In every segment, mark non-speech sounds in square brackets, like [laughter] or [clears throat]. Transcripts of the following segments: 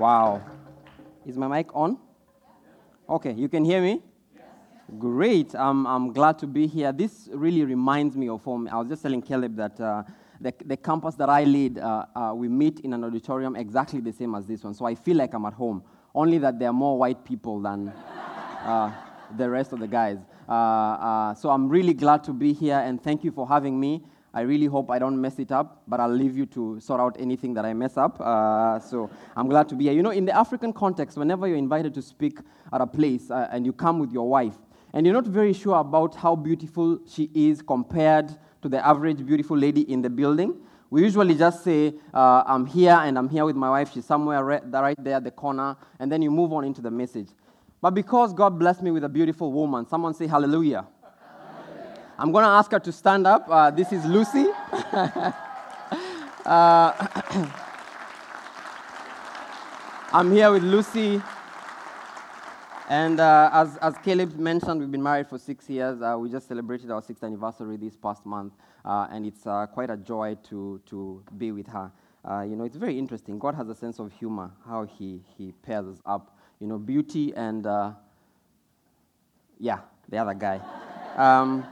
Wow. Is my mic on? Okay, you can hear me? Great. I'm, I'm glad to be here. This really reminds me of home. I was just telling Caleb that uh, the, the campus that I lead, uh, uh, we meet in an auditorium exactly the same as this one. So I feel like I'm at home, only that there are more white people than [laughs] uh, the rest of the guys. Uh, uh, so I'm really glad to be here, and thank you for having me. I really hope I don't mess it up, but I'll leave you to sort out anything that I mess up. Uh, so I'm glad to be here. You know, in the African context, whenever you're invited to speak at a place uh, and you come with your wife, and you're not very sure about how beautiful she is compared to the average beautiful lady in the building, we usually just say, uh, I'm here and I'm here with my wife. She's somewhere right, right there at the corner, and then you move on into the message. But because God blessed me with a beautiful woman, someone say hallelujah. I'm going to ask her to stand up. Uh, this is Lucy. [laughs] uh, [clears throat] I'm here with Lucy. And uh, as, as Caleb mentioned, we've been married for six years. Uh, we just celebrated our sixth anniversary this past month. Uh, and it's uh, quite a joy to, to be with her. you know, it's very interesting. God has a sense of humor, how he, he pairs us up. You know, beauty and, yeah, the other guy. Um,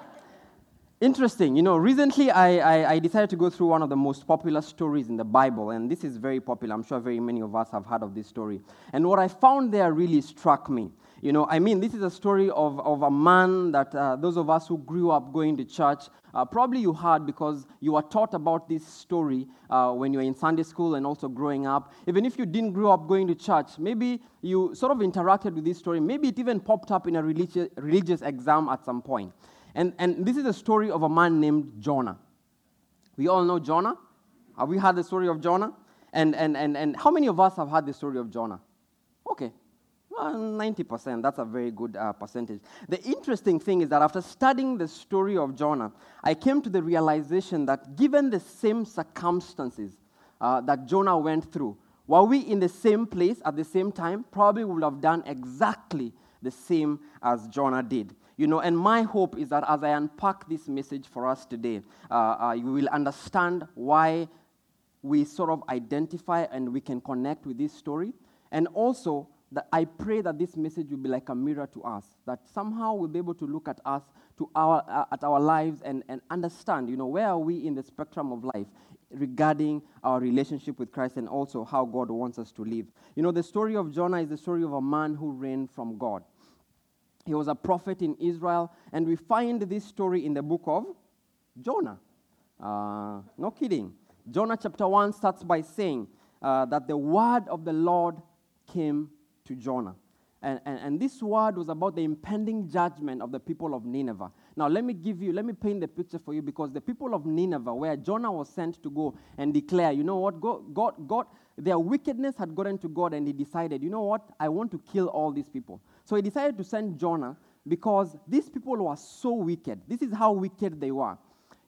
Interesting. You know, recently I, I, I, decided to go through one of the most popular stories in the Bible, and this is very popular. I'm sure very many of us have heard of this story. And what I found there really struck me. You know, I mean, this is a story of, of a man that uh, those of us who grew up going to church, uh, probably you heard because you were taught about this story uh, when you were in Sunday school and also growing up. Even if you didn't grow up going to church, maybe you sort of interacted with this story. Maybe it even popped up in a religious, religious exam at some point. And, and this is a story of a man named Jonah. We all know Jonah. Have we heard the story of Jonah? And, and, and, and how many of us have heard the story of Jonah? Okay, well, 90%. That's a very good uh, percentage. The interesting thing is that after studying the story of Jonah, I came to the realization that given the same circumstances uh, that Jonah went through, were we in the same place at the same time, probably would have done exactly the same as Jonah did. You know, and my hope is that as I unpack this message for us today, uh, uh, you will understand why we sort of identify and we can connect with this story. And also, that I pray that this message will be like a mirror to us, that somehow we'll be able to look at us, to our, uh, at our lives, and, and understand, you know, where are we in the spectrum of life regarding our relationship with Christ and also how God wants us to live. You know, the story of Jonah is the story of a man who ran from God. He was a prophet in Israel, and we find this story in the book of Jonah. Uh, no kidding. Jonah chapter 1 starts by saying uh, that the word of the Lord came to Jonah. And, and, and, this word was about the impending judgment of the people of Nineveh. Now, let me give you, let me paint the picture for you because the people of Nineveh, where Jonah was sent to go and declare, you know what, God, God, God, their wickedness had gotten to God, and he decided, you know what, I want to kill all these people. So he decided to send Jonah because these people were so wicked. This is how wicked they were.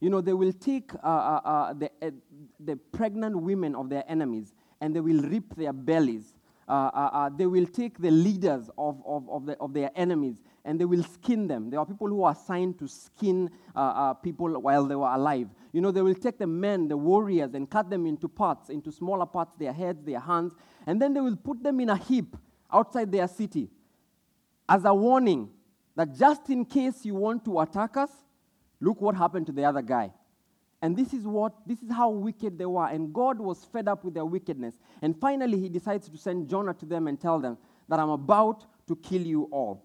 You know, they will take uh, uh, uh, the, uh, the pregnant women of their enemies and they will rip their bellies. Uh, uh, they will take the leaders of, of, of, the, of, their enemies and they will skin them. There are people who are assigned to skin people while they were alive. You know, they will take the men, the warriors, and cut them into parts, into smaller parts, their heads, their hands, and then they will put them in a heap outside their city as a warning that just in case you want to attack us, look what happened to the other guy. And this is what this is how wicked they were. And God was fed up with their wickedness. And finally he decides to send Jonah to them and tell them that I'm about to kill you all.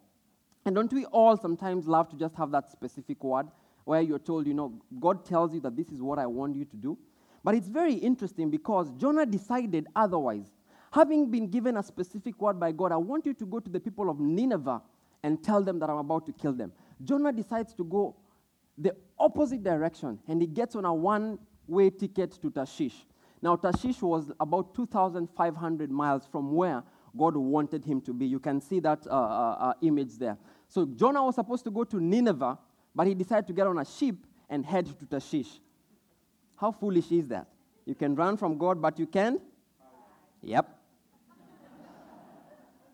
And don't we all sometimes love to just have that specific word where you're told, you know, God tells you that this is what I want you to do? But it's very interesting because Jonah decided otherwise. Having been given a specific word by God, I want you to go to the people of Nineveh and tell them that I'm about to kill them. Jonah decides to go the opposite direction and he gets on a one way ticket to Tarshish. Now, Tarshish was about 2,500 miles from where God wanted him to be. You can see that uh, uh, uh, image there. So, Jonah was supposed to go to Nineveh, but he decided to get on a ship and head to Tarshish. How foolish is that? You can run from God, but you can? Yep.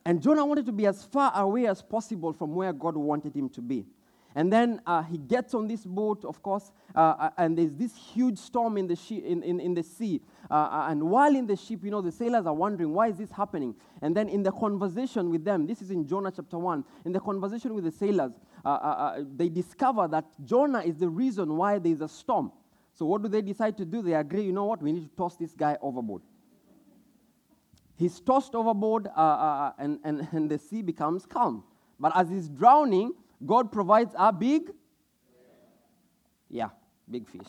And Jonah wanted to be as far away as possible from where God wanted him to be. And then uh, he gets on this boat, of course, uh, uh and there's this huge storm in the, shi- in, in, in the sea. Uh, uh, and while in the ship, you know, the sailors are wondering, why is this happening? And then in the conversation with them, this is in Jonah chapter 1, in the conversation with the sailors, uh, they discover that Jonah is the reason why there's a storm. So what do they decide to do? They agree, you know what, we need to toss this guy overboard. He's tossed overboard, and, and, [laughs] and the sea becomes calm. But as he's drowning, God provides a big, yeah, big fish.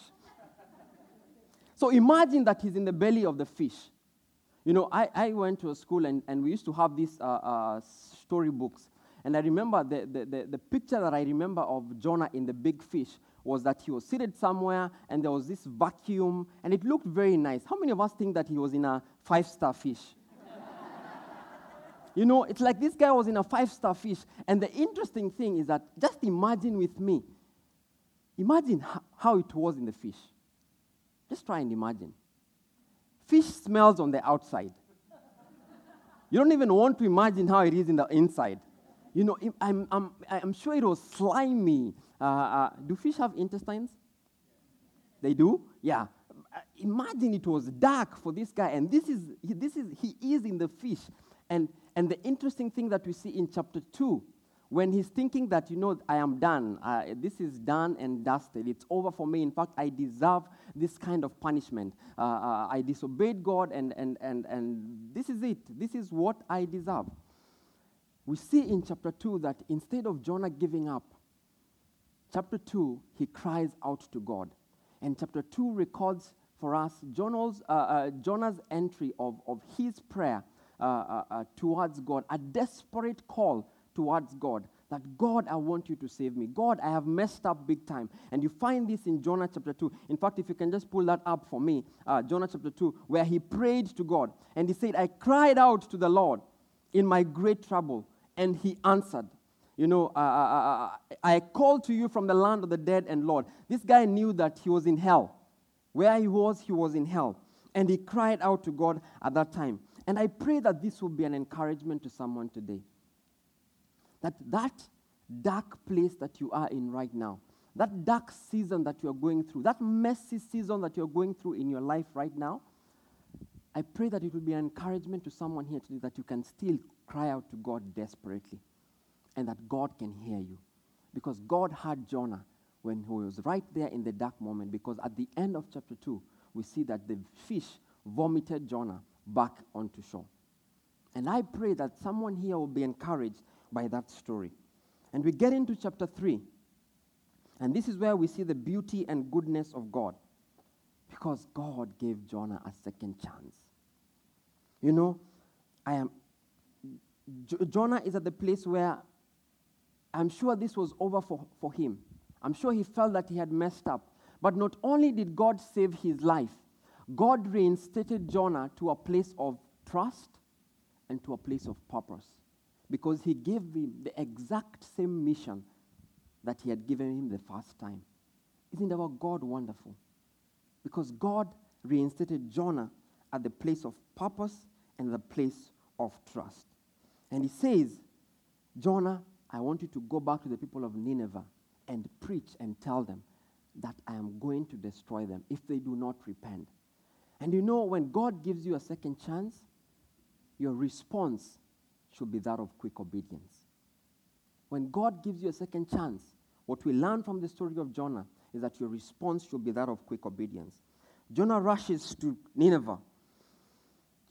so imagine that he's in the belly of the fish. You know, I, I went to a school and, and we used to have these uh, uh, storybooks. And I remember the, the, the, the picture that I remember of Jonah in the big fish was that he was seated somewhere and there was this vacuum and it looked very nice. How many of us think that he was in a five star fish? You know, it's like this guy was in a five star fish. And the interesting thing is that just imagine with me, imagine how it was in the fish. Just try and imagine. Fish smells on the outside. You don't even want to imagine how it is in the inside. You know, I'm, I'm, I'm sure it was slimy. Uh, uh, do fish have intestines? They do? Yeah. Imagine it was dark for this guy, and this is, this is he is in the fish. And and the interesting thing that we see in chapter 2, when he's thinking that, you know, I am done, uh, this is done and dusted, it's over for me. In fact, I deserve this kind of punishment. Uh, uh, I disobeyed God, and, and, and, and this is it. This is what I deserve. We see in chapter 2 that instead of Jonah giving up, chapter 2, he cries out to God. And chapter 2 records for us Jonah's, uh, uh, Jonah's entry of, of his prayer uh, uh, uh, towards God, a desperate call towards God. That God, I want you to save me. God, I have messed up big time. And you find this in Jonah chapter 2. In fact, if you can just pull that up for me, uh, Jonah chapter 2, where he prayed to God. And he said, I cried out to the Lord in my great trouble, and he answered. You know, uh, uh, I called to you from the land of the dead and Lord. This guy knew that he was in hell. Where he was, he was in hell. And he cried out to God at that time. And I pray that this will be an encouragement to someone today. That that dark place that you are in right now, that dark season that you're going through, that messy season that you're going through in your life right now, I pray that it will be an encouragement to someone here today that you can still cry out to God desperately and that God can hear you. Because God heard Jonah when he was right there in the dark moment. Because at the end of chapter 2, we see that the fish vomited Jonah back onto shore. And I pray that someone here will be encouraged by that story. And we get into chapter 3. And this is where we see the beauty and goodness of God. Because God gave Jonah a second chance. You know, I am J- Jonah is at the place where I'm sure this was over for, for him. I'm sure he felt that he had messed up. But not only did God save his life, God reinstated Jonah to a place of trust and to a place of purpose because he gave him the exact same mission that he had given him the first time. Isn't our God wonderful? Because God reinstated Jonah at the place of purpose and the place of trust. And he says, Jonah, I want you to go back to the people of Nineveh and preach and tell them that I am going to destroy them if they do not repent. And you know, when God gives you a second chance, your response should be that of quick obedience. When God gives you a second chance, what we learn from the story of Jonah is that your response should be that of quick obedience. Jonah rushes to Nineveh.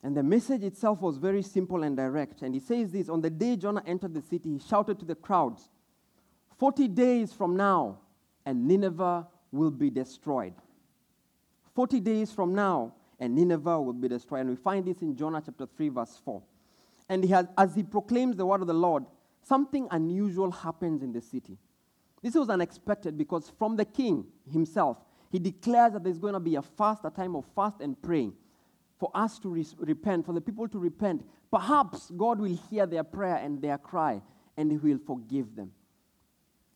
And the message itself was very simple and direct. And he says this On the day Jonah entered the city, he shouted to the crowds, 40 days from now, and Nineveh will be destroyed. 40 days from now, and Nineveh will be destroyed. And we find this in Jonah chapter 3, verse 4. And he has, as he proclaims the word of the Lord, something unusual happens in the city. This was unexpected because from the king himself, he declares that there's going to be a fast, a time of fast and praying for us to re- repent, for the people to repent. Perhaps God will hear their prayer and their cry and he will forgive them.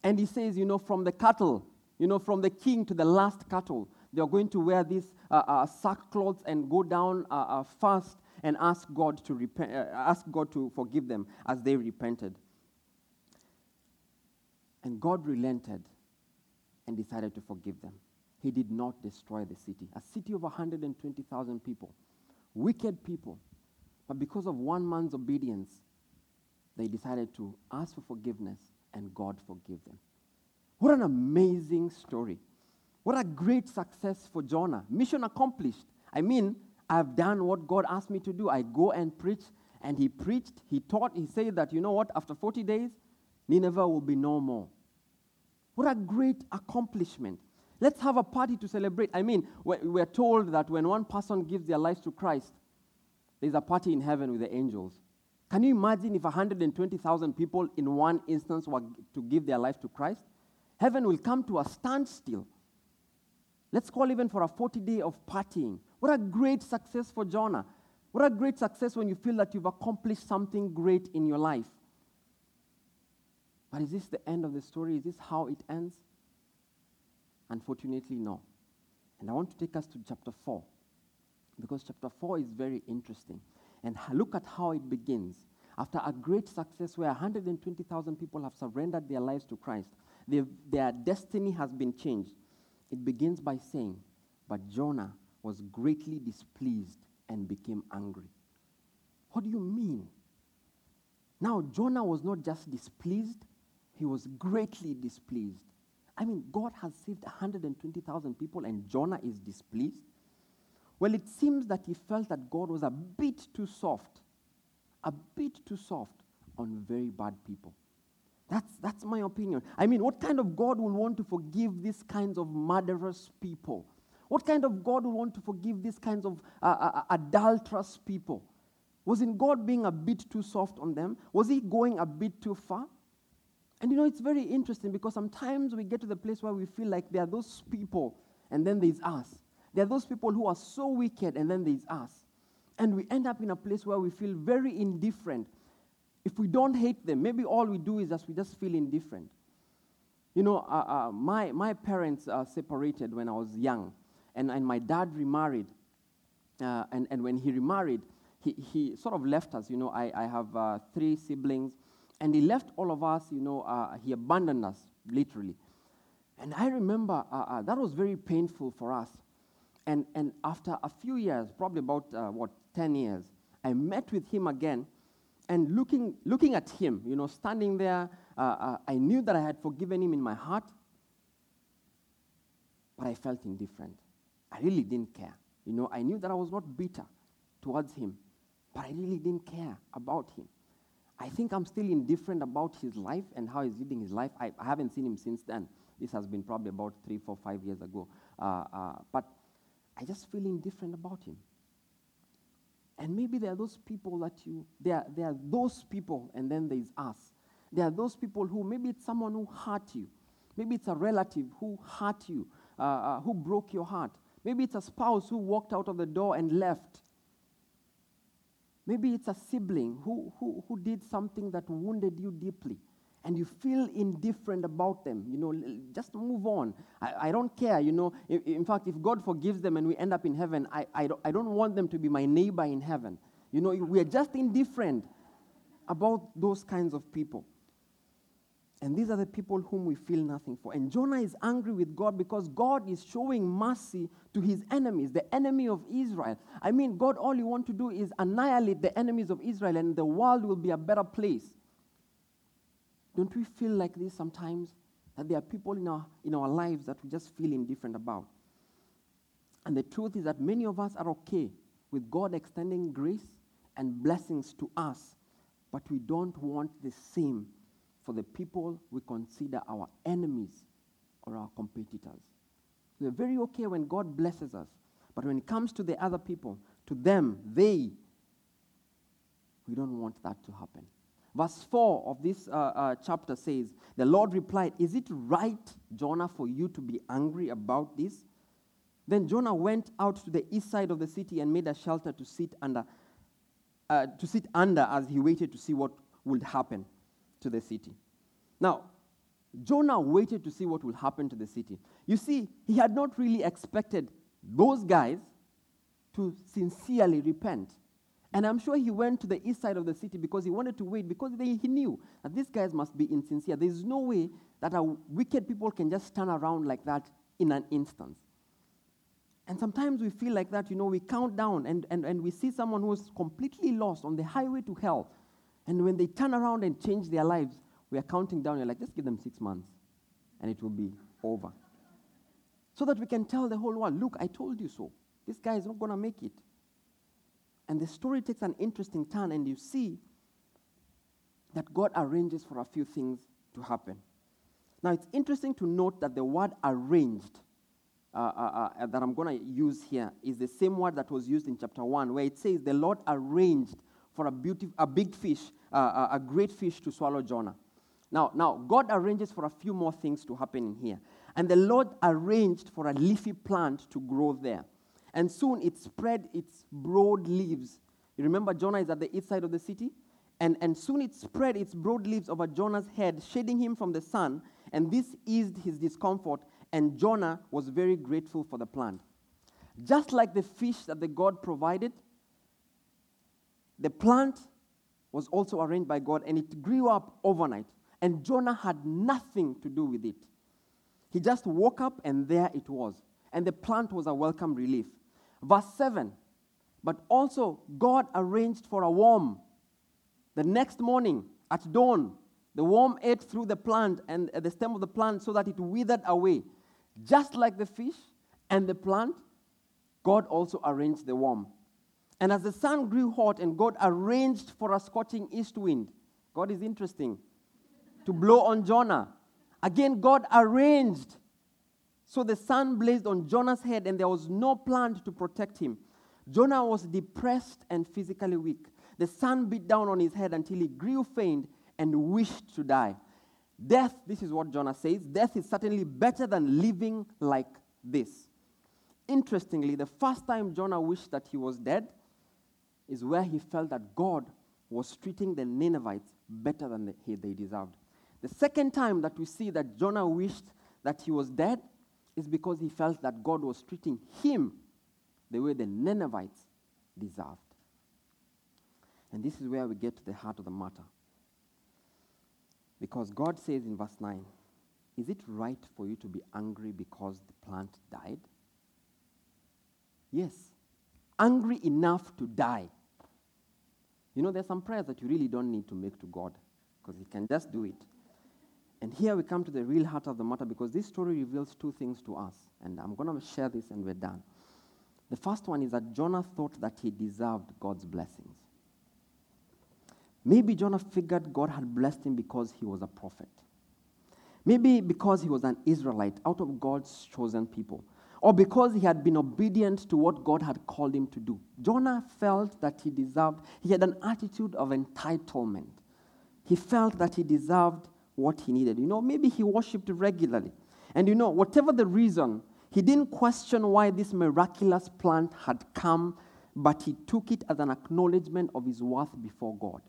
And he says, you know, from the cattle, you know, from the king to the last cattle, they are going to wear these uh, uh, sackcloths and go down uh, uh fast and ask God to repent, uh, ask God to forgive them as they repented. And God relented and decided to forgive them. He did not destroy the city, a city of 120,000 people, wicked people. But because of one man's obedience, they decided to ask for forgiveness and God forgave them. What an amazing story. What a great success for Jonah. Mission accomplished. I mean, I've done what God asked me to do. I go and preach, and he preached, he taught, he said that, you know what, after 40 days, Nineveh will be no more. What a great accomplishment. Let's have a party to celebrate. I mean, we're told that when one person gives their life to Christ, there's a party in heaven with the angels. Can you imagine if 120,000 people in one instance were to give their life to Christ? Heaven will come to a standstill. Let's call even for a 40 day of partying. What a great success for Jonah. What a great success when you feel that you've accomplished something great in your life. But is this the end of the story? Is this how it ends? Unfortunately, no. And I want to take us to chapter 4 because chapter 4 is very interesting. And look at how it begins. After a great success where 120,000 people have surrendered their lives to Christ, their destiny has been changed. It begins by saying, But Jonah was greatly displeased and became angry. What do you mean? Now, Jonah was not just displeased, he was greatly displeased. I mean, God has saved 120,000 people and Jonah is displeased. Well, it seems that he felt that God was a bit too soft, a bit too soft on very bad people. That's, that's my opinion. I mean, what kind of God will want to forgive these kinds of murderous people? What kind of God will want to forgive these kinds of uh, uh, uh adulterous people? Wasn't God being a bit too soft on them? Was he going a bit too far? And you know, it's very interesting because sometimes we get to the place where we feel like there are those people and then there's us. There are those people who are so wicked and then there's us. And we end up in a place where we feel very indifferent. If we don't hate them, maybe all we do is just we just feel indifferent. You know, uh, uh, my, my parents uh, separated when I was young, and, and my dad remarried. Uh, and, and when he remarried, he, he sort of left us. You know, I, I have uh, three siblings, and he left all of us, you know, uh, he abandoned us, literally. And I remember that was very painful for us. And, and after a few years, probably about, what, 10 years, I met with him again. And looking, looking at him, you know, standing there, uh, uh, I knew that I had forgiven him in my heart, but I felt indifferent. I really didn't care. You know, I knew that I was not bitter towards him, but I really didn't care about him. I think I'm still indifferent about his life and how he's leading his life. I, I haven't seen him since then. This has been probably about three, four, five years ago. Uh, uh, but I just feel indifferent about him. And maybe there are those people that you, there, there are those people, and then there's us. There are those people who, maybe it's someone who hurt you. Maybe it's a relative who hurt you, uh, uh, who broke your heart. Maybe it's a spouse who walked out of the door and left. Maybe it's a sibling who, who, who did something that wounded you deeply and you feel indifferent about them. You know, just move on. I, I don't care. You know, in, in, fact, if God forgives them and we end up in heaven, I, I, don't, I don't want them to be my neighbor in heaven. You know, we are just indifferent about those kinds of people. And these are the people whom we feel nothing for. And Jonah is angry with God because God is showing mercy to his enemies, the enemy of Israel. I mean, God, all you want to do is annihilate the enemies of Israel, and the world will be a better place. Don't we feel like this sometimes? That there are people in our, in our lives that we just feel indifferent about. And the truth is that many of us are okay with God extending grace and blessings to us, but we don't want the same for the people we consider our enemies or our competitors. We're very okay when God blesses us, but when it comes to the other people, to them, they, we don't want that to happen. Verse 4 of this uh, uh, chapter says, The Lord replied, Is it right, Jonah, for you to be angry about this? Then Jonah went out to the east side of the city and made a shelter to sit under, uh, to sit under as he waited to see what would happen to the city. Now, Jonah waited to see what would happen to the city. You see, he had not really expected those guys to sincerely repent. And I'm sure he went to the east side of the city because he wanted to wait, because they, he knew that these guys must be insincere. There's no way that our wicked people can just turn around like that in an instant. And sometimes we feel like that, you know, we count down and, and, and we see someone who's completely lost on the highway to hell. And when they turn around and change their lives, we are counting down. You're like, just give them six months and it will be over. So that we can tell the whole world, look, I told you so. This guy is not going to make it. And the story takes an interesting turn, and you see that God arranges for a few things to happen. Now, it's interesting to note that the word arranged uh, uh, uh, that I'm going to use here is the same word that was used in chapter 1, where it says, The Lord arranged for a, beauty, a big fish, uh, uh, a great fish to swallow Jonah. Now, now, God arranges for a few more things to happen in here. And the Lord arranged for a leafy plant to grow there. And soon it spread its broad leaves. You remember Jonah is at the east side of the city? And, and soon it spread its broad leaves over Jonah's head, shading him from the sun. And this eased his discomfort. And Jonah was very grateful for the plant. Just like the fish that the God provided, the plant was also arranged by God and it grew up overnight. And Jonah had nothing to do with it. He just woke up and there it was. And the plant was a welcome relief. Verse 7 But also, God arranged for a worm. The next morning at dawn, the worm ate through the plant and uh, the stem of the plant so that it withered away. Just like the fish and the plant, God also arranged the worm. And as the sun grew hot and God arranged for a scorching east wind, God is interesting, to blow on Jonah. Again, God arranged so the sun blazed on Jonah's head, and there was no plant to protect him. Jonah was depressed and physically weak. The sun beat down on his head until he grew faint and wished to die. Death, this is what Jonah says death is certainly better than living like this. Interestingly, the first time Jonah wished that he was dead is where he felt that God was treating the Ninevites better than they deserved. The second time that we see that Jonah wished that he was dead is because he felt that God was treating him the way the Ninevites deserved. And this is where we get to the heart of the matter. Because God says in verse 9, Is it right for you to be angry because the plant died? Yes. Angry enough to die. You know, there's some prayers that you really don't need to make to God because He can just do it. And here we come to the real heart of the matter because this story reveals two things to us. And I'm going to share this and we're done. The first one is that Jonah thought that he deserved God's blessings. Maybe Jonah figured God had blessed him because he was a prophet. Maybe because he was an Israelite out of God's chosen people. Or because he had been obedient to what God had called him to do. Jonah felt that he deserved, he had an attitude of entitlement. He felt that he deserved what he needed. You know, maybe he worshipped regularly. And you know, whatever the reason, he didn't question why this miraculous plant had come, but he took it as an acknowledgement of his worth before God.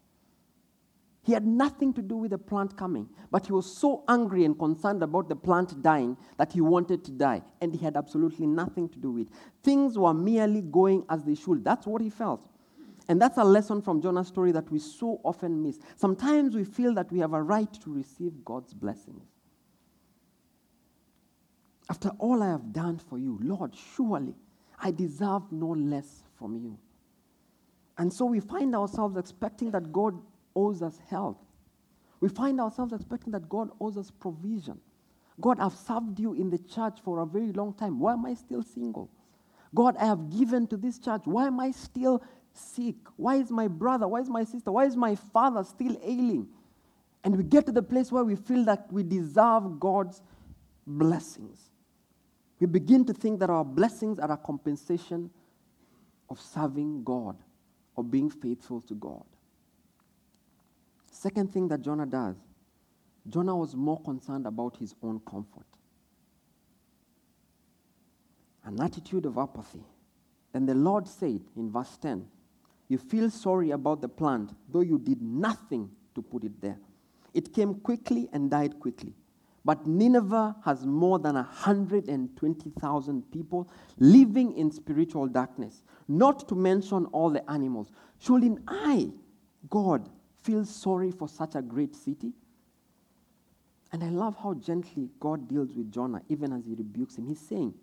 He had nothing to do with the plant coming, but he was so angry and concerned about the plant dying that he wanted to die, and he had absolutely nothing to do with it. Things were merely going as they should. That's what he felt. And that's a lesson from Jonah's story that we so often miss. Sometimes we feel that we have a right to receive God's blessings. After all I have done for you, Lord, surely I deserve no less from you. And so we find ourselves expecting that God owes us health. We find ourselves expecting that God owes us provision. God, I've served you in the church for a very long time. Why am I still single? God, I have given to this church. Why am I still sick? Why is my brother, why is my sister, why is my father still ailing? And we get to the place where we feel that we deserve God's blessings. We begin to think that our blessings are a compensation of serving God or being faithful to God. Second thing that Jonah does, Jonah was more concerned about his own comfort. An attitude of apathy. Then the Lord said in verse 10, you feel sorry about the plant, though you did nothing to put it there. It came quickly and died quickly. But Nineveh has more than 120,000 people living in spiritual darkness, not to mention all the animals. Shouldn't I, God, feel sorry for such a great city? And I love how gently God deals with Jonah, even as he rebukes him. He's saying,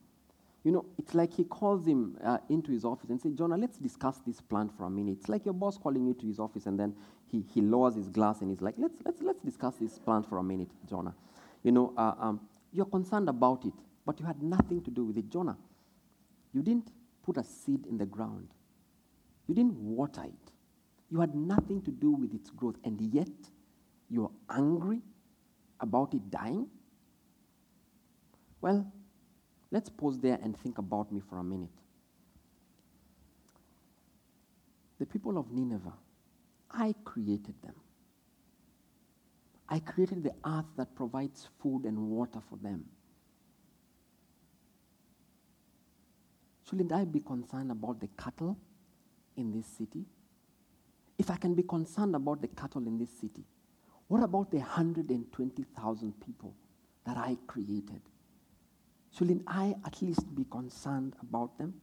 you know, it's like he calls him uh, into his office and says, Jonah, let's discuss this plan for a minute. It's like your boss calling you to his office and then he, he lowers his glass and he's like, let's, let's, let's discuss this plan for a minute, Jonah. You know, uh, um, you're concerned about it, but you had nothing to do with it. Jonah, you didn't put a seed in the ground, you didn't water it, you had nothing to do with its growth, and yet you're angry about it dying? Well, let's pause there and think about me for a minute. The people of Nineveh, I created them. I created the earth that provides food and water for them. Shouldn't I be concerned about the cattle in this city? If I can be concerned about the cattle in this city, what about the 120,000 people that I created? Shouldn't I at least be concerned about them?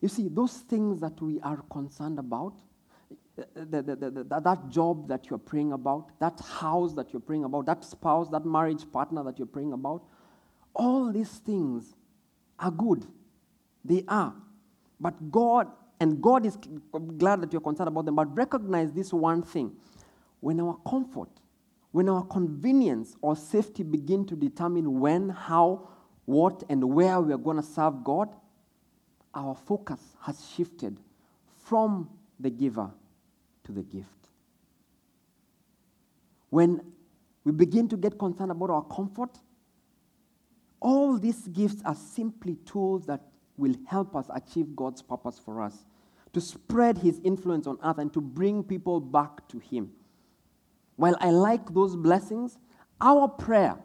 You see, those things that we are concerned about, the, the, the, that job that you're praying about, that house that you're praying about, that spouse, that marriage partner that you're praying about, all these things are good. They are. But God, and God is glad that you're concerned about them, but recognize this one thing. When our comfort, when our convenience or safety begin to determine when, how, what, and where we are going to serve God, our focus has shifted from the giver to the gift. When we begin to get concerned about our comfort, all these gifts are simply tools that will help us achieve God's purpose for us to spread his influence on earth and to bring people back to him. While I like those blessings, our prayer,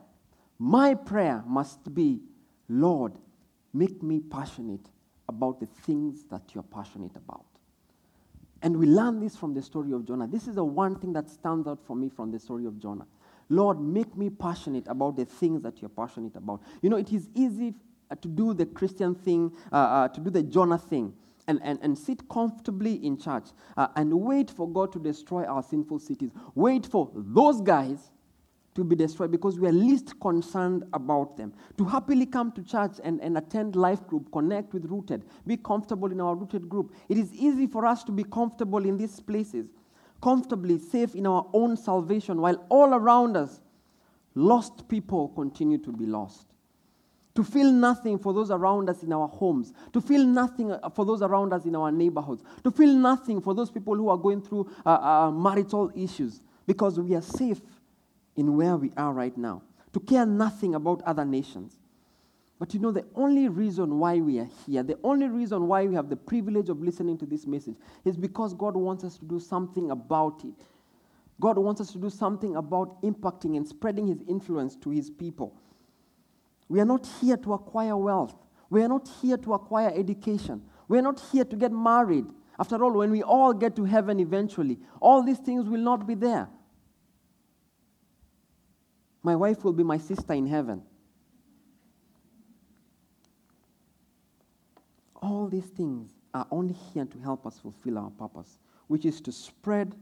my prayer must be Lord, make me passionate about the things that you're passionate about. And we learn this from the story of Jonah. This is the one thing that stands out for me from the story of Jonah. Lord, make me passionate about the things that you're passionate about. You know, it is easy uh, to do the Christian thing, uh, uh, to do the Jonah thing, and, and, and sit comfortably in church uh, and wait for God to destroy our sinful cities. Wait for those guys to be destroyed because we are least concerned about them. To happily come to church and, and attend life group, connect with Rooted, be comfortable in our Rooted group. It is easy for us to be comfortable in these places, comfortably safe in our own salvation, while all around us, lost people continue to be lost to feel nothing for those around us in our homes, to feel nothing uh, for those around us in our neighborhoods, to feel nothing for those people who are going through uh, uh, marital issues because we are safe in where we are right now, to care nothing about other nations. But you know, the only reason why we are here, the only reason why we have the privilege of listening to this message is because God wants us to do something about it. God wants us to do something about impacting and spreading His influence to His people. We are not here to acquire wealth. We are not here to acquire education. We are not here to get married. After all, when we all get to heaven eventually, all these things will not be there. My wife will be my sister in heaven. All these things are only here to help us fulfill our purpose, which is to spread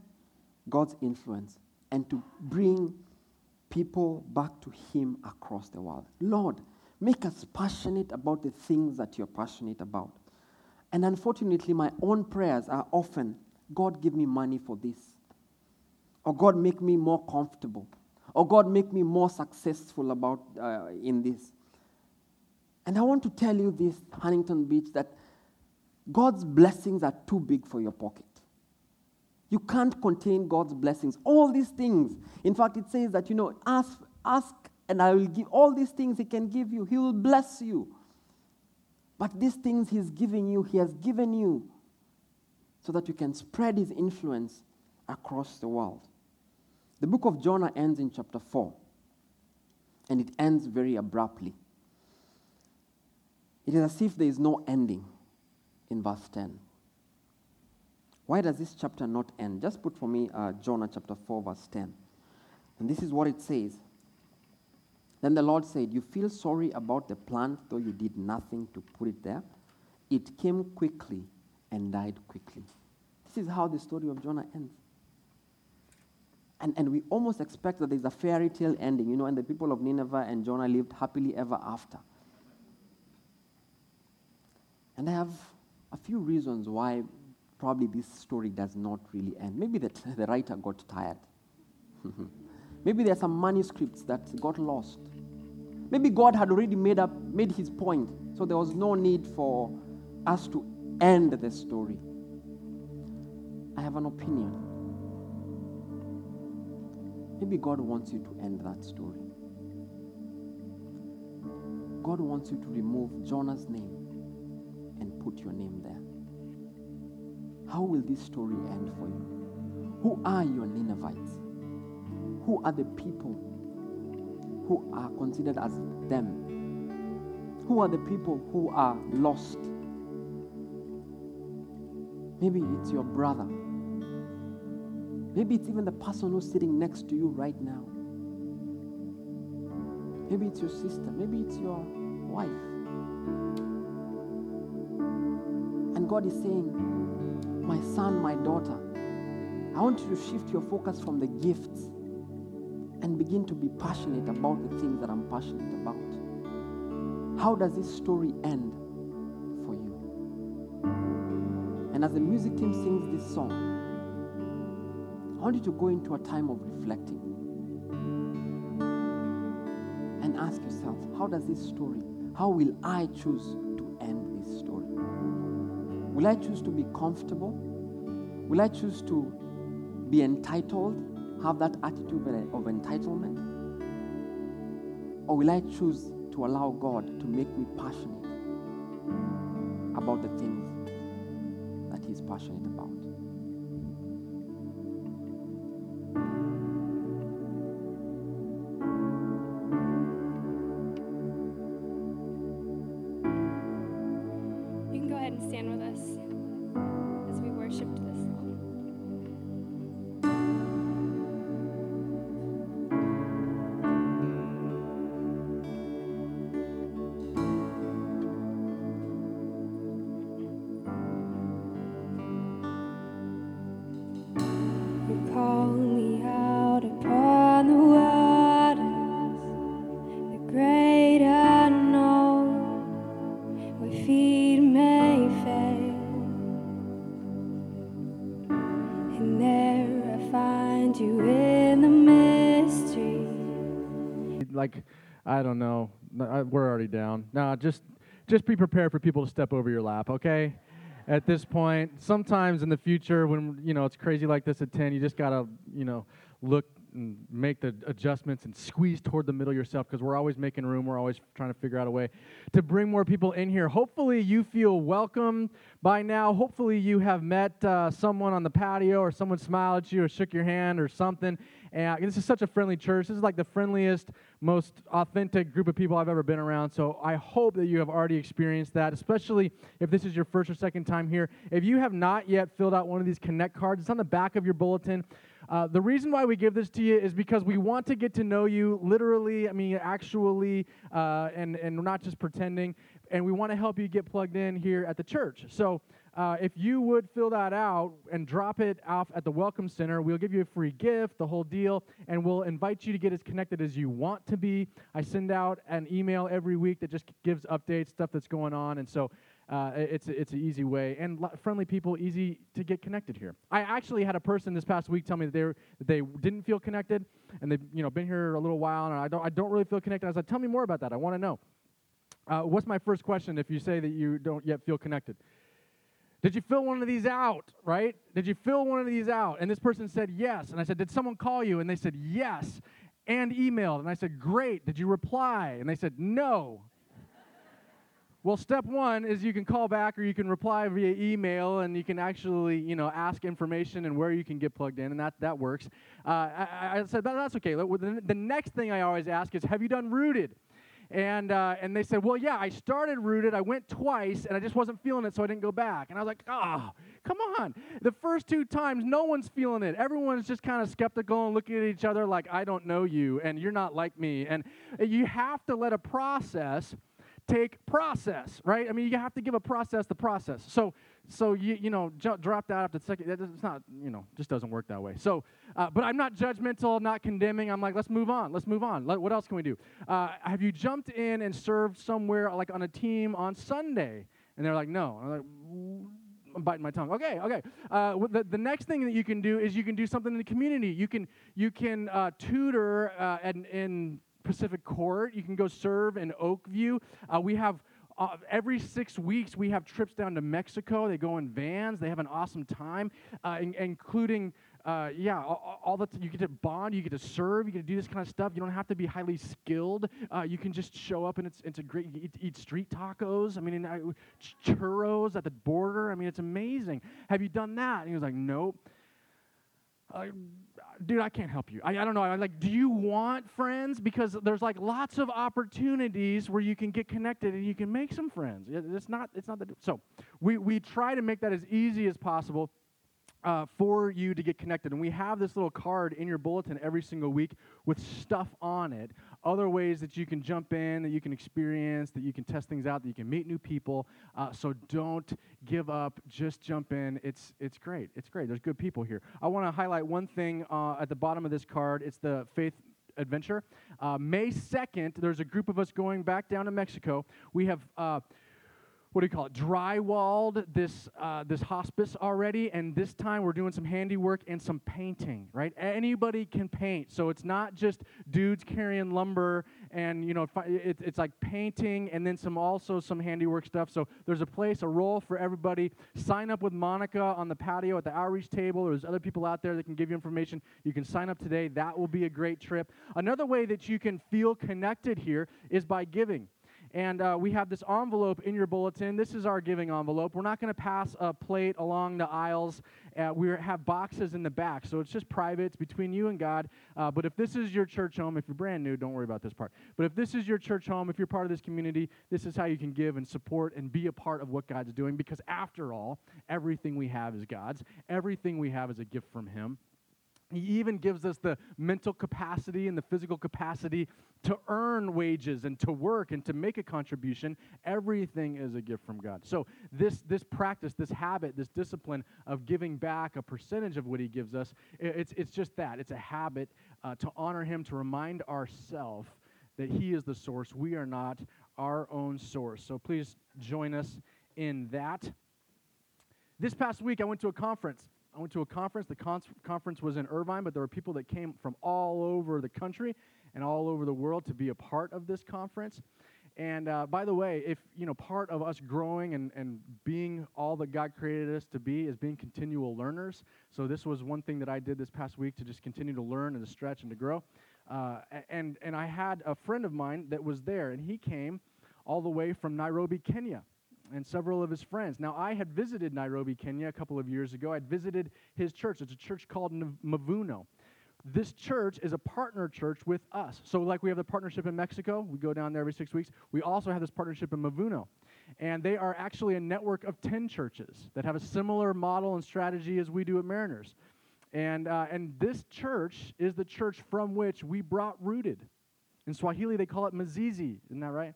God's influence and to bring people back to Him across the world. Lord, make us passionate about the things that you're passionate about. And unfortunately, my own prayers are often God, give me money for this. Or God, make me more comfortable. Or God, make me more successful about uh, in this. And I want to tell you this, Huntington Beach, that God's blessings are too big for your pocket. You can't contain God's blessings. All these things. In fact, it says that, you know, ask, ask and I will give all these things He can give you. He will bless you. But these things He's giving you, He has given you so that you can spread His influence across the world. The book of Jonah ends in chapter 4, and it ends very abruptly. It is as if there is no ending in verse 10. Why does this chapter not end? Just put for me uh, Jonah chapter 4, verse 10. And this is what it says. Then the Lord said, You feel sorry about the plant, though you did nothing to put it there? It came quickly and died quickly. This is how the story of Jonah ends. And, and we almost expect that there's a fairy tale ending, you know, and the people of Nineveh and Jonah lived happily ever after. And I have a few reasons why probably this story does not really end. Maybe the, [laughs] the writer got tired. [laughs] Maybe there are some manuscripts that got lost. Maybe God had already made up made his point, so there was no need for us to end the story. I have an opinion. Maybe God wants you to end that story. God wants you to remove Jonah's name and put your name there. How will this story end for you? Who are your Ninevites? Who are the people who are considered as them? Who are the people who are lost? Maybe it's your brother. Maybe it's even the person who's sitting next to you right now. Maybe it's your sister. Maybe it's your wife. And God is saying, My son, my daughter, I want you to shift your focus from the gifts and begin to be passionate about the things that I'm passionate about. How does this story end for you? And as the music team sings this song, want you to go into a time of reflecting and ask yourself, how does this story, how will I choose to end this story? Will I choose to be comfortable? Will I choose to be entitled, have that attitude of entitlement? Or will I choose to allow God to make me passionate about the things that He's passionate about? Just be prepared for people to step over your lap, okay? At this point, sometimes in the future, when you know it's crazy like this at ten, you just gotta you know look and make the adjustments and squeeze toward the middle yourself because we're always making room. We're always trying to figure out a way to bring more people in here. Hopefully, you feel welcome by now. Hopefully, you have met uh, someone on the patio or someone smiled at you or shook your hand or something. And this is such a friendly church. This is like the friendliest, most authentic group of people I've ever been around. So I hope that you have already experienced that, especially if this is your first or second time here. If you have not yet filled out one of these Connect cards, it's on the back of your bulletin. Uh, the reason why we give this to you is because we want to get to know you literally, I mean, actually, uh, and, and not just pretending. And we want to help you get plugged in here at the church. So uh, if you would fill that out and drop it off at the Welcome Center, we'll give you a free gift, the whole deal, and we'll invite you to get as connected as you want to be. I send out an email every week that just gives updates, stuff that's going on, and so uh, it's it's an easy way and lo- friendly people, easy to get connected here. I actually had a person this past week tell me that they were, that they didn't feel connected, and they've you know been here a little while, and I don't I don't really feel connected. I was like, tell me more about that. I want to know. Uh, what's my first question if you say that you don't yet feel connected? Did you fill one of these out, right? Did you fill one of these out? And this person said yes. And I said, Did someone call you? And they said yes. And emailed. And I said, Great. Did you reply? And they said, No. well, step one is you can call back or you can reply via email and you can actually, you know, ask information and where you can get plugged in, and that, that works. Uh, I, I said, "That- That's okay. The the next thing I always ask is, Have you done rooted? And, uh, and they said, Well, yeah, I started rooted. I went twice and I just wasn't feeling it, so I didn't go back. And I was like, Oh, come on. The first two times, no one's feeling it. Everyone's just kind of skeptical and looking at each other like, I don't know you and you're not like me. And you have to let a process take process, right? I mean, you have to give a process the process. So, so you you know, drop that after the second. It's not you know, just doesn't work that way. So, uh, but I'm not judgmental, not condemning. I'm like, let's move on. Let's move on. Let, what else can we do? Uh, have you jumped in and served somewhere like on a team on Sunday? And they're like, no. I'm like, I'm biting my tongue. Okay, okay. Uh, the, the next thing that you can do is you can do something in the community. You can you can uh, tutor uh, in, in Pacific Court. You can go serve in Oakview. Uh, we have. Uh, every six weeks, we have trips down to Mexico. They go in vans. They have an awesome time, uh, in- including, uh, yeah, all, all the t- you get to bond, you get to serve, you get to do this kind of stuff. You don't have to be highly skilled. Uh, you can just show up and it's it's a great. Eat, eat street tacos. I mean, churros at the border. I mean, it's amazing. Have you done that? And he was like, nope. Dude, I can't help you. I, I don't know. I'm like, do you want friends? Because there's like lots of opportunities where you can get connected and you can make some friends. It's not. It's not that. So we we try to make that as easy as possible. Uh, for you to get connected. And we have this little card in your bulletin every single week with stuff on it, other ways that you can jump in, that you can experience, that you can test things out, that you can meet new people. Uh, so don't give up. Just jump in. It's, it's great. It's great. There's good people here. I want to highlight one thing uh, at the bottom of this card. It's the faith adventure. Uh, May 2nd, there's a group of us going back down to Mexico. We have. What do you call it? Drywalled this uh, this hospice already, and this time we're doing some handiwork and some painting. Right? Anybody can paint, so it's not just dudes carrying lumber and you know it, it's like painting and then some also some handiwork stuff. So there's a place, a role for everybody. Sign up with Monica on the patio at the outreach table. There's other people out there that can give you information. You can sign up today. That will be a great trip. Another way that you can feel connected here is by giving. And uh, we have this envelope in your bulletin. This is our giving envelope. We're not going to pass a plate along the aisles. Uh, we have boxes in the back. So it's just private, it's between you and God. Uh, but if this is your church home, if you're brand new, don't worry about this part. But if this is your church home, if you're part of this community, this is how you can give and support and be a part of what God's doing. Because after all, everything we have is God's, everything we have is a gift from Him. He even gives us the mental capacity and the physical capacity to earn wages and to work and to make a contribution. Everything is a gift from God. So this this practice, this habit, this discipline of giving back a percentage of what He gives us, it's, it's just that. It's a habit uh, to honor Him, to remind ourselves that He is the source. We are not our own source. So please join us in that. This past week, I went to a conference. I went to a conference. The con- conference was in Irvine, but there were people that came from all over the country and all over the world to be a part of this conference. And uh, by the way, if you know, part of us growing and, and being all that God created us to be is being continual learners. So this was one thing that I did this past week to just continue to learn and to stretch and to grow. Uh, and and I had a friend of mine that was there, and he came all the way from Nairobi, Kenya and several of his friends. Now, I had visited Nairobi, Kenya a couple of years ago. I'd visited his church. It's a church called Mavuno. This church is a partner church with us. So, like we have the partnership in Mexico, we go down there every six weeks. We also have this partnership in Mavuno. And they are actually a network of 10 churches that have a similar model and strategy as we do at Mariners. And, uh, and this church is the church from which we brought Rooted. In Swahili, they call it Mizizi. Isn't that right?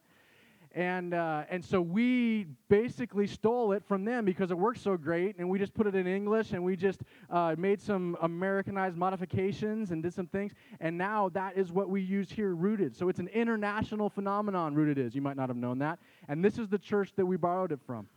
And, uh, and so we basically stole it from them because it worked so great, and we just put it in English and we just uh, made some Americanized modifications and did some things. And now that is what we use here, Rooted. So it's an international phenomenon, Rooted is. You might not have known that. And this is the church that we borrowed it from.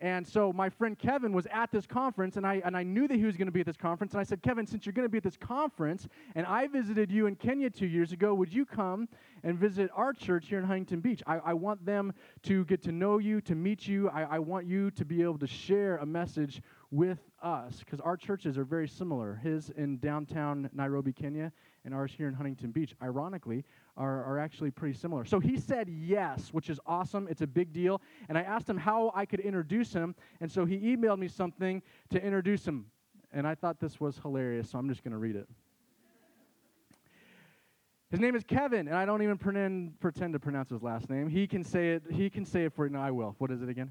And so my friend Kevin was at this conference, and I, and I knew that he was going to be at this conference. And I said, Kevin, since you're going to be at this conference, and I visited you in Kenya two years ago, would you come and visit our church here in Huntington Beach? I, I want them to get to know you, to meet you. I, I want you to be able to share a message with us, because our churches are very similar. His in downtown Nairobi, Kenya, and ours here in Huntington Beach, ironically, are, are actually pretty similar. So he said yes, which is awesome. It's a big deal. And I asked him how I could introduce him. And so he emailed me something to introduce him. And I thought this was hilarious, so I'm just going to read it. His name is Kevin, and I don't even pretend, pretend to pronounce his last name. He can say it. He can say it for no, I will. What is it again?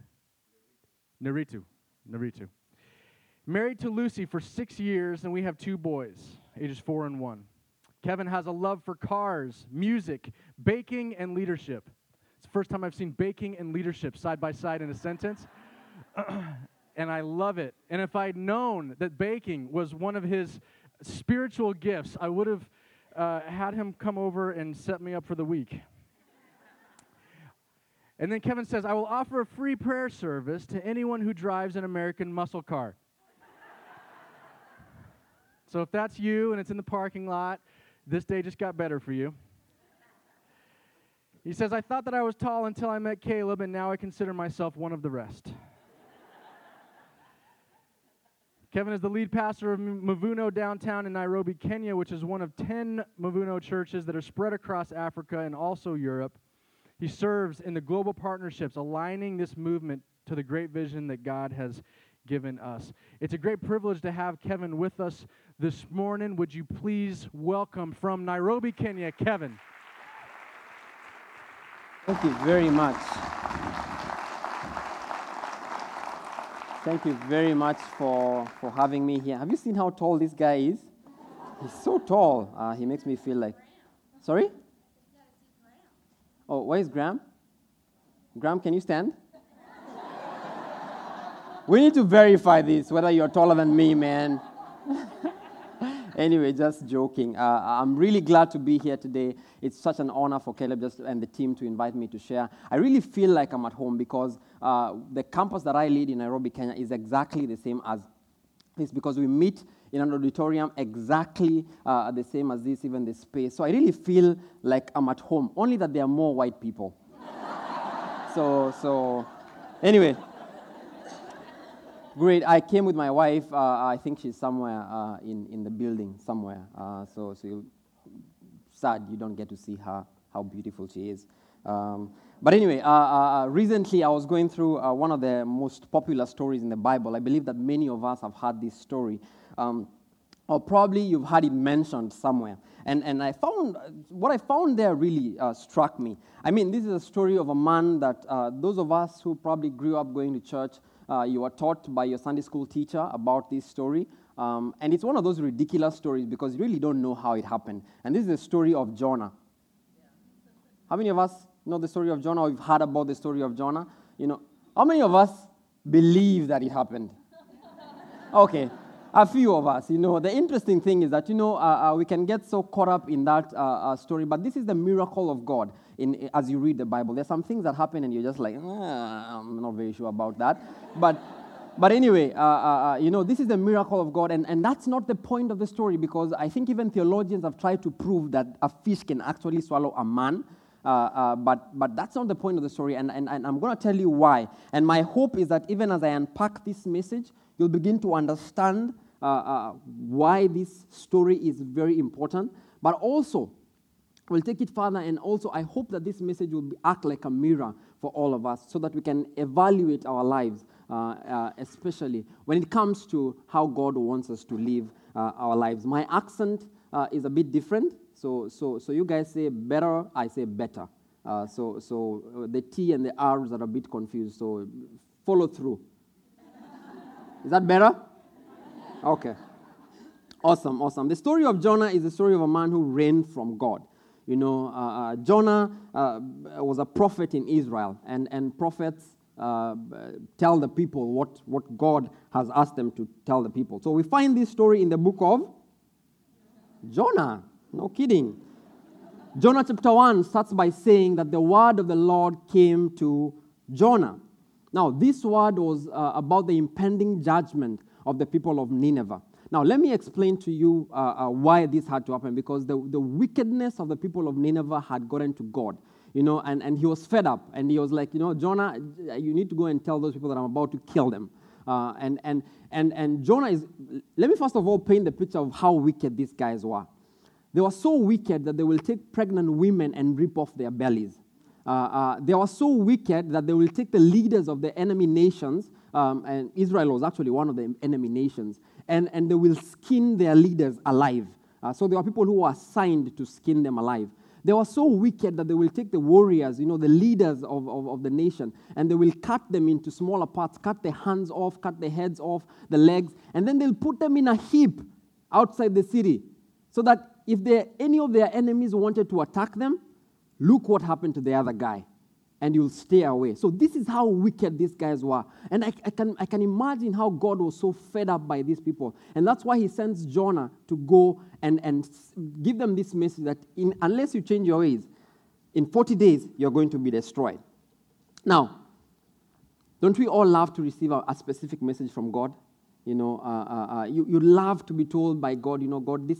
Nderitu. Nderitu. Married to Lucy for six years, and we have two boys, ages four and one. Kevin has a love for cars, music, baking, and leadership. It's the first time I've seen baking and leadership side by side in a sentence. [clears throat] and I love it. And if I'd known that baking was one of his spiritual gifts, I would have uh, had him come over and set me up for the week. And then Kevin says, I will offer a free prayer service to anyone who drives an American muscle car. so if that's you and it's in the parking lot, this day just got better for you. He says, I thought that I was tall until I met Caleb, and now I consider myself one of the rest. Kevin is the lead pastor of Mavuno downtown in Nairobi, Kenya, which is one of 10 Mavuno churches that are spread across Africa and also Europe. He serves in the global partnerships, aligning this movement to the great vision that God has given us. It's a great privilege to have Kevin with us this morning. Would you please welcome from Nairobi, Kenya, Kevin? Thank you very much. Thank you very much for, for having me here. Have you seen how tall this guy is? He's so tall. Uh, he makes me feel like. Sorry? Oh, where is Graham? Graham, can you stand? we need to verify this, whether you're taller than me, man. [laughs] [laughs] anyway, just joking. Uh, I'm really glad to be here today. It's such an honor for Caleb just, and the team to invite me to share. I really feel like I'm at home because uh, the campus that I lead in Nairobi, Kenya, is exactly the same as this because we meet in an auditorium exactly uh, the same as this, even the space. So I really feel like I'm at home, only that there are more white people. [laughs] so, so, anyway. Great. I came with my wife. Uh, I think she's somewhere uh, in, in the building, somewhere. Uh, so, so sad you don't get to see her, how beautiful she is. Um, but anyway, uh, uh, uh, recently I was going through one of the most popular stories in the Bible. I believe that many of us have heard this story. Um, or probably you've had it mentioned somewhere. And, and I found, what I found there really uh, struck me. I mean, this is a story of a man that uh, those of us who probably grew up going to church uh, you were taught by your Sunday school teacher about this story. Um, and it's one of those ridiculous stories because you really don't know how it happened. And this is the story of Jonah. How many of us know the story of Jonah or you've heard about the story of Jonah? You know, how many of us believe that it happened? Okay, a few of us. You know, the interesting thing is that, you know, uh, uh, we can get so caught up in that uh, uh story, but this is the miracle of God in, as you read the Bible. There's some things that happen and you're just like, ah, I'm not very sure about that. But, but anyway, uh, uh, uh, you know, this is the miracle of God, and, and that's not the point of the story because I think even theologians have tried to prove that a fish can actually swallow a man. Uh, uh, but, but that's not the point of the story, and, and, and I'm going to tell you why. And my hope is that even as I unpack this message, you'll begin to understand uh, why this story is very important, but also We'll take it further, and also I hope that this message will act like a mirror for all of us so that we can evaluate our lives, uh, uh, especially when it comes to how God wants us to live uh, our lives. My accent uh, is a bit different, so, so, so you guys say better, I say better. Uh, so, so uh, the T and the R's are a bit confused, so follow through. is that better? Okay. Awesome, awesome. The story of Jonah is the story of a man who ran from God. You know, uh, uh, Jonah uh, was a prophet in Israel, and, and prophets uh, tell the people what, what God has asked them to tell the people. So we find this story in the book of Jonah. No kidding. Jonah chapter 1 starts by saying that the word of the Lord came to Jonah. Now, this word was uh, about the impending judgment of the people of Nineveh. Now, let me explain to you uh, uh, why this had to happen because the, the wickedness of the people of Nineveh had gotten to God. You know, and, and he was fed up and he was like, you know, Jonah, you need to go and tell those people that I'm about to kill them. Uh, and, and, and, and Jonah is, let me first of all paint the picture of how wicked these guys were. They were so wicked that they will take pregnant women and rip off their bellies. Uh, uh, they were so wicked that they will take the leaders of the enemy nations, um, and Israel was actually one of the enemy nations, and, and they will skin their leaders alive. Uh, so there are people who are assigned to skin them alive. They were so wicked that they will take the warriors, you know, the leaders of, of, of, the nation, and they will cut them into smaller parts, cut their hands off, cut their heads off, the legs, and then they'll put them in a heap outside the city. So that if any of their enemies wanted to attack them, look what happened to the other guy. And you'll stay away. So, this is how wicked these guys were. And I, I, can, I can imagine how God was so fed up by these people. And that's why he sends Jonah to go and, and give them this message that in, unless you change your ways, in 40 days, you're going to be destroyed. Now, don't we all love to receive a, a specific message from God? You know, uh, uh, uh, you, you love to be told by God, you know, God, this,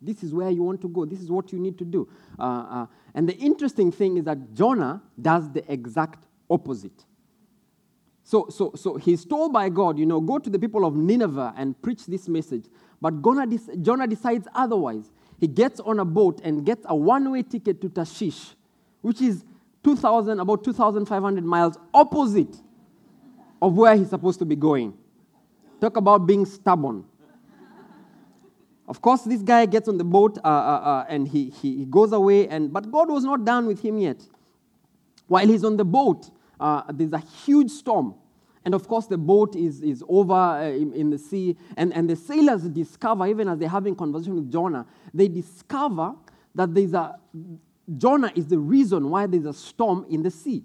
this is where you want to go. This is what you need to do. Uh, uh, and the interesting thing is that Jonah does the exact opposite. So, so, so he's told by God, you know, go to the people of Nineveh and preach this message. But Jonah decides otherwise. He gets on a boat and gets a one way ticket to Tarshish, which is 2,000, about 2,500 miles opposite of where he's supposed to be going. Talk about being stubborn. Of course, this guy gets on the boat uh, uh, uh, and he, he, he, goes away, and, but God was not done with him yet. While he's on the boat, uh, there's a huge storm. And of course, the boat is, is over uh, in, in, the sea. And, and the sailors discover, even as they're having conversation with Jonah, they discover that there's a, Jonah is the reason why there's a storm in the sea.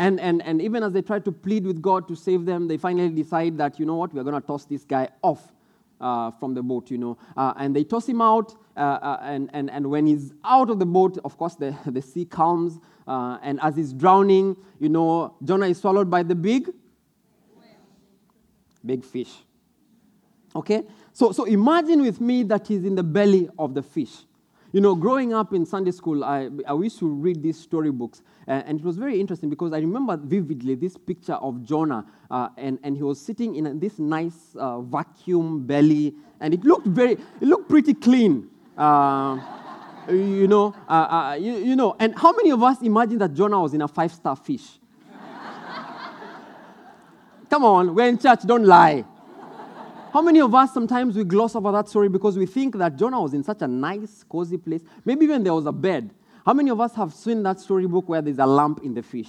And, and, and even as they try to plead with God to save them, they finally decide that, you know what, we're going to toss this guy off uh, from the boat, you know. Uh, and they toss him out, uh, uh, and, and, and when he's out of the boat, of course, the, [laughs] the sea calms. Uh, and as he's drowning, you know, Jonah is swallowed by the big, big fish. Okay? So, so imagine with me that he's in the belly of the fish. You know, growing up in Sunday school, I, I used to read these storybooks, uh, and it was very interesting because I remember vividly this picture of Jonah, uh, and, and he was sitting in this nice uh, vacuum belly, and it looked very, it looked pretty clean. Uh, you know, uh, you, you know, and how many of us imagine that Jonah was in a five-star fish? Come on, we're in church, don't lie. How many of us sometimes we gloss over that story because we think that Jonah was in such a nice, cozy place? Maybe even there was a bed. How many of us have seen that storybook where there's a lamp in the fish?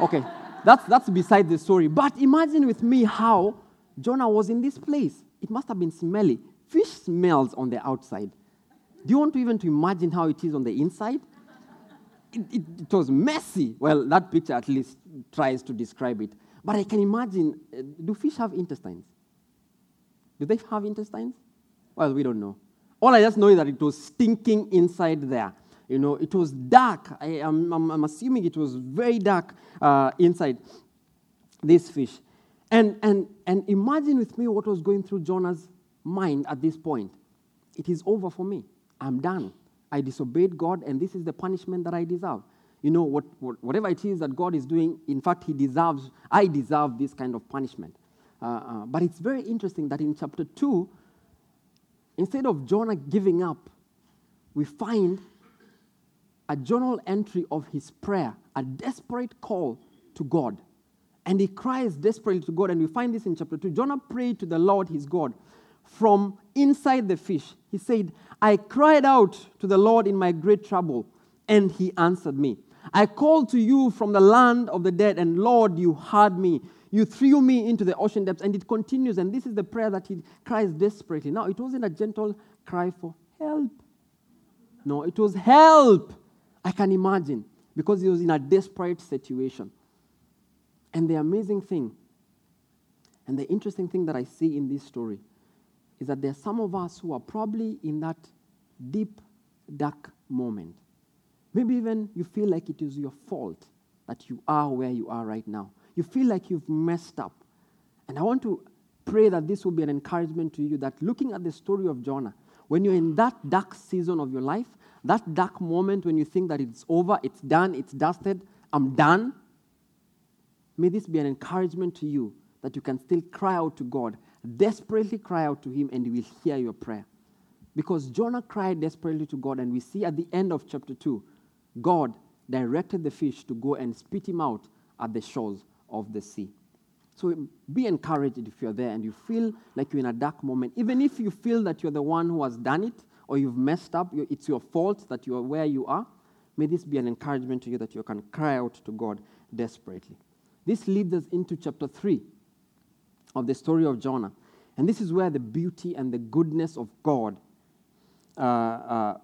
Okay, that's, that's beside the story. But imagine with me how Jonah was in this place. It must have been smelly. Fish smells on the outside. Do you want to even to imagine how it is on the inside? It, it, it, was messy. Well, that picture at least tries to describe it. But I can imagine uh, do fish have intestines? Do they have intestines? Well, we don't know. All I just know is that it was stinking inside there. You know, it was dark. I, am I'm, I'm assuming it was very dark uh, inside this fish. And, and, and imagine with me what was going through Jonah's mind at this point. It is over for me. I'm done. I disobeyed God, and this is the punishment that I deserve. You know, what, what, whatever it is that God is doing, in fact, He deserves, I deserve this kind of punishment. Uh, uh, but it's very interesting that in chapter 2, instead of Jonah giving up, we find a journal entry of his prayer, a desperate call to God. And he cries desperately to God, and we find this in chapter 2. Jonah prayed to the Lord his God from inside the fish. He said, I cried out to the Lord in my great trouble, and he answered me. I called to you from the land of the dead, and Lord, you heard me. You threw me into the ocean depths. And it continues. And this is the prayer that he cries desperately. Now, it wasn't a gentle cry for help. No, it was help. I can imagine. Because he was in a desperate situation. And the amazing thing, and the interesting thing that I see in this story, is that there are some of us who are probably in that deep, dark moment. Maybe even you feel like it is your fault that you are where you are right now you feel like you've messed up. And I want to pray that this will be an encouragement to you that looking at the story of Jonah, when you're in that dark season of your life, that dark moment when you think that it's over, it's done, it's dusted, I'm done, may this be an encouragement to you that you can still cry out to God, desperately cry out to Him, and He will hear your prayer. Because Jonah cried desperately to God, and we see at the end of chapter 2, God directed the fish to go and spit him out at the shores of the sea. So be encouraged if you're there and you feel like you're in a dark moment. Even if you feel that you're the one who has done it or you've messed up, it's your fault that you are where you are, may this be an encouragement to you that you can cry out to God desperately. This leads us into chapter 3 of the story of Jonah. And this is where the beauty and the goodness of God uh, uh,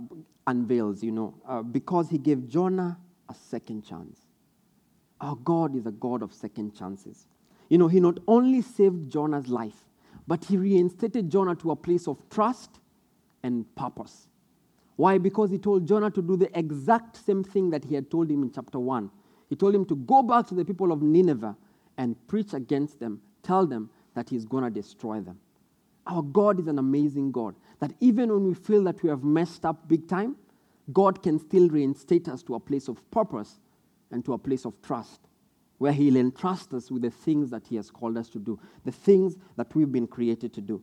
unveils, you know, uh, because he gave Jonah a second chance. Our God is a God of second chances. You know, He not only saved Jonah's life, but He reinstated Jonah to a place of trust and purpose. Why? Because He told Jonah to do the exact same thing that He had told him in chapter 1. He told him to go back to the people of Nineveh and preach against them, tell them that He's going to destroy them. Our God is an amazing God. That even when we feel that we have messed up big time, God can still reinstate us to a place of purpose and to a place of trust, where He'll entrust us with the things that He has called us to do, the things that we've been created to do.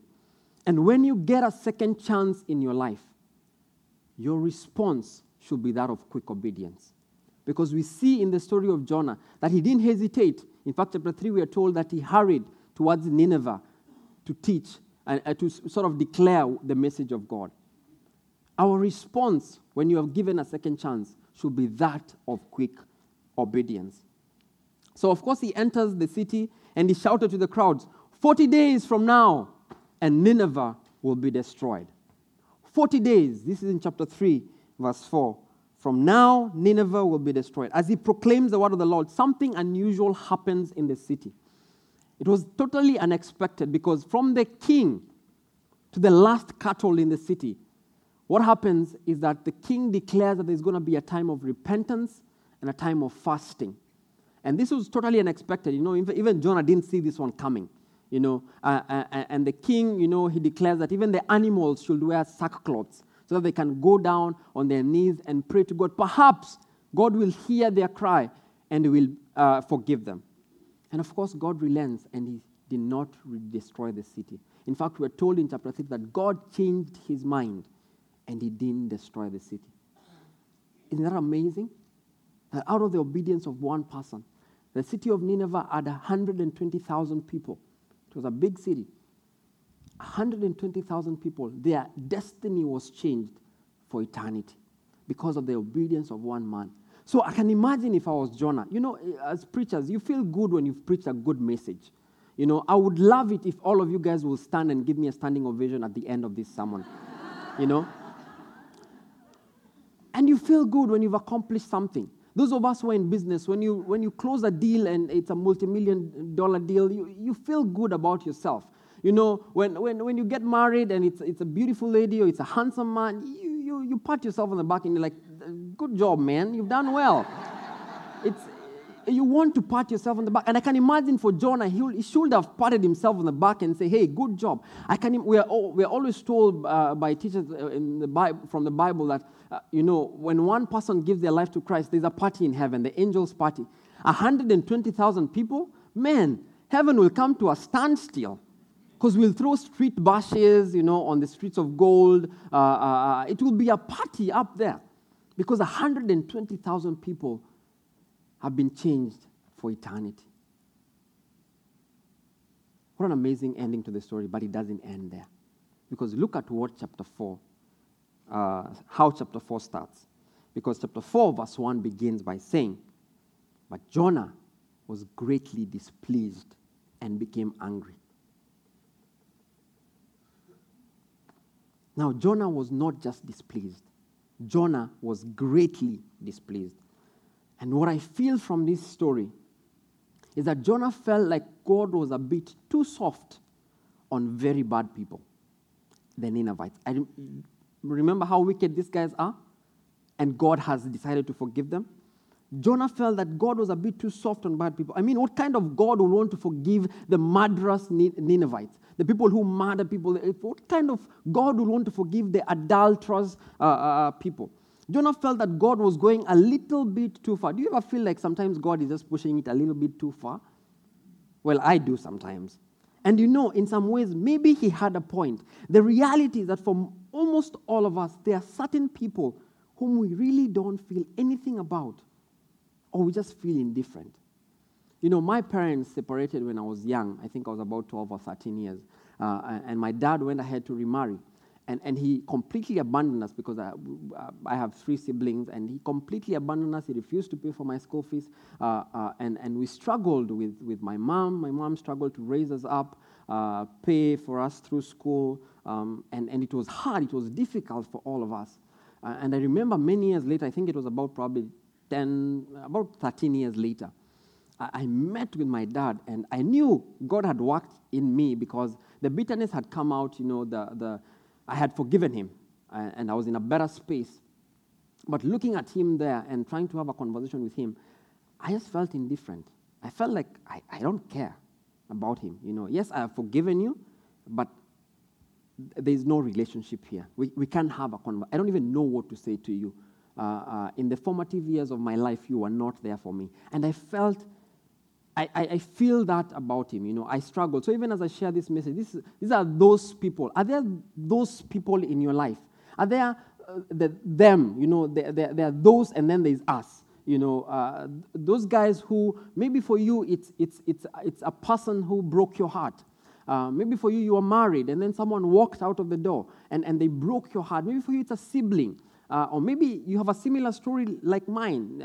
And when you get a second chance in your life, your response should be that of quick obedience. Because we see in the story of Jonah that he didn't hesitate. In fact, chapter 3, we are told that he hurried towards Nineveh to teach and uh, to sort of declare the message of God. Our response when you have given a second chance should be that of quick obedience. So, of course, he enters the city and he shouted to the crowds 40 days from now, and Nineveh will be destroyed. 40 days. This is in chapter 3, verse 4. From now, Nineveh will be destroyed. As he proclaims the word of the Lord, something unusual happens in the city. It was totally unexpected because from the king to the last cattle in the city, what happens is that the king declares that there's going to be a time of repentance and a time of fasting. And this was totally unexpected. You know, even Jonah didn't see this one coming. You know, uh, uh, uh, and the king, you know, he declares that even the animals should wear sackcloths so that they can go down on their knees and pray to God. Perhaps God will hear their cry and will uh, forgive them. And of course, God relents and he did not destroy the city. In fact, we're told in chapter 6 that God changed his mind and he didn't destroy the city. Isn't that amazing? That out of the obedience of one person, the city of Nineveh had 120,000 people. It was a big city. 120,000 people, their destiny was changed for eternity because of the obedience of one man. So I can imagine if I was Jonah. You know, eh, as preachers, you feel good when you've preached a good message. You know, I would love it if all of you guys will stand and give me a standing ovation at the end of this sermon. [laughs] you know? And you feel good when you've accomplished something. Those of us who are in business, when you, when you close a deal and it's a multi million dollar deal, you, you feel good about yourself. You know, when, when, when you get married and it's, it's a beautiful lady or it's a handsome man, you, you, you pat yourself on the back and you're like, good job, man. You've done well. [laughs] it's, you want to pat yourself on the back. And I can imagine for Jonah, he, should have patted himself on the back and say, hey, good job. I can, we, are, we are always told uh, by teachers uh, in the Bible, from the Bible that, uh, you know, when one person gives their life to Christ, there's a party in heaven, the angels' party. 120,000 people, man, heaven will come to a standstill because we'll throw street bashes, you know, on the streets of gold. Uh, uh, uh it will be a party up there because 120,000 people have been changed for eternity. What an amazing ending to the story, but it doesn't end there. Because look at what chapter 4, uh, how chapter 4 starts. Because chapter 4, verse 1 begins by saying, But Jonah was greatly displeased and became angry. Now, Jonah was not just displeased, Jonah was greatly displeased. And what I feel from this story is that Jonah felt like God was a bit too soft on very bad people, the Ninevites. I remember how wicked these guys are, and God has decided to forgive them. Jonah felt that God was a bit too soft on bad people. I mean, what kind of God would want to forgive the murderous Ninevites, the people who murder people? What kind of God would want to forgive the adulterous uh, uh, uh, people? Jonah felt that God was going a little bit too far. Do you ever feel like sometimes God is just pushing it a little bit too far? Well, I do sometimes. And you know, in some ways, maybe he had a point. The reality is that for almost all of us, there are certain people whom we really don't feel anything about or we just feel indifferent. You know, my parents separated when I was young. I think I was about 12 or 13 years. Uh, and my dad went ahead to remarry. And, and he completely abandoned us because I, I have three siblings, and he completely abandoned us. He refused to pay for my school fees. Uh, uh, and, and we struggled with, with my mom. My mom struggled to raise us up, uh, pay for us through school. Um, and, and it was hard, it was difficult for all of us. Uh, and I remember many years later, I think it was about probably 10, about 13 years later, I, I met with my dad, and I knew God had worked in me because the bitterness had come out. You know, the, the, I had forgiven him, uh, and I was in a better space. But looking at him there and trying to have a conversation with him, I just felt indifferent. I felt like I, I don't care about him. You know, yes, I have forgiven you, but there's no relationship here. We, we can't have a conversation. I don't even know what to say to you. Uh, uh, in the formative years of my life, you were not there for me. And I felt, I, I, feel that about him. You know, I struggle. So even as I share this message, this, these are those people. Are there those people in your life? Are there uh, the, them? You know, there, there, are those, and then there's us. You know, uh, those guys who maybe for you it's, it's, it's, it's a person who broke your heart. Uh, maybe for you, you are married and then someone walked out of the door and, and they broke your heart. Maybe for you, it's a sibling. Uh, or maybe you have a similar story like mine.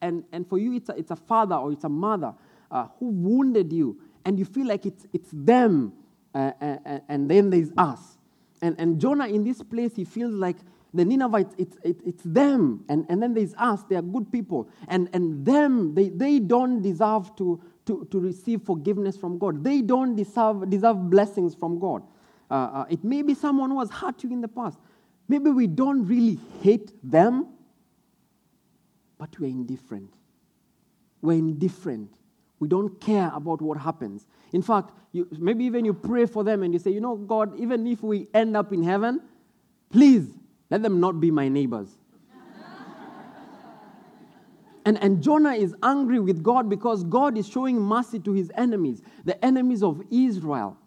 Uh, uh and, and for you, it's a, it's a father or it's a mother uh, who wounded you. And you feel like it's, it's them. Uh, and, and then there's us. And, and Jonah, in this place, he feels like the Ninevites, it's, it, it's them. And, and then there's us. They are good people. And, and them, they, they don't deserve to, to, to receive forgiveness from God. They don't deserve, deserve blessings from God. Uh, uh, it may be someone who has hurt you in the past. Maybe we don't really hate them, but we're indifferent. We're indifferent. We don't care about what happens. In fact, you, maybe even you pray for them and you say, you know, God, even if we end up in heaven, please let them not be my neighbors. [laughs] And, and Jonah is angry with God because God is showing mercy to his enemies, the enemies of Israel.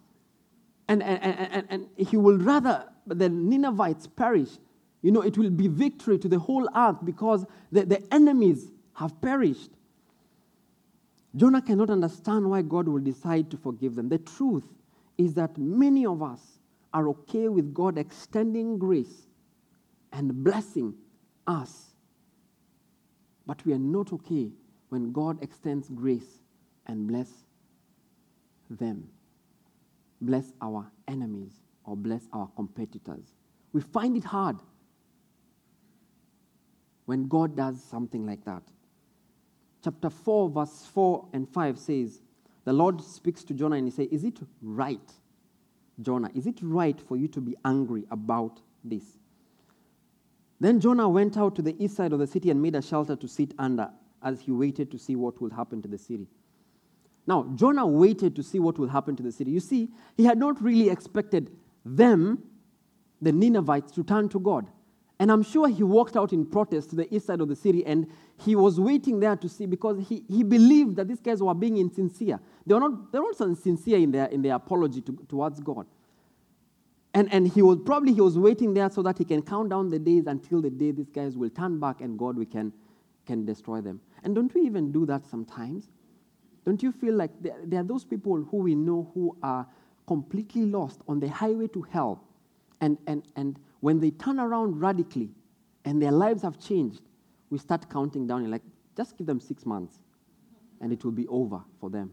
And, and, and, and, he will rather the Ninevites perish. You know, it will be victory to the whole earth because the, the enemies have perished. Jonah cannot understand why God will decide to forgive them. The truth is that many of us are okay with God extending grace and blessing us but we are not okay when God extends grace and bless them, bless our enemies, or bless our competitors. We find it hard when God does something like that. Chapter 4, verse 4 and 5 says, The Lord speaks to Jonah and he says, Is it right, Jonah, is it right for you to be angry about this? Then Jonah went out to the east side of the city and made a shelter to sit under as he waited to see what would happen to the city. Now, Jonah waited to see what will happen to the city. You see, he had not really expected them, the Ninevites, to turn to God. And I'm sure he walked out in protest to the east side of the city and he was waiting there to see because he, he believed that these guys were being insincere. They were not, they were not sincere in their, in their apology to, towards God. And, and he was probably he was waiting there so that he can count down the days until the day these guys will turn back and God we can, can destroy them. And don't we even do that sometimes? Don't you feel like there, there are those people who we know who are completely lost on the highway to hell? And, and, and when they turn around radically and their lives have changed, we start counting down and like, just give them six months and it will be over for them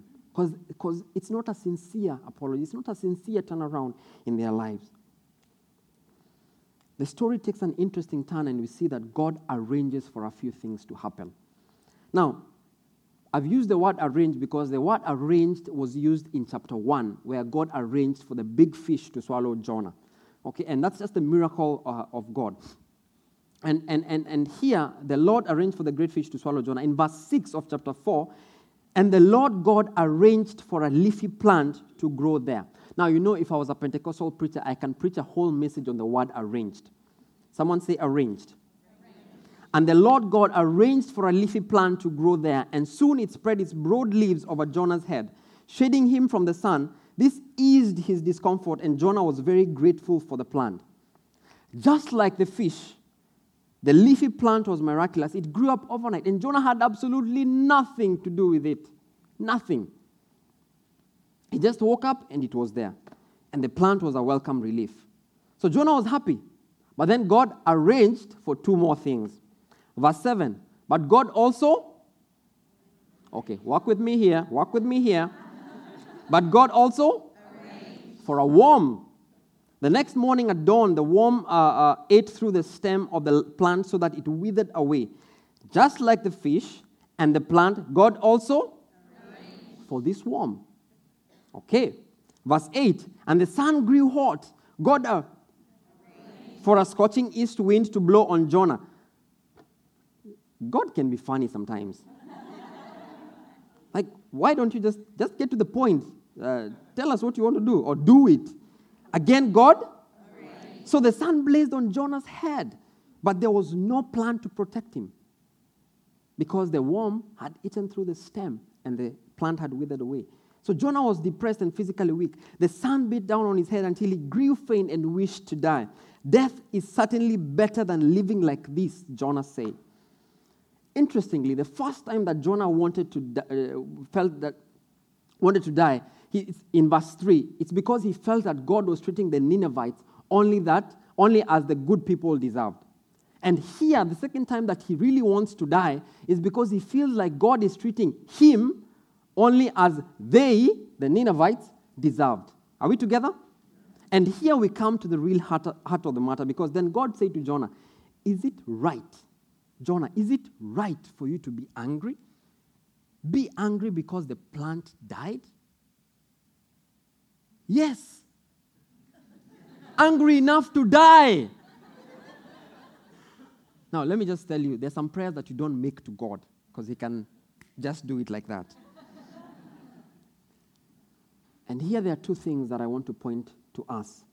because it's not a sincere apology, it's not a sincere turnaround in their lives. The story takes an interesting turn, and we see that God arranges for a few things to happen. Now, I've used the word arrange because the word arranged was used in chapter 1, where God arranged for the big fish to swallow Jonah. Okay, and that's just the miracle uh, of God. And, and, and, and here, the Lord arranged for the great fish to swallow Jonah. In verse 6 of chapter 4, and the Lord God arranged for a leafy plant to grow there. Now, you know, if I was a Pentecostal preacher, I can preach a whole message on the word arranged. Someone say arranged. And the Lord God arranged for a leafy plant to grow there, and soon it spread its broad leaves over Jonah's head, shading him from the sun. This eased his discomfort, and Jonah was very grateful for the plant. Just like the fish, the leafy plant was miraculous. It grew up overnight, and Jonah had absolutely nothing to do with it. Nothing. He just woke up and it was there. And the plant was a welcome relief. So Jonah was happy. But then God arranged for two more things. Verse 7 But God also, okay, walk with me here, walk with me here. but God also. For a worm the next morning at dawn, the worm uh, uh, ate through the stem of the plant so that it withered away. Just like the fish and the plant, God also for this worm. Okay. Verse 8 And the sun grew hot. God uh, for a scorching east wind to blow on Jonah. God can be funny sometimes. [laughs] like, why don't you just, just get to the point? Uh, tell us what you want to do or do it. Again, God? So the sun blazed on Jonah's head, but there was no plan to protect him because the worm had eaten through the stem and the plant had withered away. So Jonah was depressed and physically weak. The sun beat down on his head until he grew faint and wished to die. Death is certainly better than living like this, Jonah said. Interestingly, the first time that Jonah wanted to uh, felt that wanted to die, he, in verse 3, it's because he felt that God was treating the Ninevites only that only as the good people deserved. And here, the second time that he really wants to die is because he feels like God is treating him only as they, the Ninevites, deserved. Are we together? And here we come to the real heart, heart of the matter because then God said to Jonah, Is it right, Jonah, is it right for you to be angry? Be angry because the plant died? Yes. angry enough to die. Now, let me just tell you there's some prayers that you don't make to God because He can just do it like that. and here there are two things that I want to point to us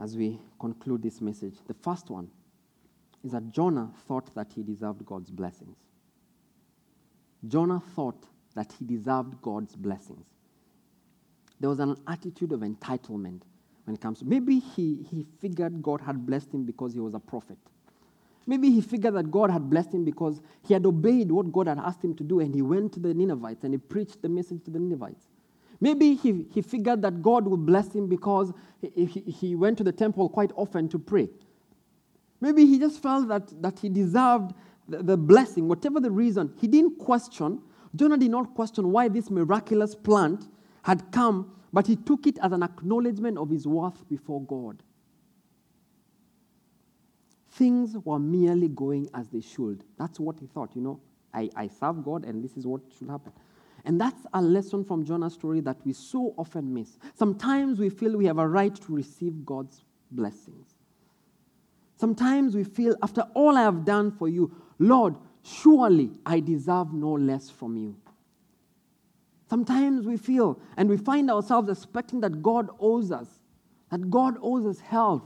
as we conclude this message. The first one is that Jonah thought that he deserved God's blessings. Jonah thought that he deserved God's blessings. There was an attitude of entitlement when it comes to maybe he, he figured God had blessed him because he was a prophet. Maybe he figured that God had blessed him because he had obeyed what God had asked him to do and he went to the Ninevites and he preached the message to the Ninevites. Maybe he, he figured that God would bless him because he, he, he went to the temple quite often to pray. Maybe he just felt that, that he deserved the, the blessing, whatever the reason. He didn't question, Jonah did not question why this miraculous plant had come, but he took it as an acknowledgement of his worth before God things were merely going as they should. That's what he thought, you know. I, I serve God and this is what should happen. And that's a lesson from Jonah's story that we so often miss. Sometimes we feel we have a right to receive God's blessings. Sometimes we feel, after all I have done for you, Lord, surely I deserve no less from you. Sometimes we feel and we find ourselves expecting that God owes us, that God owes us health,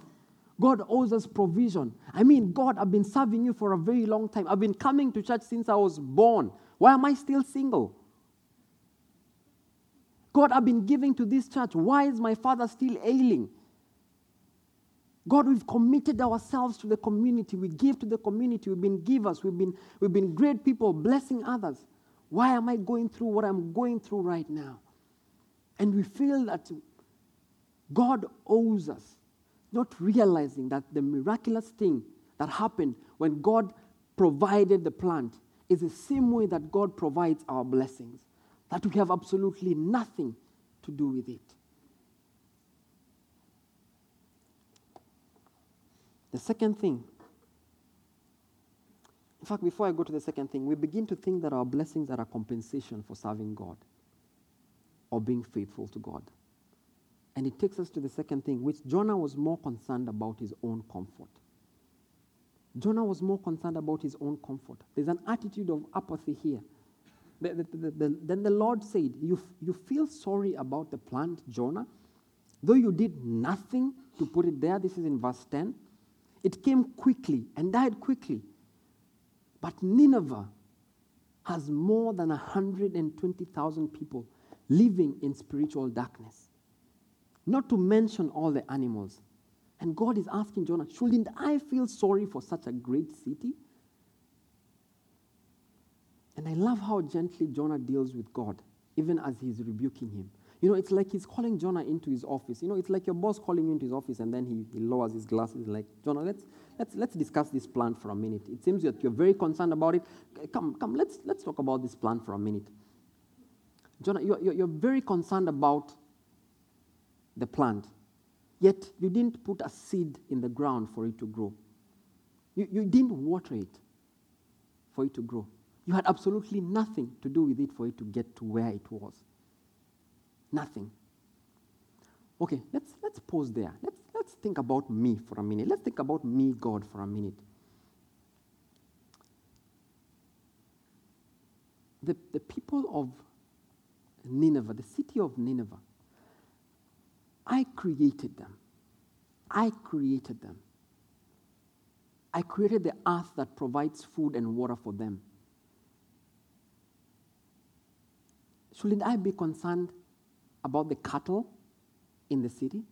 God owes us provision. I mean, God, I've been serving you for a very long time. I've been coming to church since I was born. Why am I still single? God, I've been giving to this church. Why is my father still ailing? God, we've committed ourselves to the community. We give to the community. We've been givers. We've been, we've been great people blessing others. Why am I going through what I'm going through right now? And we feel that God owes us not realizing that the miraculous thing that happened when God provided the plant is the same way that God provides our blessings, that we have absolutely nothing to do with it. The second thing, in fact, before I go to the second thing, we begin to think that our blessings are a compensation for serving God or being faithful to God. And it takes us to the second thing, which Jonah was more concerned about his own comfort. Jonah was more concerned about his own comfort. There's an attitude of apathy here. The, the, the, then the Lord said, you, you feel sorry about the plant, Jonah? Though you did nothing to put it there, this is in verse 10, it came quickly and died quickly. But Nineveh has more than 120,000 people living in spiritual darkness not to mention all the animals. And God is asking Jonah, shouldn't I feel sorry for such a great city? And I love how gently Jonah deals with God, even as he's rebuking him. You know, it's like he's calling Jonah into his office. You know, it's like your boss calling you into his office and then he, he lowers his glasses like, Jonah, let's, let's, let's discuss this plan for a minute. It seems that you're very concerned about it. Come, come, let's, let's talk about this plan for a minute. Jonah, you're, you're, very concerned about the plant, yet you didn't put a seed in the ground for it to grow. You, you didn't water it. for it to grow. You had absolutely nothing to do with it for it to get to where it was. Nothing. Okay, let's, let's pause there. Let's, let's think about me for a minute. Let's think about me, God, for a minute. The, the people of Nineveh, the city of Nineveh, I created them. I created them. I created the earth that provides food and water for them. Shouldn't I be concerned about the cattle in the city?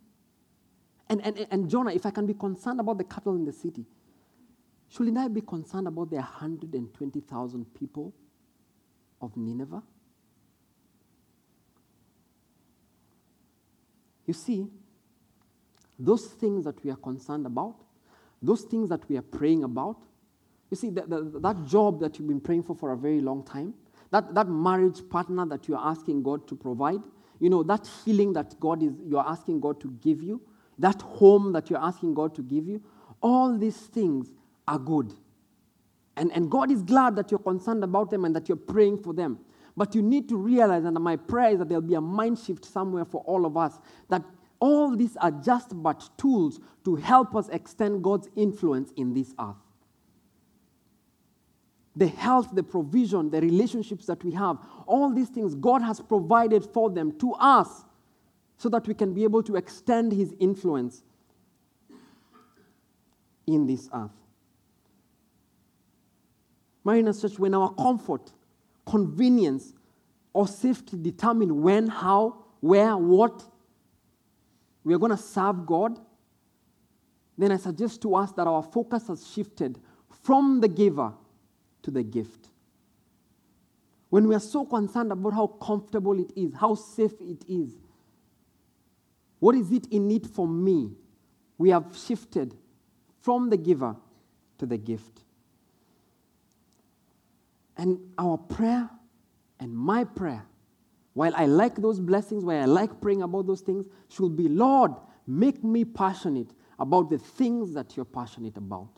And, and, and Jonah, if I can be concerned about the cattle in the city, shouldn't I be concerned about the 120,000 people of Nineveh? You see, those things that we are concerned about, those things that we are praying about, you see, the, that job that you've been praying for for a very long time, that, that marriage partner that you are asking God to provide, you know, that healing that God is, you're asking God to give you, that home that you're asking God to give you, all these things are good. And, and God is glad that you're concerned about them and that you're praying for them. But you need to realize, and my prayer is that there'll be a mind shift somewhere for all of us, that all these are just but tools to help us extend God's influence in this earth. The health, the provision, the relationships that we have, all these things God has provided for them to us so that we can be able to extend His influence in this earth. Mariners Church, when our comfort, convenience, or safety determine when, how, where, what, we are going to serve God, then I suggest to us that our focus has shifted from the giver to the gift. When we are so concerned about how comfortable it is, how safe it is, what is it in it for me? We have shifted from the giver to the gift. And our prayer and my prayer while I like those blessings, while I like praying about those things, should be Lord, make me passionate about the things that you're passionate about.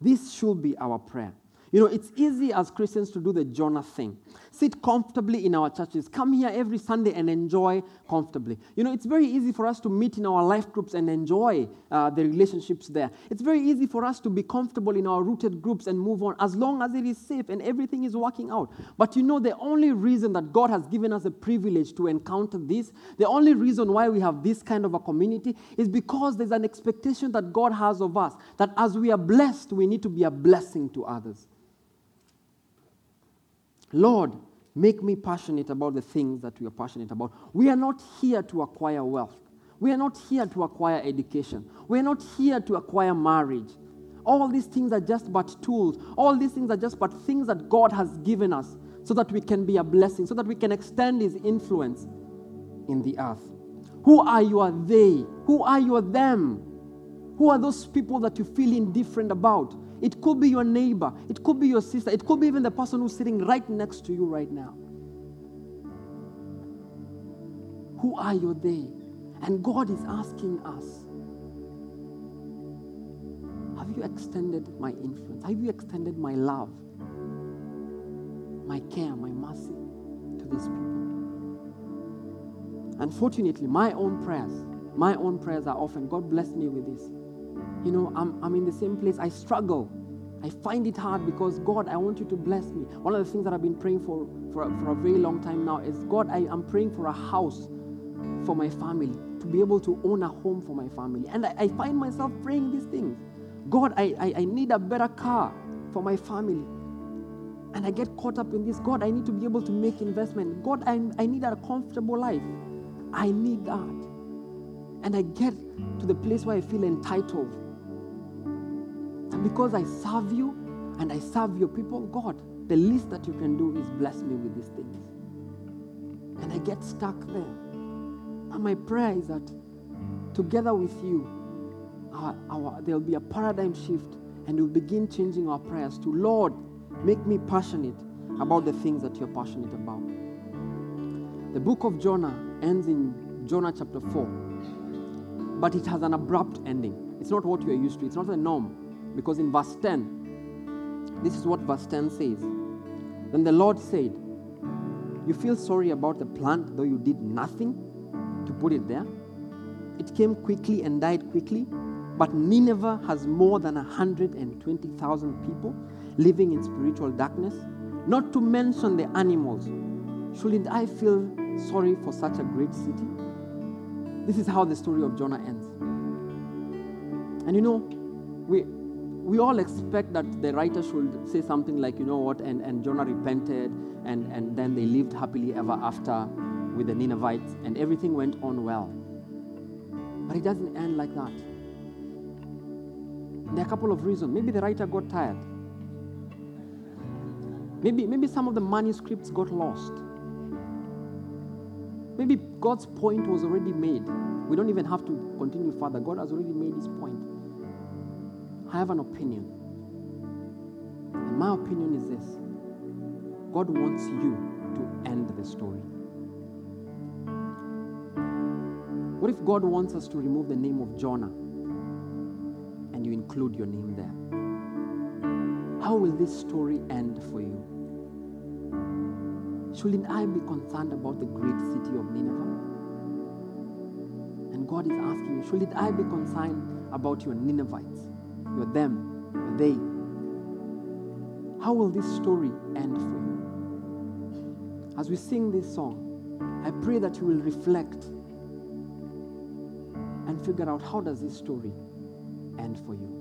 This should be our prayer. You know, it's easy as Christians to do the Jonah thing. Sit comfortably in our churches. Come here every Sunday and enjoy comfortably. You know, it's very easy for us to meet in our life groups and enjoy uh, the relationships there. It's very easy for us to be comfortable in our rooted groups and move on as long as it is safe and everything is working out. But you know, the only reason that God has given us a privilege to encounter this, the only reason why we have this kind of a community is because there's an expectation that God has of us that as we are blessed, we need to be a blessing to others. Lord, make me passionate about the things that we are passionate about. We are not here to acquire wealth. We are not here to acquire education. We are not here to acquire marriage. All these things are just but tools. All these things are just but things that God has given us so that we can be a blessing, so that we can extend His influence in the earth. Who are your they? Who are your them? Who are those people that you feel indifferent about? It could be your neighbor. It could be your sister. It could be even the person who's sitting right next to you right now. Who are you they? And God is asking us Have you extended my influence? Have you extended my love, my care, my mercy to these people? Unfortunately, my own prayers, my own prayers are often, God bless me with this you know, I'm, I'm in the same place. I struggle. I find it hard because, God, I want you to bless me. One of the things that I've been praying for for, for a very long time now is, God, I, am praying for a house for my family, to be able to own a home for my family. And I, I find myself praying these things. God, I, I, I need a better car for my family. And I get caught up in this. God, I need to be able to make investment. God, I, I need a comfortable life. I need that. And I get to the place where I feel entitled and because I serve you and I serve your people, God, the least that you can do is bless me with these things. And I get stuck there. And my prayer is that together with you, our, our, there'll be a paradigm shift and we'll begin changing our prayers to Lord, make me passionate about the things that you're passionate about. The book of Jonah ends in Jonah chapter 4, but it has an abrupt ending. It's not what you're used to, it's not the norm. Because in verse 10, This is what verse 10 says. Then the Lord said, You feel sorry about the plant, though you did nothing to put it there? It came quickly and died quickly, but Nineveh has more than 120,000 people living in spiritual darkness, not to mention the animals. Shouldn't I feel sorry for such a great city? This is how the story of Jonah ends. And you know, we, we all expect that the writer should say something like, you know what, and, and Jonah repented, and, and then they lived happily ever after with the Ninevites, and everything went on well. But it doesn't end like that. There are a couple of reasons. Maybe the writer got tired. Maybe, maybe some of the manuscripts got lost. Maybe God's point was already made. We don't even have to continue further. God has already made his point. I have an opinion. And my opinion is this God wants you to end the story. What if God wants us to remove the name of Jonah and you include your name there? How will this story end for you? Shouldn't I be concerned about the great city of Nineveh? And God is asking you, shouldn't I be concerned about your Ninevites, your them, your they? How will this story end for you? As we sing this song, I pray that you will reflect and figure out how does this story end for you.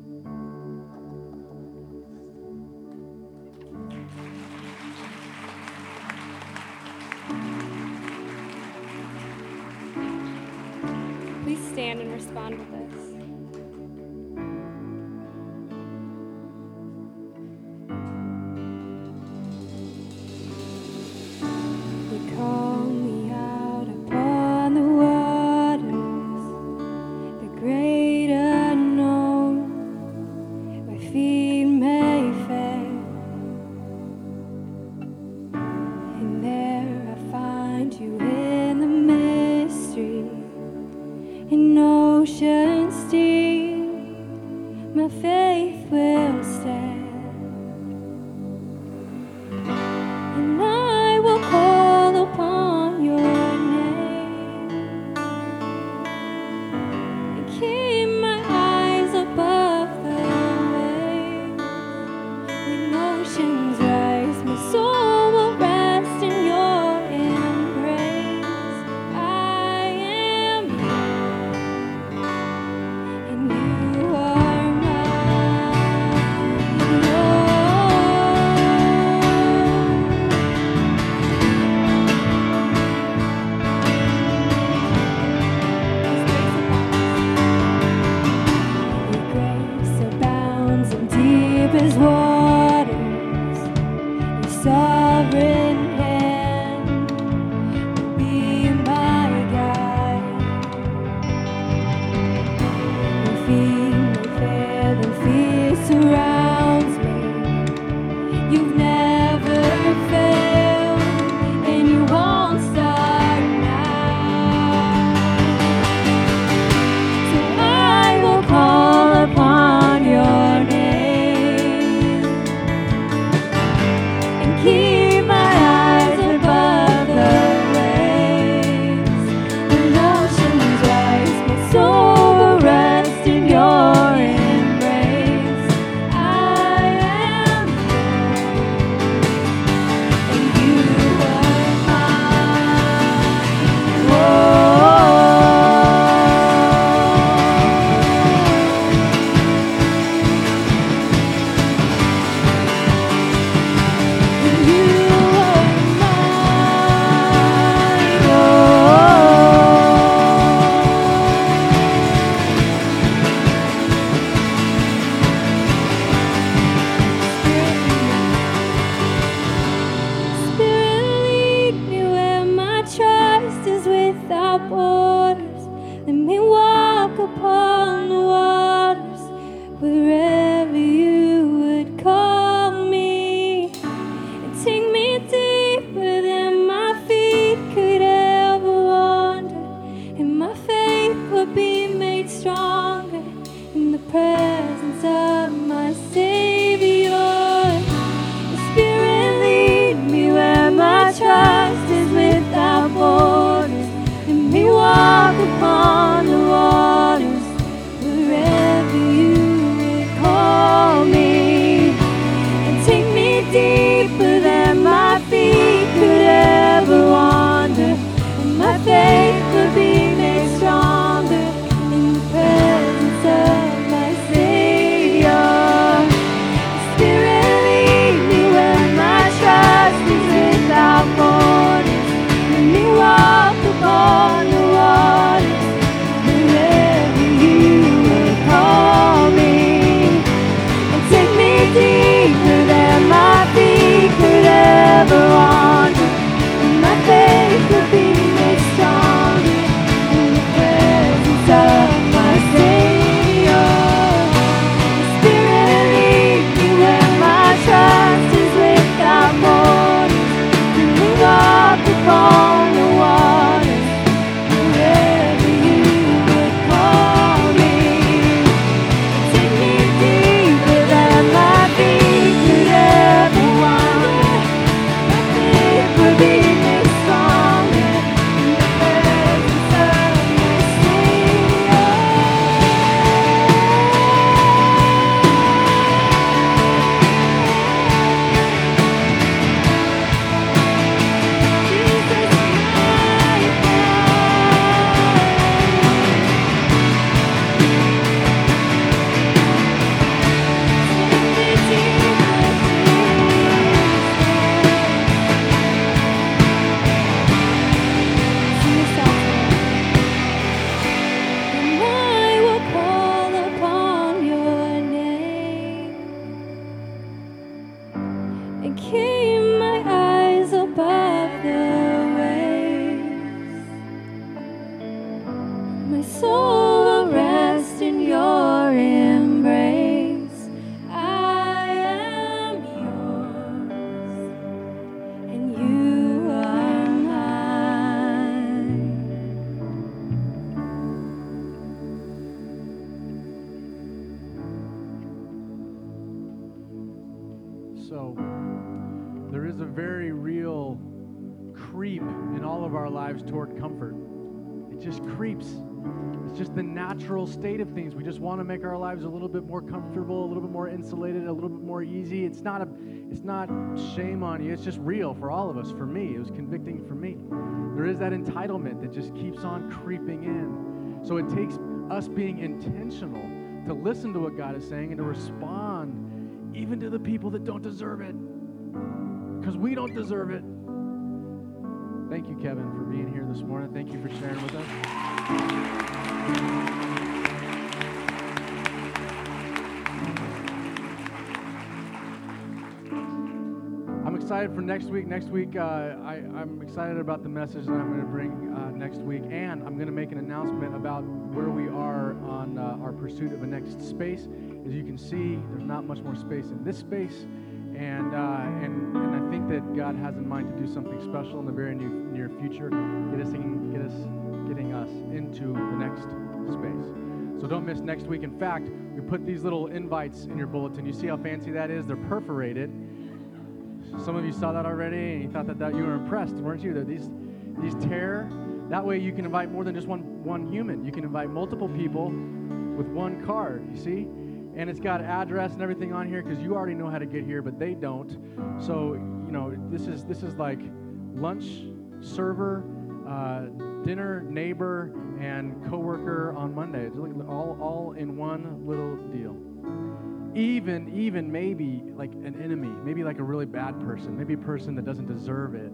Insulated, a little bit more easy. It's not a it's not shame on you. It's just real for all of us. For me, it was convicting for me. There is that entitlement that just keeps on creeping in. So it takes us being intentional to listen to what God is saying and to respond even to the people that don't deserve it. Because we don't deserve it. Thank you, Kevin, for being here this morning. Thank you for sharing with us. Excited for next week. Next week, uh, I, I'm excited about the message that I'm going to bring uh, next week, and I'm going to make an announcement about where we are on uh, our pursuit of a next space. As you can see, there's not much more space in this space, and uh, and and I think that God has in mind to do something special in the very near, near future, get us in, get us getting us into the next space. So don't miss next week. In fact, we put these little invites in your bulletin. You see how fancy that is? They're perforated. Some of you saw that already, and you thought that, that you were impressed, weren't you? That these these tear. That way, you can invite more than just one one human. You can invite multiple people with one card. You see, and it's got address and everything on here because you already know how to get here, but they don't. So you know this is this is like lunch server, uh, dinner neighbor, and coworker on Monday. It's all all in one little deal even even maybe like an enemy maybe like a really bad person maybe a person that doesn't deserve it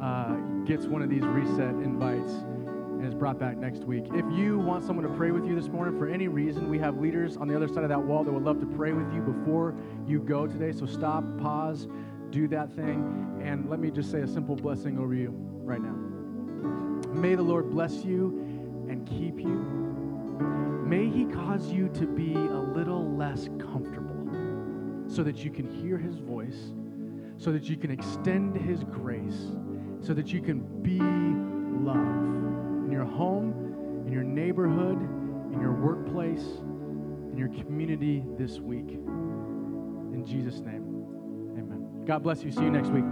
uh, gets one of these reset invites and is brought back next week. If you want someone to pray with you this morning for any reason we have leaders on the other side of that wall that would love to pray with you before you go today. So stop pause do that thing and let me just say a simple blessing over you right now. May the lord bless you and keep you. May He cause you to be a little less comfortable so that you can hear His voice, so that you can extend His grace, so that you can be love in your home, in your neighborhood, in your workplace, in your community this week. In Jesus' name, amen. God bless you. See you next week.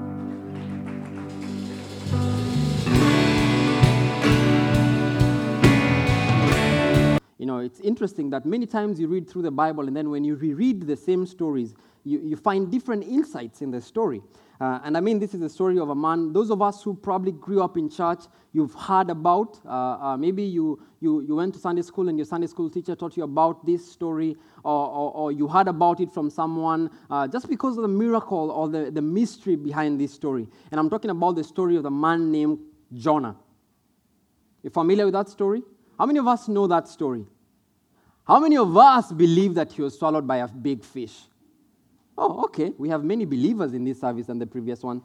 You know, it's interesting that many times you read through the Bible, and then when you reread the same stories, you, you find different insights in the story. Uh, and I mean, this is the story of a man. Those of us who probably grew up in church, you've heard about. Uh, uh, maybe you, you, you went to Sunday school and your Sunday school teacher taught you about this story, or, or, or you heard about it from someone uh, just because of the miracle or the, the mystery behind this story. And I'm talking about the story of the man named Jonah. You familiar with that story? How many of us know that story? How many of us believe that he was swallowed by a big fish? Oh, okay. We have many believers in this service than the previous one.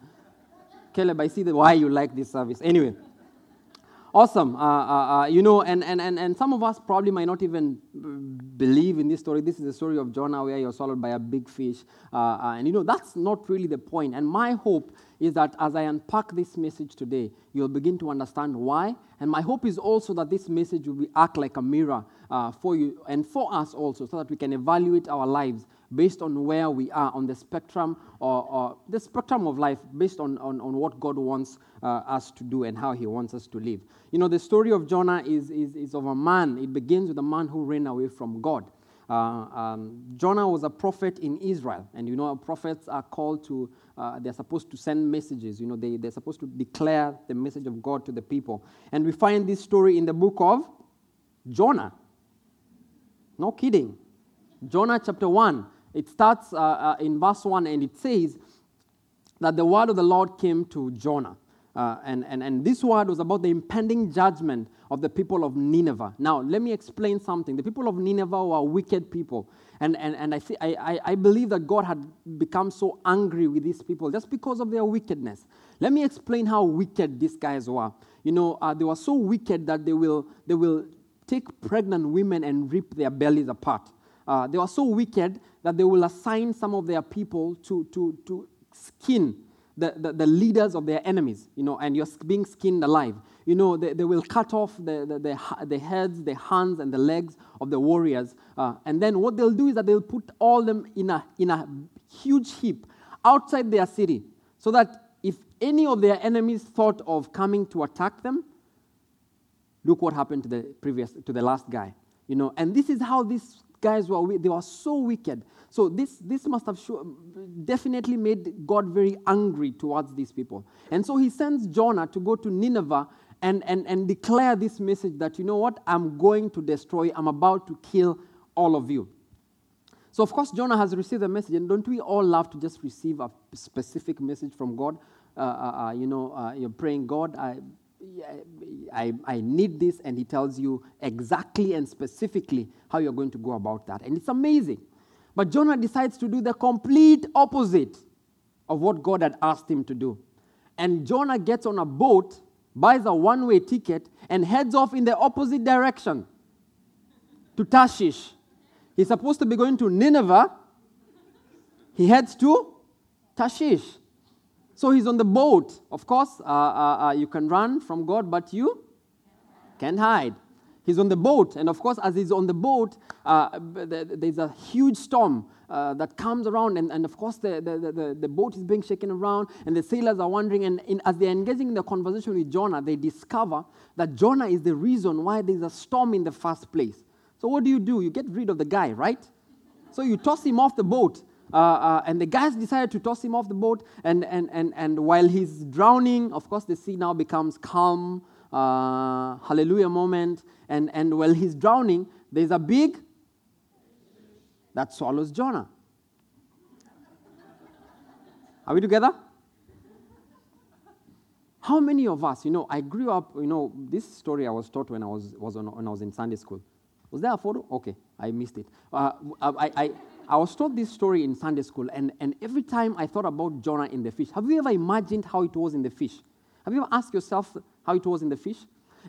Caleb, I see the why you like this service. Anyway, awesome. Uh, uh, uh, you know, and, and, and, and some of us probably might not even believe in this story. This is the story of Jonah where you're swallowed by a big fish. Uh, uh, and you know, that's not really the point. And my hope is that as I unpack this message today, you'll begin to understand why. And my hope is also that this message will be, act like a mirror uh, for you and for us also, so that we can evaluate our lives based on where we are on the spectrum or, or the spectrum of life, based on, on, on what God wants uh, us to do and how He wants us to live. You know, the story of Jonah is, is, is of a man. It begins with a man who ran away from God. Uh, um, Jonah was a prophet in Israel, and you know, prophets are called to, uh, they're supposed to send messages. You know, they, they're supposed to declare the message of God to the people. And we find this story in the book of Jonah. No kidding. Jonah chapter 1. It starts uh, uh, in verse 1 and it says that the word of the Lord came to Jonah. Uh, and, and, and this word was about the impending judgment of the people of Nineveh. Now, let me explain something. The people of Nineveh were wicked people. And, and, and I, th- I, I believe that God had become so angry with these people just because of their wickedness. Let me explain how wicked these guys were. You know, uh, they were so wicked that they will, they will take pregnant women and rip their bellies apart. Uh, they were so wicked that they will assign some of their people to, to, to skin the, the, the, leaders of their enemies, you know, and you're being skinned alive. You know, they, they will cut off the, the, the, the heads, the hands, and the legs of the warriors. Uh, and then what they'll do is that they'll put all them in a, in a huge heap outside their city so that if any of their enemies thought of coming to attack them, look what happened to the previous, to the last guy. You know, and this is how these guys were, they were so wicked. So this, this must have definitely made God very angry towards these people. And so he sends Jonah to go to Nineveh and, and, and declare this message that, you know what, I'm going to destroy, I'm about to kill all of you. So, of course, Jonah has received a message, and don't we all love to just receive a specific message from God? Uh, uh, uh, you know, uh, you're praying, God, I, I, I need this, and He tells you exactly and specifically how you're going to go about that. And it's amazing. But Jonah decides to do the complete opposite of what God had asked him to do. And Jonah gets on a boat, buys a one way ticket, and heads off in the opposite direction to Tarshish. He's supposed to be going to Nineveh. He heads to Tarshish. So he's on the boat. Of course, uh, uh, uh, you can run from God, but you can't hide. He's on the boat, and of course, as he's on the boat, uh, there's a huge storm uh, that comes around, and, and of course, the, the, the, the, boat is being shaken around, and the sailors are wondering. And in, as they're engaging in the conversation with Jonah, they discover that Jonah is the reason why there's a storm in the first place. So, what do you do? You get rid of the guy, right? So, you toss him off the boat. Uh, uh, and the guys decided to toss him off the boat. And, and, and, and while he's drowning, of course, the sea now becomes calm uh, hallelujah moment. And, and while he's drowning, there's a big that swallows Jonah. Are we together? How many of us, you know, I grew up, you know, this story I was taught when I was, was on, when I was in Sunday school. Was there a photo? Okay, I missed it. Uh, I, I, I was taught this story in Sunday school, and, and every time I thought about Jonah in the fish, have you ever imagined how it was in the fish? Have you ever asked yourself how it was in the fish?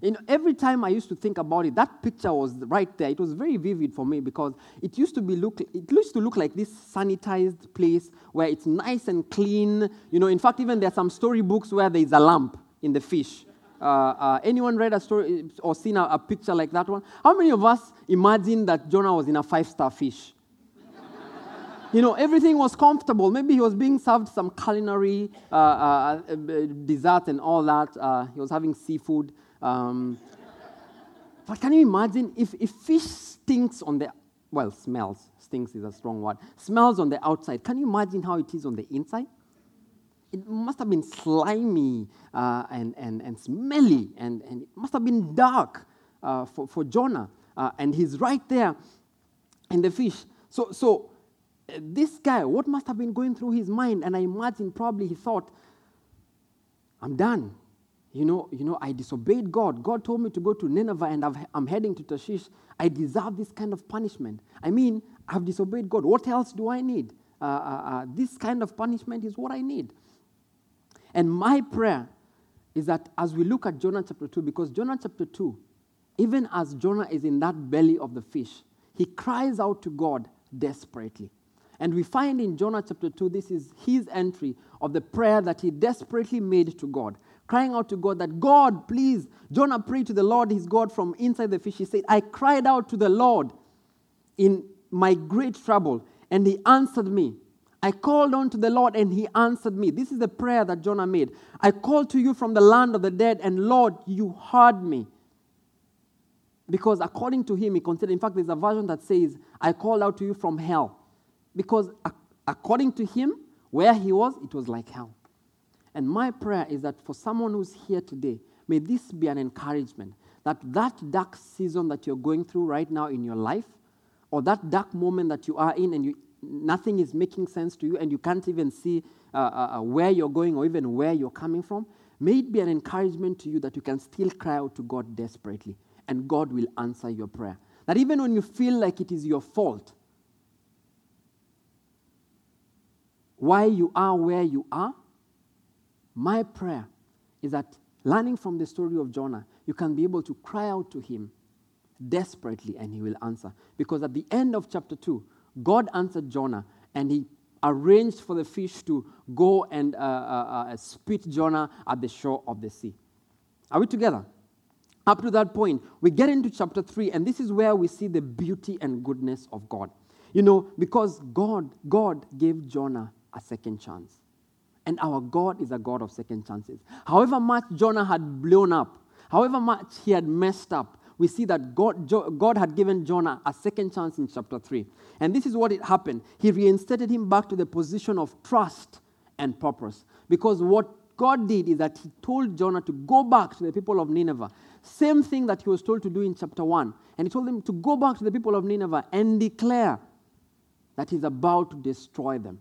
Know, every time I used to think about it, that picture was right there. It was very vivid for me because it used to be look, it used to look like this sanitized place where it's nice and clean. You know, in fact, even there are some storybooks where there is a lamp in the fish. Uh, uh, anyone read a story or seen a, a picture like that one? How many of us imagine that Jonah was in a five-star fish? [laughs] you know, everything was comfortable. Maybe he was being served some culinary uh, uh, uh dessert and all that. Uh, he was having seafood. Um, but can you imagine if, if fish stinks on the, well, smells, stinks is a strong word, smells on the outside, can you imagine how it is on the inside? It must have been slimy uh, and, and, and smelly, and, and it must have been dark uh, for, for Jonah. Uh, and he's right there in the fish. So, so uh, this guy, what must have been going through his mind? And I imagine probably he thought, I'm done you know, you know, I disobeyed God. God told me to go to Nineveh and i am heading to Tarshish. I deserve this kind of punishment. I mean, I've disobeyed God. What else do I need? Uh, uh, uh, this kind of punishment is what I need. And my prayer is that as we look at Jonah chapter 2, because Jonah chapter 2, even as Jonah is in that belly of the fish, he cries out to God desperately. And we find in Jonah chapter 2, this is his entry of the prayer that he desperately made to God crying out to God that, God, please. Jonah prayed to the Lord, his God, from inside the fish. He said, I cried out to the Lord in my great trouble, and he answered me. I called on to the Lord, and he answered me. This is the prayer that Jonah made. I called to you from the land of the dead, and Lord, you heard me. Because according to him, he considered, in fact, there's a version that says, I called out to you from hell. Because according to him, where he was, it was like hell. And my prayer is that for someone who's here today, may this be an encouragement that that dark season that you're going through right now in your life, or that dark moment that you are in and you, nothing is making sense to you and you can't even see uh, uh, uh, where you're going or even where you're coming from, may it be an encouragement to you that you can still cry out to God desperately and God will answer your prayer. That even when you feel like it is your fault, why you are where you are, my prayer is that learning from the story of Jonah, you can be able to cry out to him desperately and he will answer. Because at the end of chapter 2, God answered Jonah and he arranged for the fish to go and uh, uh, uh, spit Jonah at the shore of the sea. Are we together? Up to that point, we get into chapter 3, and this is where we see the beauty and goodness of God. You know, because God, God gave Jonah a second chance. And our God is a God of second chances. However much Jonah had blown up, however much he had messed up, we see that God, God had given Jonah a second chance in chapter 3. And this is what it happened. He reinstated him back to the position of trust and purpose. Because what God did is that He told Jonah to go back to the people of Nineveh. Same thing that He was told to do in chapter 1. And He told him to go back to the people of Nineveh and declare that He's about to destroy them.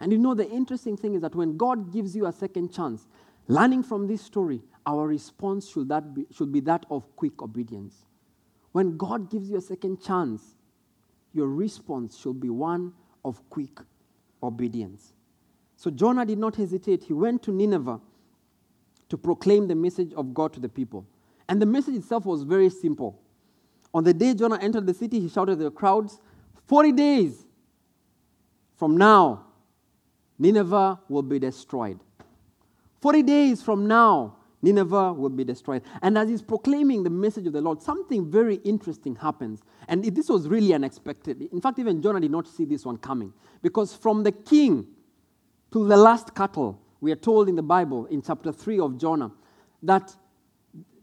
And you know, the interesting thing is that when God gives you a second chance, learning from this story, our response should, that be, should be that of quick obedience. When God gives you a second chance, your response should be one of quick obedience. So Jonah did not hesitate. He went to Nineveh to proclaim the message of God to the people. And the message itself was very simple. On the day Jonah entered the city, he shouted to the crowds, 40 days from now, Nineveh will be destroyed. 40 days from now, Nineveh will be destroyed. And as he's proclaiming the message of the Lord, something very interesting happens. And this was really unexpected. In fact, even Jonah did not see this one coming. Because from the king to the last cattle, we are told in the Bible, in chapter 3 of Jonah, that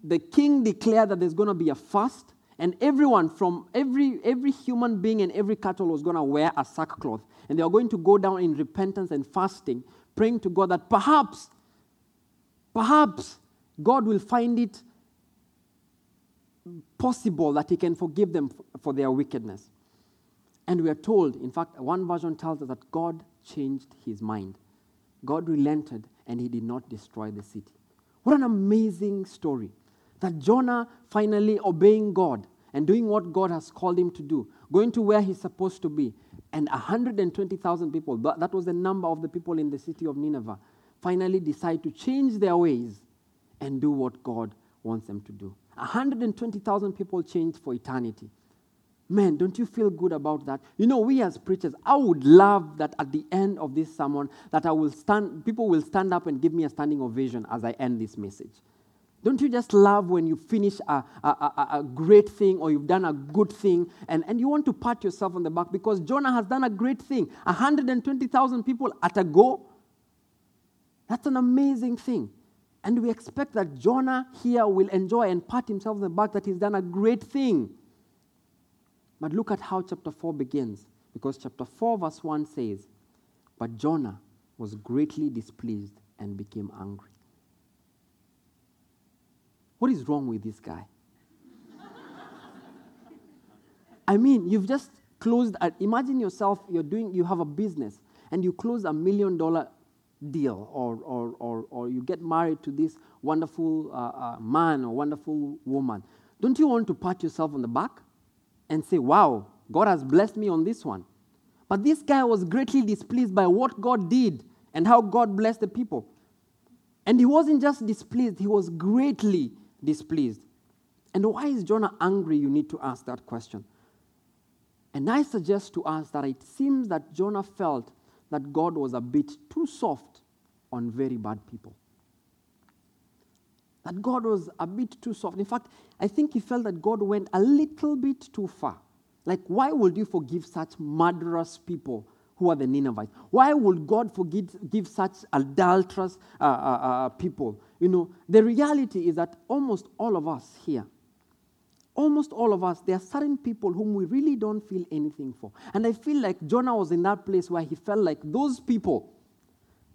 the king declared that there's going to be a fast, and everyone from every, every human being and every cattle was going to wear a sackcloth. And they are going to go down in repentance and fasting, praying to God that perhaps, perhaps God will find it possible that He can forgive them for their wickedness. And we are told, in fact, one version tells us that God changed His mind. God relented and He did not destroy the city. What an amazing story. That Jonah finally obeying God and doing what God has called him to do, going to where he's supposed to be. And 120,000 people, that was the number of the people in the city of Nineveh, finally decide to change their ways and do what God wants them to do. 120,000 people changed for eternity. Man, don't you feel good about that? You know, we as preachers, I would love that at the end of this sermon, that I will stand, people will stand up and give me a standing ovation as I end this message. Don't you just love when you finish a, a, a, a, great thing or you've done a good thing and, and you want to pat yourself on the back because Jonah has done a great thing? 120,000 people at a go? That's an amazing thing. And we expect that Jonah here will enjoy and pat himself on the back that he's done a great thing. But look at how chapter 4 begins. Because chapter 4, verse 1 says, But Jonah was greatly displeased and became angry. What is wrong with this guy? I mean, you've just closed, a, imagine yourself, you're doing, you have a business and you close a million dollar deal or, or, or, or you get married to this wonderful uh, uh, man or wonderful woman. Don't you want to pat yourself on the back and say, wow, God has blessed me on this one? But this guy was greatly displeased by what God did and how God blessed the people. And he wasn't just displeased, he was greatly displeased. And why is Jonah angry? You need to ask that question. And I suggest to us that it seems that Jonah felt that God was a bit too soft on very bad people. That God was a bit too soft. In fact, I think he felt that God went a little bit too far. Like, why would you forgive such murderous people who are the Ninevites? Why would God forgive give such adulterous uh, uh, uh, people? You know, the reality is that almost all of us here, almost all of us, there are certain people whom we really don't feel anything for. And I feel like Jonah was in that place where he felt like those people,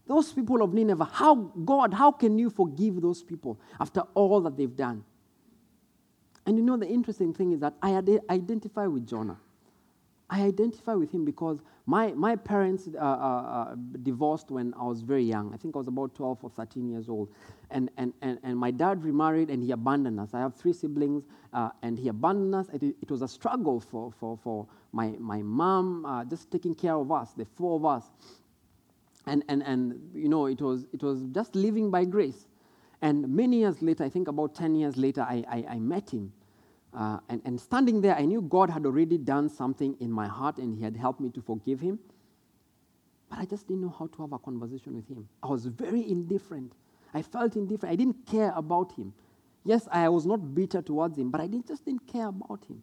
those people of Nineveh, how, God, how can you forgive those people after all that they've done? And you know, the interesting thing is that I identify with Jonah. I identify with him because my, my parents uh, uh, uh, divorced when I was very young. I think I was about 12 or 13 years old. And, and, and, and my dad remarried and he abandoned us. I have three siblings uh, and he abandoned us. It, it, was a struggle for, for, for my, my mom uh, just taking care of us, the four of us. And, and, and you know, it was, it was just living by grace. And many years later, I think about 10 years later, I, I, I met him. Uh, and, and standing there, I knew God had already done something in my heart and He had helped me to forgive Him. But I just didn't know how to have a conversation with Him. I was very indifferent. I felt indifferent. I didn't care about Him. Yes, I was not bitter towards Him, but I didn't, just didn't care about Him.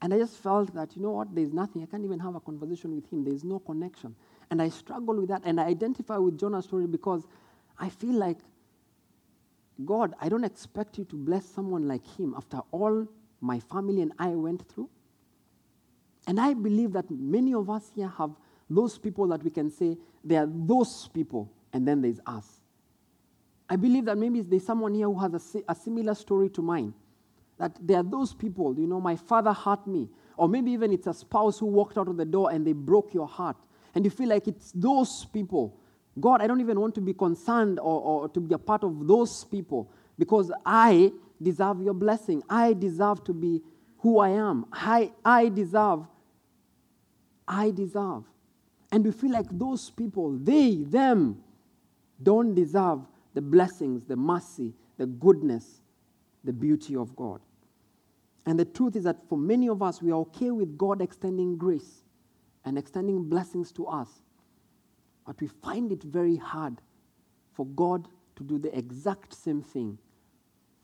And I just felt that, you know what, there's nothing. I can't even have a conversation with Him. There's no connection. And I struggle with that. And I identify with Jonah's story because I feel like God, I don't expect you to bless someone like him after all my family and I went through. And I believe that many of us here have those people that we can say, they are those people, and then there's us. I believe that maybe there's someone here who has a, a similar story to mine. That there are those people, you know, my father hurt me. Or maybe even it's a spouse who walked out of the door and they broke your heart. And you feel like it's those people God, I don't even want to be concerned or, or to be a part of those people because I deserve your blessing. I deserve to be who I am. I, I deserve. I deserve. And we feel like those people, they, them, don't deserve the blessings, the mercy, the goodness, the beauty of God. And the truth is that for many of us, we are okay with God extending grace and extending blessings to us. But we find it very hard for God to do the exact same thing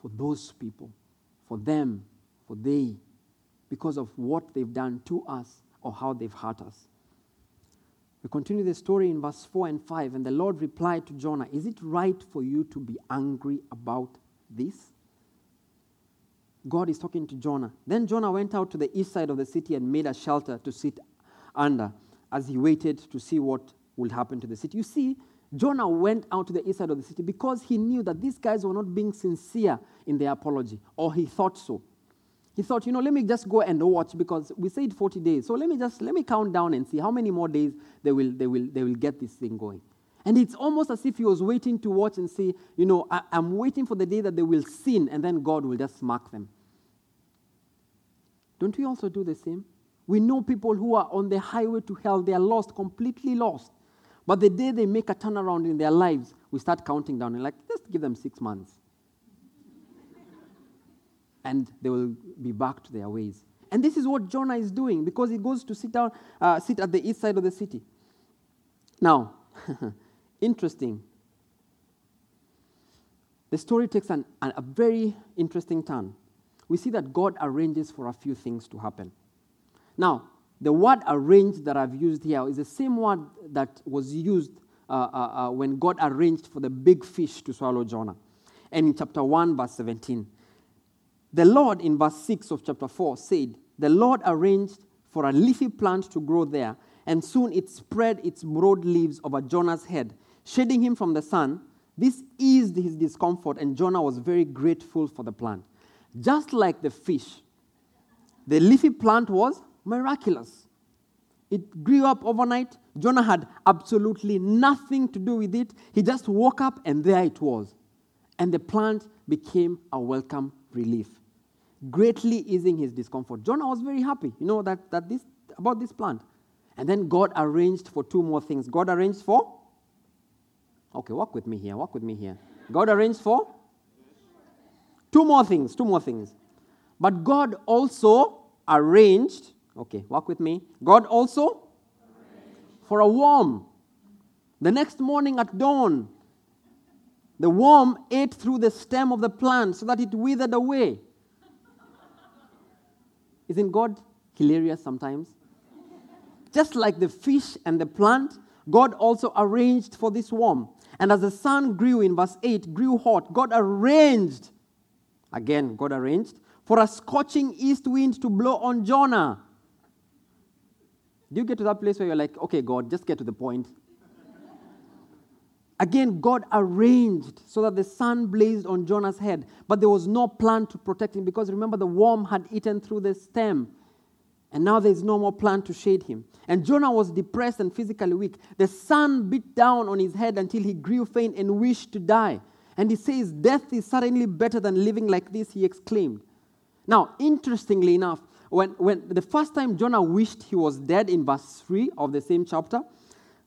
for those people, for them, for they, because of what they've done to us or how they've hurt us. We continue the story in verse 4 and 5. And the Lord replied to Jonah, Is it right for you to be angry about this? God is talking to Jonah. Then Jonah went out to the east side of the city and made a shelter to sit under as he waited to see what will happen to the city. You see, Jonah went out to the east side of the city because he knew that these guys were not being sincere in their apology, or he thought so. He thought, you know, let me just go and watch because we said 40 days. So let me just let me count down and see how many more days they will they will they will get this thing going. And it's almost as if he was waiting to watch and see, you know, I, am waiting for the day that they will sin and then God will just mark them. Don't we also do the same? We know people who are on the highway to hell, they are lost, completely lost. But the day they make a turnaround in their lives, we start counting down and like, just give them six months. and they will be back to their ways. And this is what Jonah is doing because he goes to sit down, uh, sit at the east side of the city. Now, [laughs] interesting. The story takes an, an, a very interesting turn. We see that God arranges for a few things to happen. Now, the word arranged that I've used here is the same word that was used uh, uh, uh, when God arranged for the big fish to swallow Jonah. And in chapter 1, verse 17, the Lord, in verse 6 of chapter 4, said, The Lord arranged for a leafy plant to grow there, and soon it spread its broad leaves over Jonah's head, shading him from the sun. This eased his discomfort, and Jonah was very grateful for the plant. Just like the fish, the leafy plant was miraculous. It grew up overnight. Jonah had absolutely nothing to do with it. He just woke up and there it was. And the plant became a welcome relief, greatly easing his discomfort. Jonah was very happy, you know, that, that this, about this plant. And then God arranged for two more things. God arranged for, okay, walk with me here, walk with me here. God arranged for two more things, two more things. But God also arranged Okay, walk with me. God also for a worm. The next morning at dawn, the worm ate through the stem of the plant so that it withered away. Isn't God hilarious sometimes? Just like the fish and the plant, God also arranged for this worm. And as the sun grew in verse 8, grew hot, God arranged, again, God arranged, for a scorching east wind to blow on Jonah do you get to that place where you're like, okay, God, just get to the point? Again, God arranged so that the sun blazed on Jonah's head, but there was no plan to protect him because remember, the worm had eaten through the stem, and now there's no more plan to shade him. And Jonah was depressed and physically weak. The sun beat down on his head until he grew faint and wished to die. And he says, Death is certainly better than living like this, he exclaimed. Now, interestingly enough, when, when the first time Jonah wished he was dead in verse 3 of the same chapter,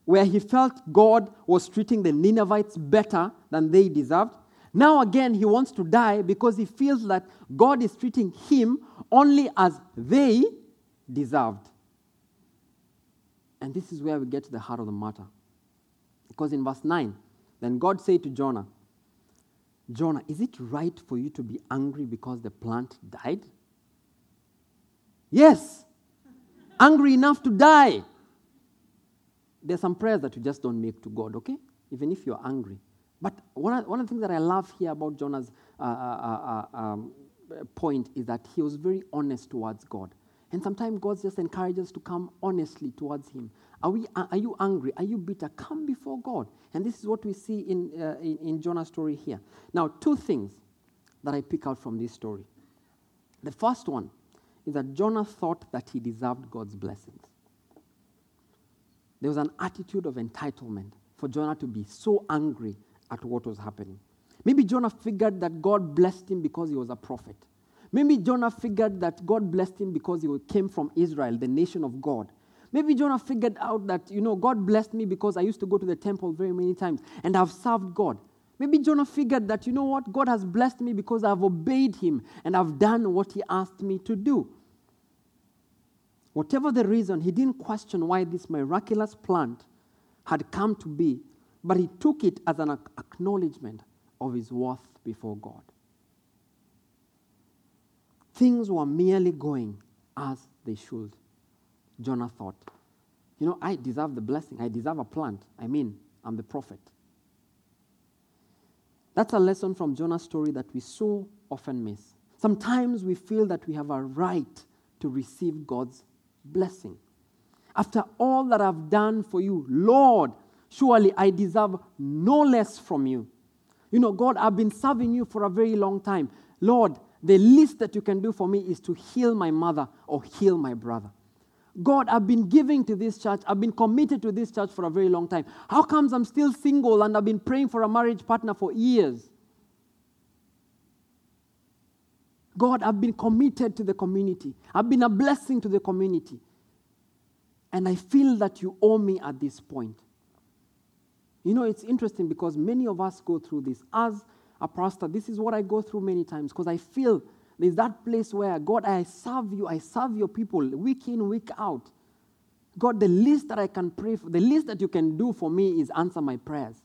where he felt God was treating the Ninevites better than they deserved, Now again, he wants to die because he feels that God is treating him only as they deserved. And this is where we get to the heart of the matter. Because in verse 9, then God said to Jonah, Jonah, is it right for you to be angry because the plant died? Yes, angry enough to die. There's some prayers that you just don't make to God, okay? Even if you're angry. But one of, one of the things that I love here about Jonah's uh, uh, uh, uh um, point is that he was very honest towards God. And sometimes God just encourages us to come honestly towards Him. Are, we, are you angry? Are you bitter? Come before God. And this is what we see in, uh, in, in Jonah's story here. Now, two things that I pick out from this story. The first one is that Jonah thought that he deserved God's blessings. There was an attitude of entitlement for Jonah to be so angry at what was happening. Maybe Jonah figured that God blessed him because he was a prophet. Maybe Jonah figured that God blessed him because he came from Israel, the nation of God. Maybe Jonah figured out that, you know, God blessed me because I used to go to the temple very many times and I've served God. Maybe Jonah figured that, you know what, God has blessed me because I've obeyed him and I've done what he asked me to do. Whatever the reason, he didn't question why this miraculous plant had come to be, but he took it as an acknowledgement of his worth before God. Things were merely going as they should. Jonah thought, you know, I deserve the blessing. I deserve a plant. I mean, I'm the prophet. That's a lesson from Jonah's story that we so often miss. Sometimes we feel that we have a right to receive God's blessing. After all that I've done for you, Lord, surely I deserve no less from you. You know, God, I've been serving you for a very long time. Lord, the least that you can do for me is to heal my mother or heal my brother. God, I've been giving to this church. I've been committed to this church for a very long time. How comes I'm still single and I've been praying for a marriage partner for years? God, I've been committed to the community. I've been a blessing to the community. And I feel that you owe me at this point. You know, it's interesting because many of us go through this. As a pastor, this is what I go through many times because I feel there's that place where, God, I serve you, I serve your people week in, week out. God, the least that I can pray for, the least that you can do for me is answer my prayers.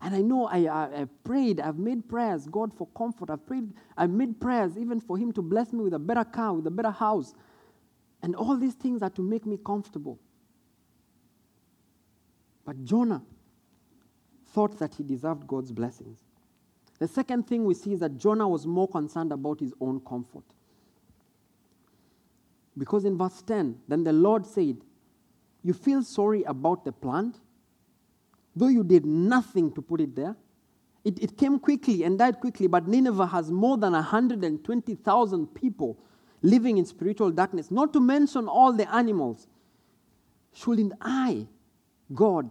And I know I, I, I prayed, I've made prayers, God, for comfort. I've prayed, I've made prayers even for Him to bless me with a better car, with a better house. And all these things are to make me comfortable. But Jonah thought that he deserved God's blessings. The second thing we see is that Jonah was more concerned about his own comfort. Because in verse 10, then the Lord said, You feel sorry about the plant, though you did nothing to put it there. It, it came quickly and died quickly, but Nineveh has more than 120,000 people living in spiritual darkness, not to mention all the animals. Shouldn't I, God,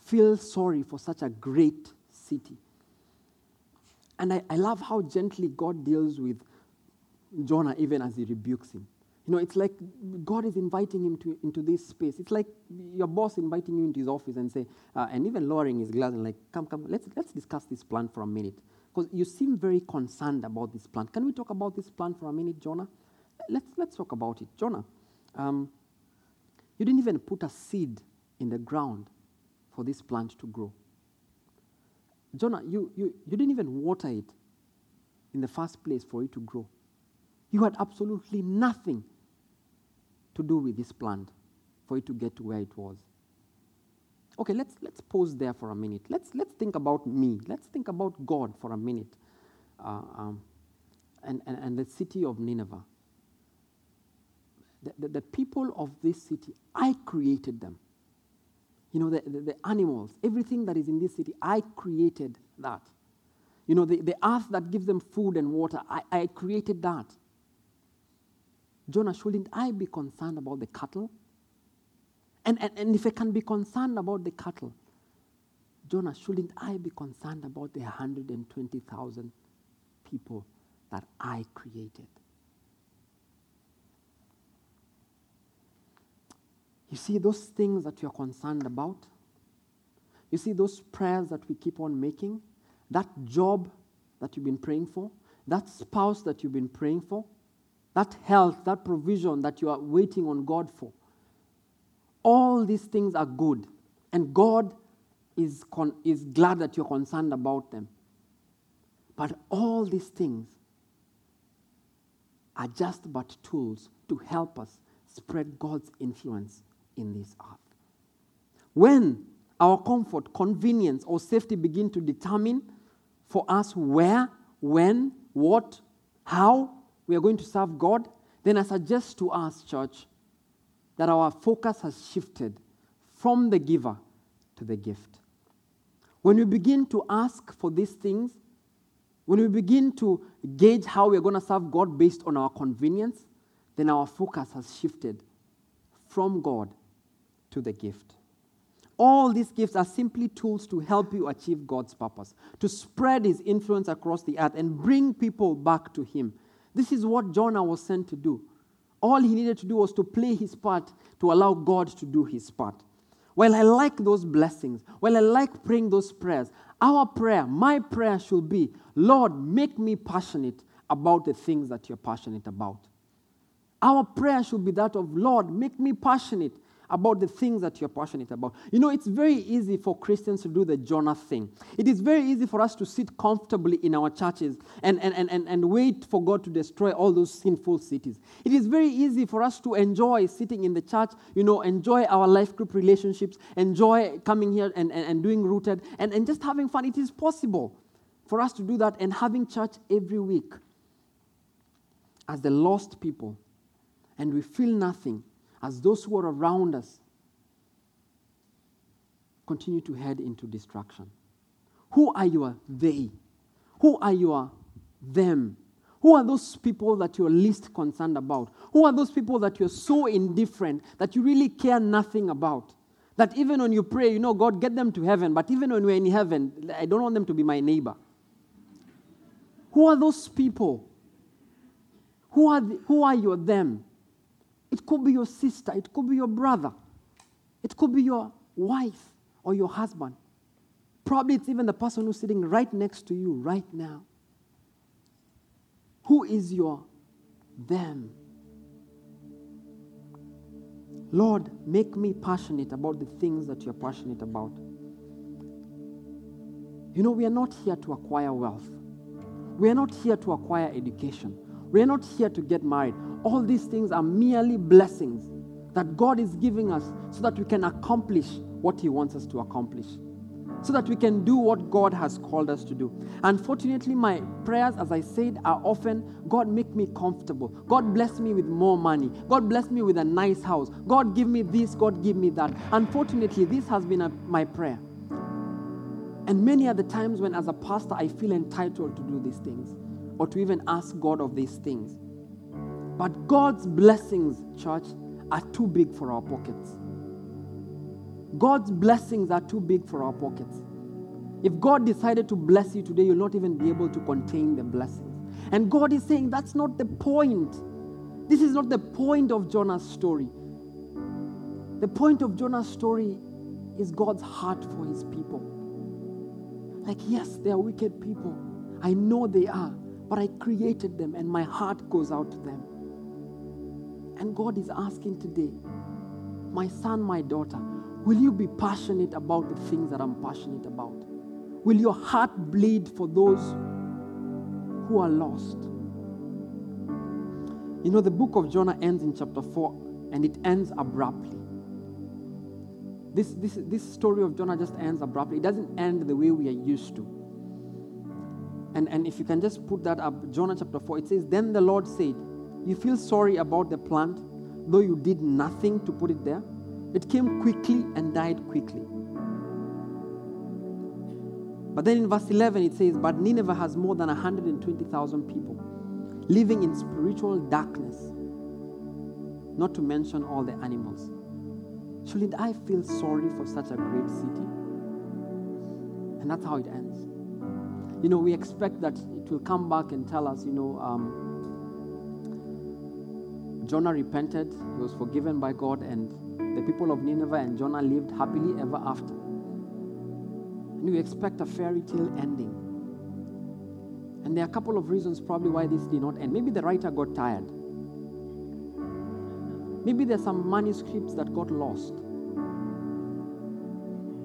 feel sorry for such a great city? And I, I love how gently God deals with Jonah even as he rebukes him. You know, it's like God is inviting him to, into this space. It's like your boss inviting you into his office and say, uh, and even lowering his glass and like, come, come, let's, let's discuss this plan for a minute. Because you seem very concerned about this plan. Can we talk about this plan for a minute, Jonah? Let's, let's talk about it. Jonah, um, you didn't even put a seed in the ground for this plant to grow. Jonah, you, you, you didn't even water it in the first place for it to grow. You had absolutely nothing to do with this plant for it to get to where it was. Okay, let's, let's pause there for a minute. Let's, let's think about me. Let's think about God for a minute uh, um, and, and, and the city of Nineveh. The, the, the people of this city, I created them you know, the, the, the, animals, everything that is in this city, I created that. You know, the, the earth that gives them food and water, I, I created that. Jonah, shouldn't I be concerned about the cattle? And, and, and if I can be concerned about the cattle, Jonah, shouldn't I be concerned about the 120,000 people that I created? You see, those things that you're concerned about, you see, those prayers that we keep on making, that job that you've been praying for, that spouse that you've been praying for, that health, that provision that you are waiting on God for. All these things are good, and God is, con- is glad that you're concerned about them. But all these things are just but tools to help us spread God's influence in this earth. When our comfort, convenience, or safety begin to determine for us where, when, what, how we are going to serve God, then I suggest to us, church, that our focus has shifted from the giver to the gift. When we begin to ask for these things, when we begin to gauge how we're going to serve God based on our convenience, then our focus has shifted from God to the gift. All these gifts are simply tools to help you achieve God's purpose, to spread his influence across the earth and bring people back to him. This is what Jonah was sent to do. All he needed to do was to play his part to allow God to do his part. While I like those blessings, while I like praying those prayers, our prayer, my prayer should be Lord, make me passionate about the things that you're passionate about. Our prayer should be that of Lord, make me passionate about the things that you're passionate about. You know, it's very easy for Christians to do the Jonah thing. It is very easy for us to sit comfortably in our churches and, and, and, and, and wait for God to destroy all those sinful cities. It is very easy for us to enjoy sitting in the church, you know, enjoy our life group relationships, enjoy coming here and, and, and doing rooted, and, and just having fun. It is possible for us to do that and having church every week as the lost people, and we feel nothing as those who are around us continue to head into destruction. Who are your they? Who are your them? Who are those people that you're least concerned about? Who are those people that you're so indifferent that you really care nothing about? That even when you pray, you know, God, get them to heaven, but even when we're in heaven, I don't want them to be my neighbor. Who are those people? Who are, the, who are your them? It could be your sister, it could be your brother, it could be your wife or your husband. Probably it's even the person who's sitting right next to you right now. Who is your them? Lord, make me passionate about the things that you're passionate about. You know, we are not here to acquire wealth. We are not here to acquire education. We are not here to get married. All these things are merely blessings that God is giving us so that we can accomplish what He wants us to accomplish, so that we can do what God has called us to do. Unfortunately, my prayers, as I said, are often God, make me comfortable. God, bless me with more money. God, bless me with a nice house. God, give me this. God, give me that. Unfortunately, this has been a, my prayer. And many are the times when, as a pastor, I feel entitled to do these things or to even ask God of these things. But God's blessings, church, are too big for our pockets. God's blessings are too big for our pockets. If God decided to bless you today, you'll not even be able to contain the blessings. And God is saying that's not the point. This is not the point of Jonah's story. The point of Jonah's story is God's heart for his people. Like, yes, they are wicked people. I know they are, but I created them and my heart goes out to them. And God is asking today, my son, my daughter, will you be passionate about the things that I'm passionate about? Will your heart bleed for those who are lost? You know, the book of Jonah ends in chapter 4 and it ends abruptly. This, this, this story of Jonah just ends abruptly. It doesn't end the way we are used to. And, and if you can just put that up, Jonah chapter 4, it says, Then the Lord said, You feel sorry about the plant, though you did nothing to put it there? It came quickly and died quickly. But then in verse 11 it says, But Nineveh has more than 120,000 people living in spiritual darkness, not to mention all the animals. Shouldn't I feel sorry for such a great city? And that's how it ends. You know, we expect that it will come back and tell us, you know, um, Jonah repented, he was forgiven by God, and the people of Nineveh and Jonah lived happily ever after. And we expect a fairy tale ending. And there are a couple of reasons probably why this did not end. Maybe the writer got tired. Maybe there's some manuscripts that got lost.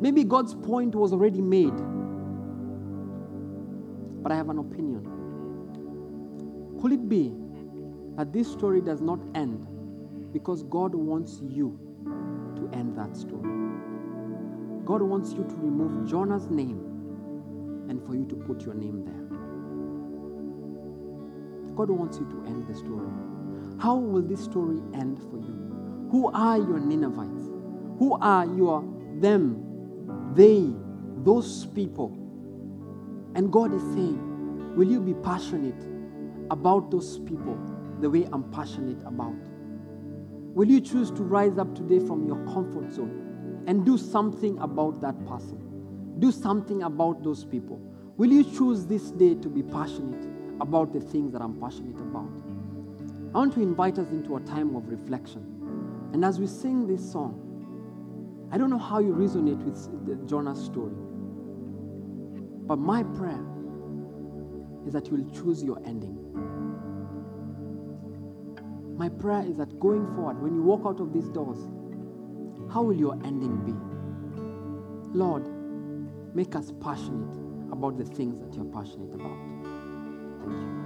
Maybe God's point was already made. But I have an opinion. Could it be that this story does not end because God wants you to end that story? God wants you to remove Jonah's name and for you to put your name there. God wants you to end the story. How will this story end for you? Who are your Ninevites? Who are your them, they, those people? And God is saying, Will you be passionate about those people the way I'm passionate about? Will you choose to rise up today from your comfort zone and do something about that person? Do something about those people. Will you choose this day to be passionate about the things that I'm passionate about? I want to invite us into a time of reflection. And as we sing this song, I don't know how you resonate with Jonah's story. But my prayer is that you will choose your ending. My prayer is that going forward, when you walk out of these doors, how will your ending be? Lord, make us passionate about the things that you're passionate about. Thank you.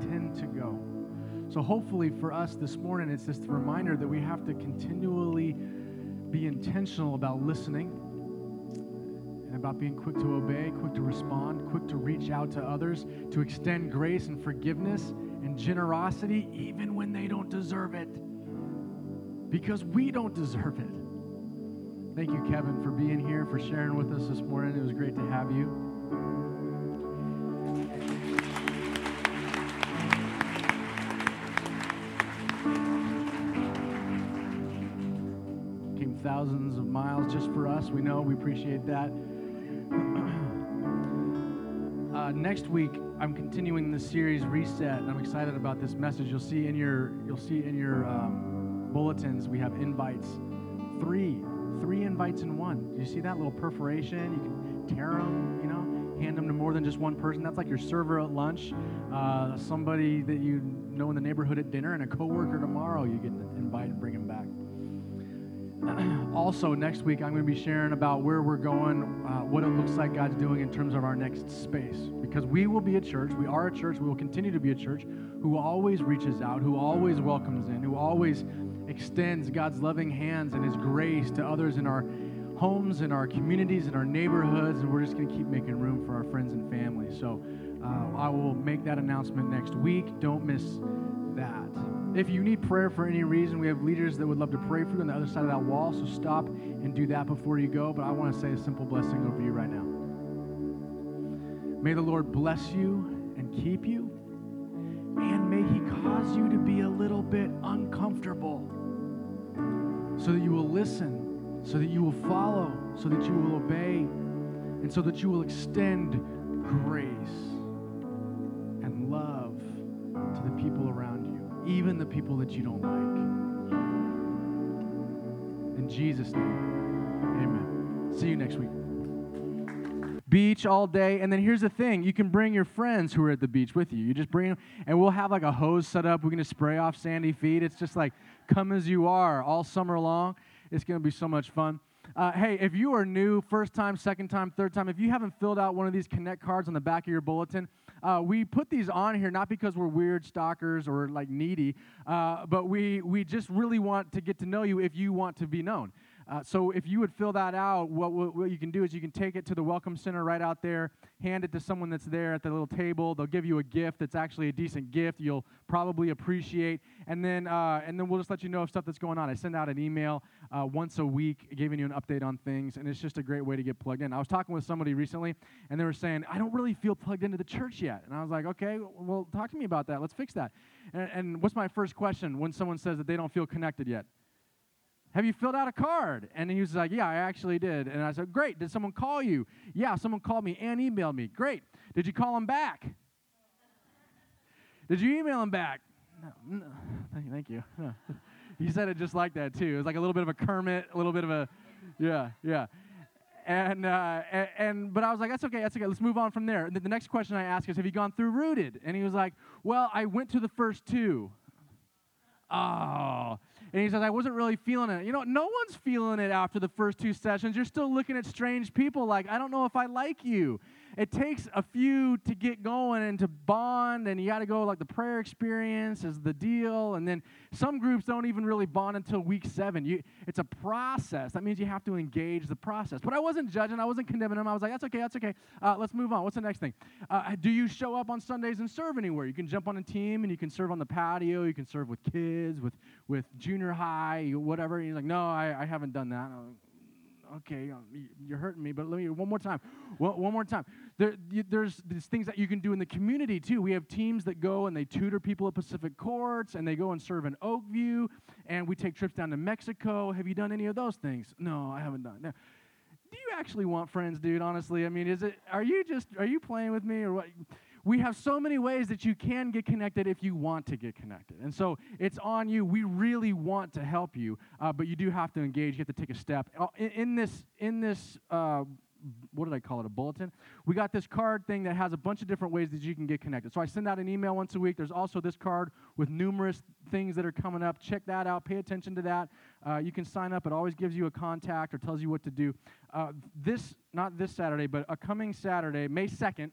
Tend to go. So hopefully for us this morning, it's just a reminder that we have to continually be intentional about listening and about being quick to obey, quick to respond, quick to reach out to others, to extend grace and forgiveness and generosity even when they don't deserve it. Because we don't deserve it. Thank you, Kevin, for being here, for sharing with us this morning. It was great to have you. Thousands of miles just for us. We know, we appreciate that. [clears throat] Uh, next week, I'm continuing the series Reset, and I'm excited about this message. You'll see in your you'll see in your um, bulletins we have invites, three three invites in one. Do you see that little perforation? You can tear them, you know, hand them to more than just one person. That's like your server at lunch, uh, somebody that you know in the neighborhood at dinner, and a coworker tomorrow. You get to invite and bring them. [clears throat] also, next week, I'm going to be sharing about where we're going, uh, what it looks like God's doing in terms of our next space. Because we will be a church, we are a church, we will continue to be a church who always reaches out, who always welcomes in, who always extends God's loving hands and His grace to others in our homes, in our communities, in our neighborhoods, and we're just going to keep making room for our friends and family. So uh, I will make that announcement next week. Don't miss that. If you need prayer for any reason, we have leaders that would love to pray for you on the other side of that wall, so stop and do that before you go. But I want to say a simple blessing over you right now. May the Lord bless you and keep you, and may He cause you to be a little bit uncomfortable so that you will listen, so that you will follow, so that you will obey, and so that you will extend grace and love to the people even the people that you don't like. In Jesus' name, amen. See you next week. Beach all day, and then here's the thing: you can bring your friends who are at the beach with you. You just bring them, and we'll have like a hose set up. We can just spray off sandy feet. It's just like come as you are all summer long. It's going to be so much fun. Uh, hey, if you are new, first time, second time, third time, if you haven't filled out one of these Connect cards on the back of your bulletin, uh, we put these on here not because we're weird stalkers or like needy, uh, but we, we just really want to get to know you if you want to be known. Uh, so if you would fill that out, what, what, what, you can do is you can take it to the Welcome Center right out there, hand it to someone that's there at the little table. They'll give you a gift that's actually a decent gift you'll probably appreciate, and then uh, and then we'll just let you know of stuff that's going on. I send out an email uh, once a week, giving you an update on things, and it's just a great way to get plugged in. I was talking with somebody recently, and they were saying I don't really feel plugged into the church yet, and I was like, okay, well, talk to me about that. Let's fix that. and, and what's my first question when someone says that they don't feel connected yet? Have you filled out a card? And he was like, Yeah, I actually did. And I said, Great. Did someone call you? Yeah, someone called me and emailed me. Great. Did you call him back? Did you email him back? No, no. Thank you. [laughs] he said it just like that, too. It was like a little bit of a Kermit, a little bit of a, yeah, yeah. And, uh, and, and, but I was like, that's okay, that's okay. Let's move on from there. And the next question I asked is, have you gone through rooted? And he was like, well, I went to the first two. Oh, and he says, I wasn't really feeling it. You know, no one's feeling it after the first two sessions. You're still looking at strange people like, I don't know if I like you it takes a few to get going and to bond, and you got to go like the prayer experience is the deal. And then some groups don't even really bond until week seven. You, it's a process. That means you have to engage the process. But I wasn't judging, I wasn't condemning them. I was like, that's okay, that's okay. Uh, let's move on. What's the next thing? Uh, do you show up on Sundays and serve anywhere? You can jump on a team and you can serve on the patio, you can serve with kids, with, with junior high, whatever. And he's like, no, I, I haven't done that okay, um, you're hurting me, but let me, one more time. One, one more time. There, you, there's these things that you can do in the community too. We have teams that go and they tutor people at Pacific Courts and they go and serve in Oakview and we take trips down to Mexico. Have you done any of those things? No, I haven't done. No. Do you actually want friends, dude? Honestly, I mean, is it, are you just, are you playing with me or what? We have so many ways that you can get connected if you want to get connected. And so it's on you. We really want to help you, uh, but you do have to engage. You have to take a step. Uh, in, in this, in this uh, what did I call it? A bulletin. We got this card thing that has a bunch of different ways that you can get connected. So I send out an email once a week. There's also this card with numerous things that are coming up. Check that out. Pay attention to that. Uh, you can sign up. It always gives you a contact or tells you what to do. Uh, this, not this Saturday, but a coming Saturday, May 2nd,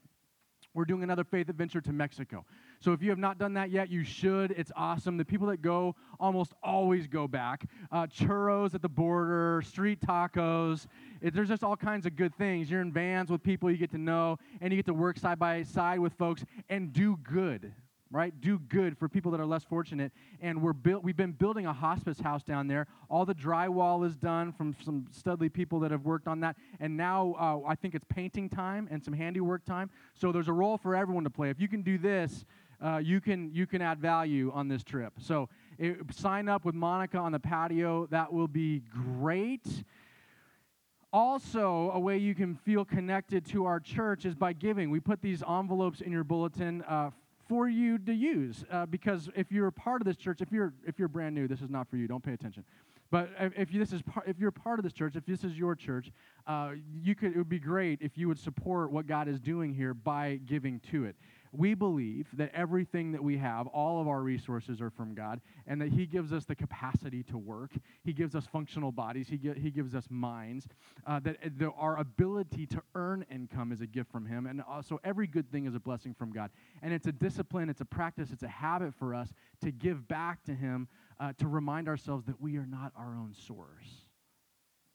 we're doing another faith adventure to Mexico. So if you have not done that yet, you should. It's awesome. The people that go almost always go back. Uh, churros at the border, street tacos. It, there's just all kinds of good things. You're in vans with people you get to know, and you get to work side by side with folks and do good right? Do good for people that are less fortunate. And we're built, we've been building a hospice house down there. All the drywall is done from some studly people that have worked on that. And now uh, I think it's painting time and some handiwork time. So there's a role for everyone to play. If you can do this, uh, you can you can add value on this trip. So it, sign up with Monica on the patio. That will be great. Also, a way you can feel connected to our church is by giving. We put these envelopes in your bulletin uh, for you to use uh, because if you're a part of this church, if you're if you're brand new, this is not for you. Don't pay attention. But if, you, this is par- if you're part of this church, if this is your church, uh, you could it would be great if you would support what God is doing here by giving to it we believe that everything that we have, all of our resources are from God, and that He gives us the capacity to work. He gives us functional bodies. He, he gives us minds. Uh, that uh, the, our ability to earn income is a gift from Him. And also, every good thing is a blessing from God. And it's a discipline, it's a practice, it's a habit for us to give back to Him, uh, to remind ourselves that we are not our own source.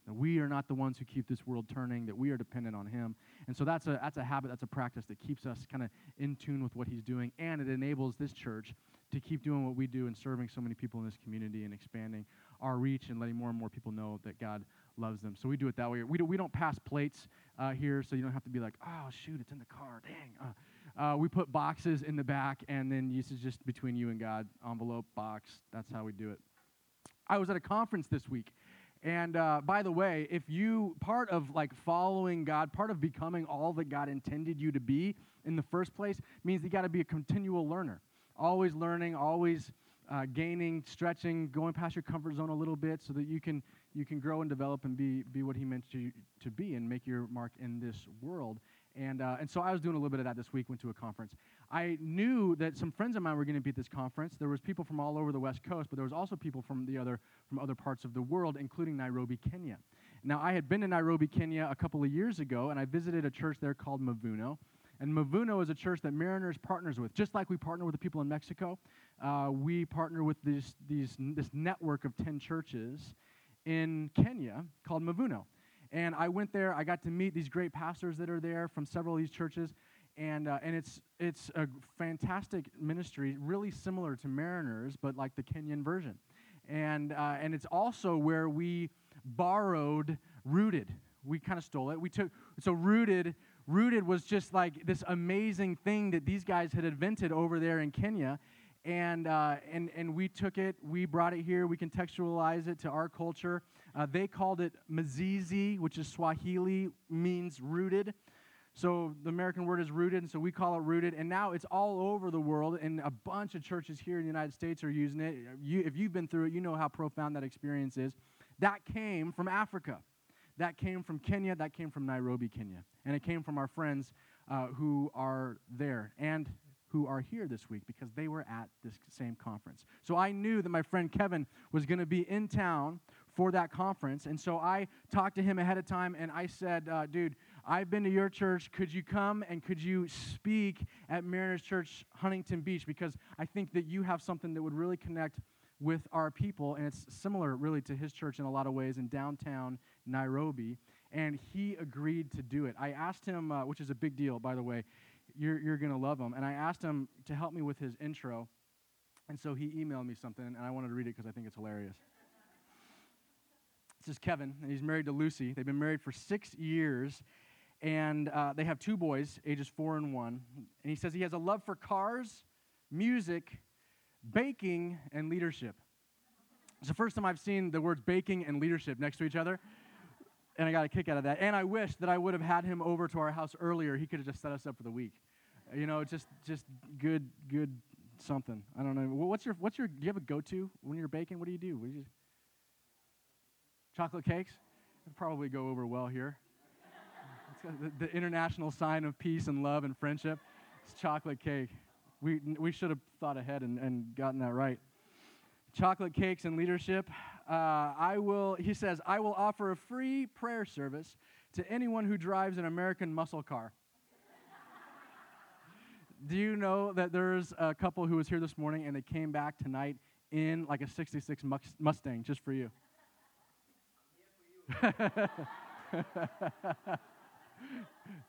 That we are not the ones who keep this world turning, that we are dependent on Him. And so that's a, that's a habit, that's a practice that keeps us kind of in tune with what He's doing, and it enables this church to keep doing what we do and serving so many people in this community and expanding our reach and letting more and more people know that God loves them. So we do it that way. We, do, we don't pass plates uh, here, so you don't have to be like, oh, shoot, it's in the car, dang. Uh, uh, we put boxes in the back, and then this is just between you and God, envelope, box. That's how we do it. I was at a conference this week and uh, by the way, if you, part of like following God, part of becoming all that God intended you to be in the first place means you got to be a continual learner. Always learning, always uh, gaining, stretching, going past your comfort zone a little bit so that you can, you can grow and develop and be, be what He meant you to be and make your mark in this world. And, uh, and so I was doing a little bit of that this week, went to a conference. I knew that some friends of mine were going to be at this conference. There was people from all over the West Coast, but there was also people from the other, from other parts of the world, including Nairobi, Kenya. Now, I had been to Nairobi, Kenya a couple of years ago, and I visited a church there called Mavuno. And Mavuno is a church that Mariners partners with. Just like we partner with the people in Mexico, uh, we partner with this, these, this network of 10 churches in Kenya called Mavuno. And I went there, I got to meet these great pastors that are there from several of these churches. And, uh, and it's, it's a fantastic ministry, really similar to Mariners, but like the Kenyan version. And, uh, and it's also where we borrowed Rooted. We kind of stole it. We took, so Rooted Rooted was just like this amazing thing that these guys had invented over there in Kenya. And, uh, and, and we took it, we brought it here, we contextualized it to our culture. Uh, they called it Mizizi, which is Swahili, means rooted. So the American word is rooted, and so we call it rooted. And now it's all over the world, and a bunch of churches here in the United States are using it. You, if you've been through it, you know how profound that experience is. That came from Africa. That came from Kenya. That came from Nairobi, Kenya. And it came from our friends uh, who are there and who are here this week because they were at this same conference. So I knew that my friend Kevin was going to be in town for that conference. And so I talked to him ahead of time and I said, uh, dude, I've been to your church. Could you come and could you speak at Mariners Church, Huntington Beach? Because I think that you have something that would really connect with our people. And it's similar, really, to his church in a lot of ways in downtown Nairobi, and he agreed to do it. I asked him, uh, which is a big deal, by the way, you're, you're going to love him, and I asked him to help me with his intro, and so he emailed me something, and I wanted to read it because I think it's hilarious. This is Kevin, and he's married to Lucy. They've been married for six years, and uh, they have two boys, ages four and one. And he says he has a love for cars, music, baking, and leadership. It's the first time I've seen the words baking and leadership next to each other and I got a kick out of that. And I wish that I would have had him over to our house earlier. He could have just set us up for the week. You know, just just good good something. I don't know. What's your what's your? Do you have a go-to when you're baking? What do you do? What do you, chocolate cakes. It'd probably go over well here. The, international sign of peace and love and friendship. It's chocolate cake. We we should have thought ahead and, and gotten that right chocolate cakes and leadership. Uh, I will, he says, I will offer a free prayer service to anyone who drives an American muscle car. [laughs] Do you know that there's a couple who was here this morning and they came back tonight in like a 66 Mustang just for you? [laughs]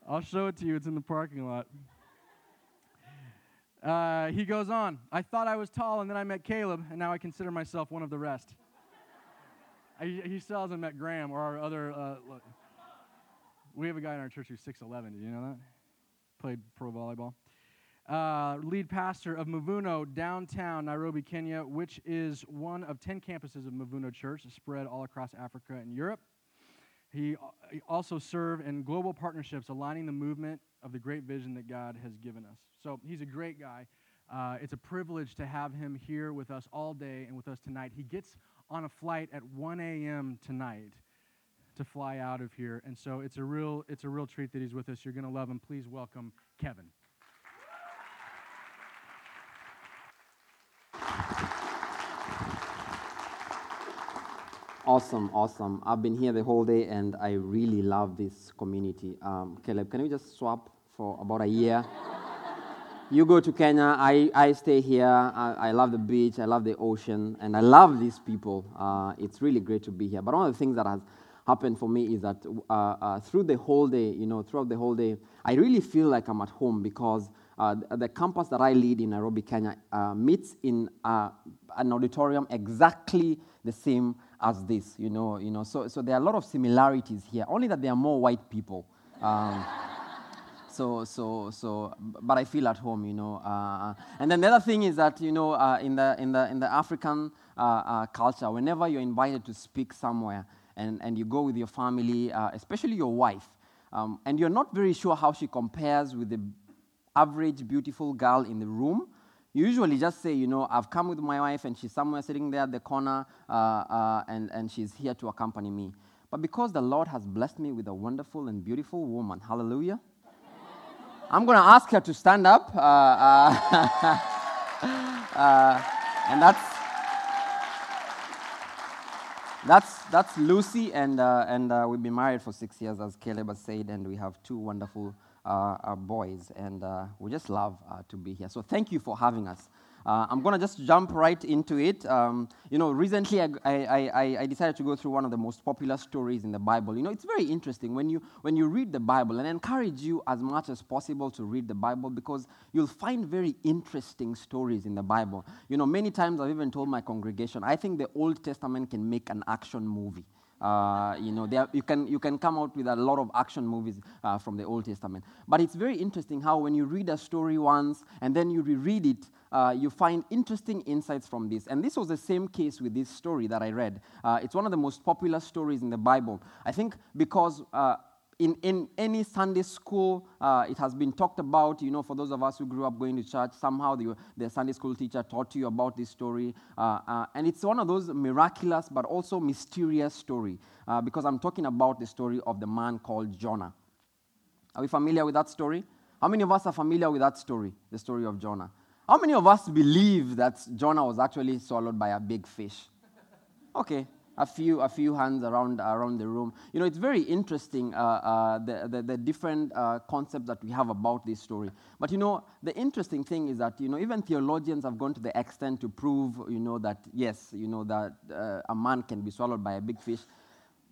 I'll show it to you. It's in the parking lot. Uh, he goes on, I thought I was tall, and then I met Caleb, and now I consider myself one of the rest. I, he still hasn't met Graham or our other. Uh, we have a guy in our church who's 6'11. Did you know that? Played pro volleyball. Uh, lead pastor of Mavuno downtown Nairobi, Kenya, which is one of 10 campuses of Mavuno Church spread all across Africa and Europe. He, he also served in global partnerships, aligning the movement of the great vision that God has given us. So he's a great guy. Uh, it's a privilege to have him here with us all day and with us tonight. He gets on a flight at 1 a.m. tonight to fly out of here, and so it's a real it's a real treat that he's with us. You're going to love him. Please welcome Kevin. Awesome, awesome. I've been here the whole day and I really love this community. Um, Caleb, can we just swap for about a year? [laughs] you go to Kenya, I, I stay here. I, I, love the beach, I love the ocean, and I love these people. Uh, it's really great to be here. But one of the things that has happened for me is that uh, uh, through the whole day, you know, throughout the whole day, I really feel like I'm at home because uh, the, campus that I lead in Nairobi, Kenya, uh, meets in uh, an auditorium exactly the same as this, you know, you know. So, so there are a lot of similarities here, only that there are more white people. Um, so, so, so, but I feel at home, you know. Uh, and then the other thing is that, you know, uh, in, the, in, the, in the African uh, uh culture, whenever you're invited to speak somewhere and, and you go with your family, uh, especially your wife, um, and you're not very sure how she compares with the average beautiful girl in the room, you usually just say, you know, I've come with my wife and she's somewhere sitting there at the corner uh, uh, and, and she's here to accompany me. But because the Lord has blessed me with a wonderful and beautiful woman, hallelujah, [laughs] I'm going to ask her to stand up. Uh, uh, [laughs] uh and that's, that's, that's Lucy, and, uh, and uh, we've been married for six years, as Caleb has said, and we have two wonderful boys, and uh, we just love uh, to be here. So thank you for having us. Uh, I'm going to just jump right into it. Um, you know, recently I, I, I, I, decided to go through one of the most popular stories in the Bible. You know, it's very interesting when you, when you read the Bible, and I encourage you as much as possible to read the Bible because you'll find very interesting stories in the Bible. You know, many times I've even told my congregation, I think the Old Testament can make an action movie. Uh, you know, you, can, you can come out with a lot of action movies uh, from the Old Testament. But it's very interesting how when you read a story once and then you reread it, uh, you find interesting insights from this. And this was the same case with this story that I read. Uh, it's one of the most popular stories in the Bible. I think because uh, in, in any Sunday school, uh, it has been talked about. You know, for those of us who grew up going to church, somehow the, the Sunday school teacher taught you about this story. Uh, uh, and it's one of those miraculous but also mysterious story uh, because I'm talking about the story of the man called Jonah. Are we familiar with that story? How many of us are familiar with that story, the story of Jonah? How many of us believe that Jonah was actually swallowed by a big fish? Okay, a few, a few hands around, around the room. You know, it's very interesting, uh, uh, the, the, the, different uh, concepts that we have about this story. But, you know, the interesting thing is that, you know, even theologians have gone to the extent to prove, you know, that, yes, you know, that uh, a man can be swallowed by a big fish.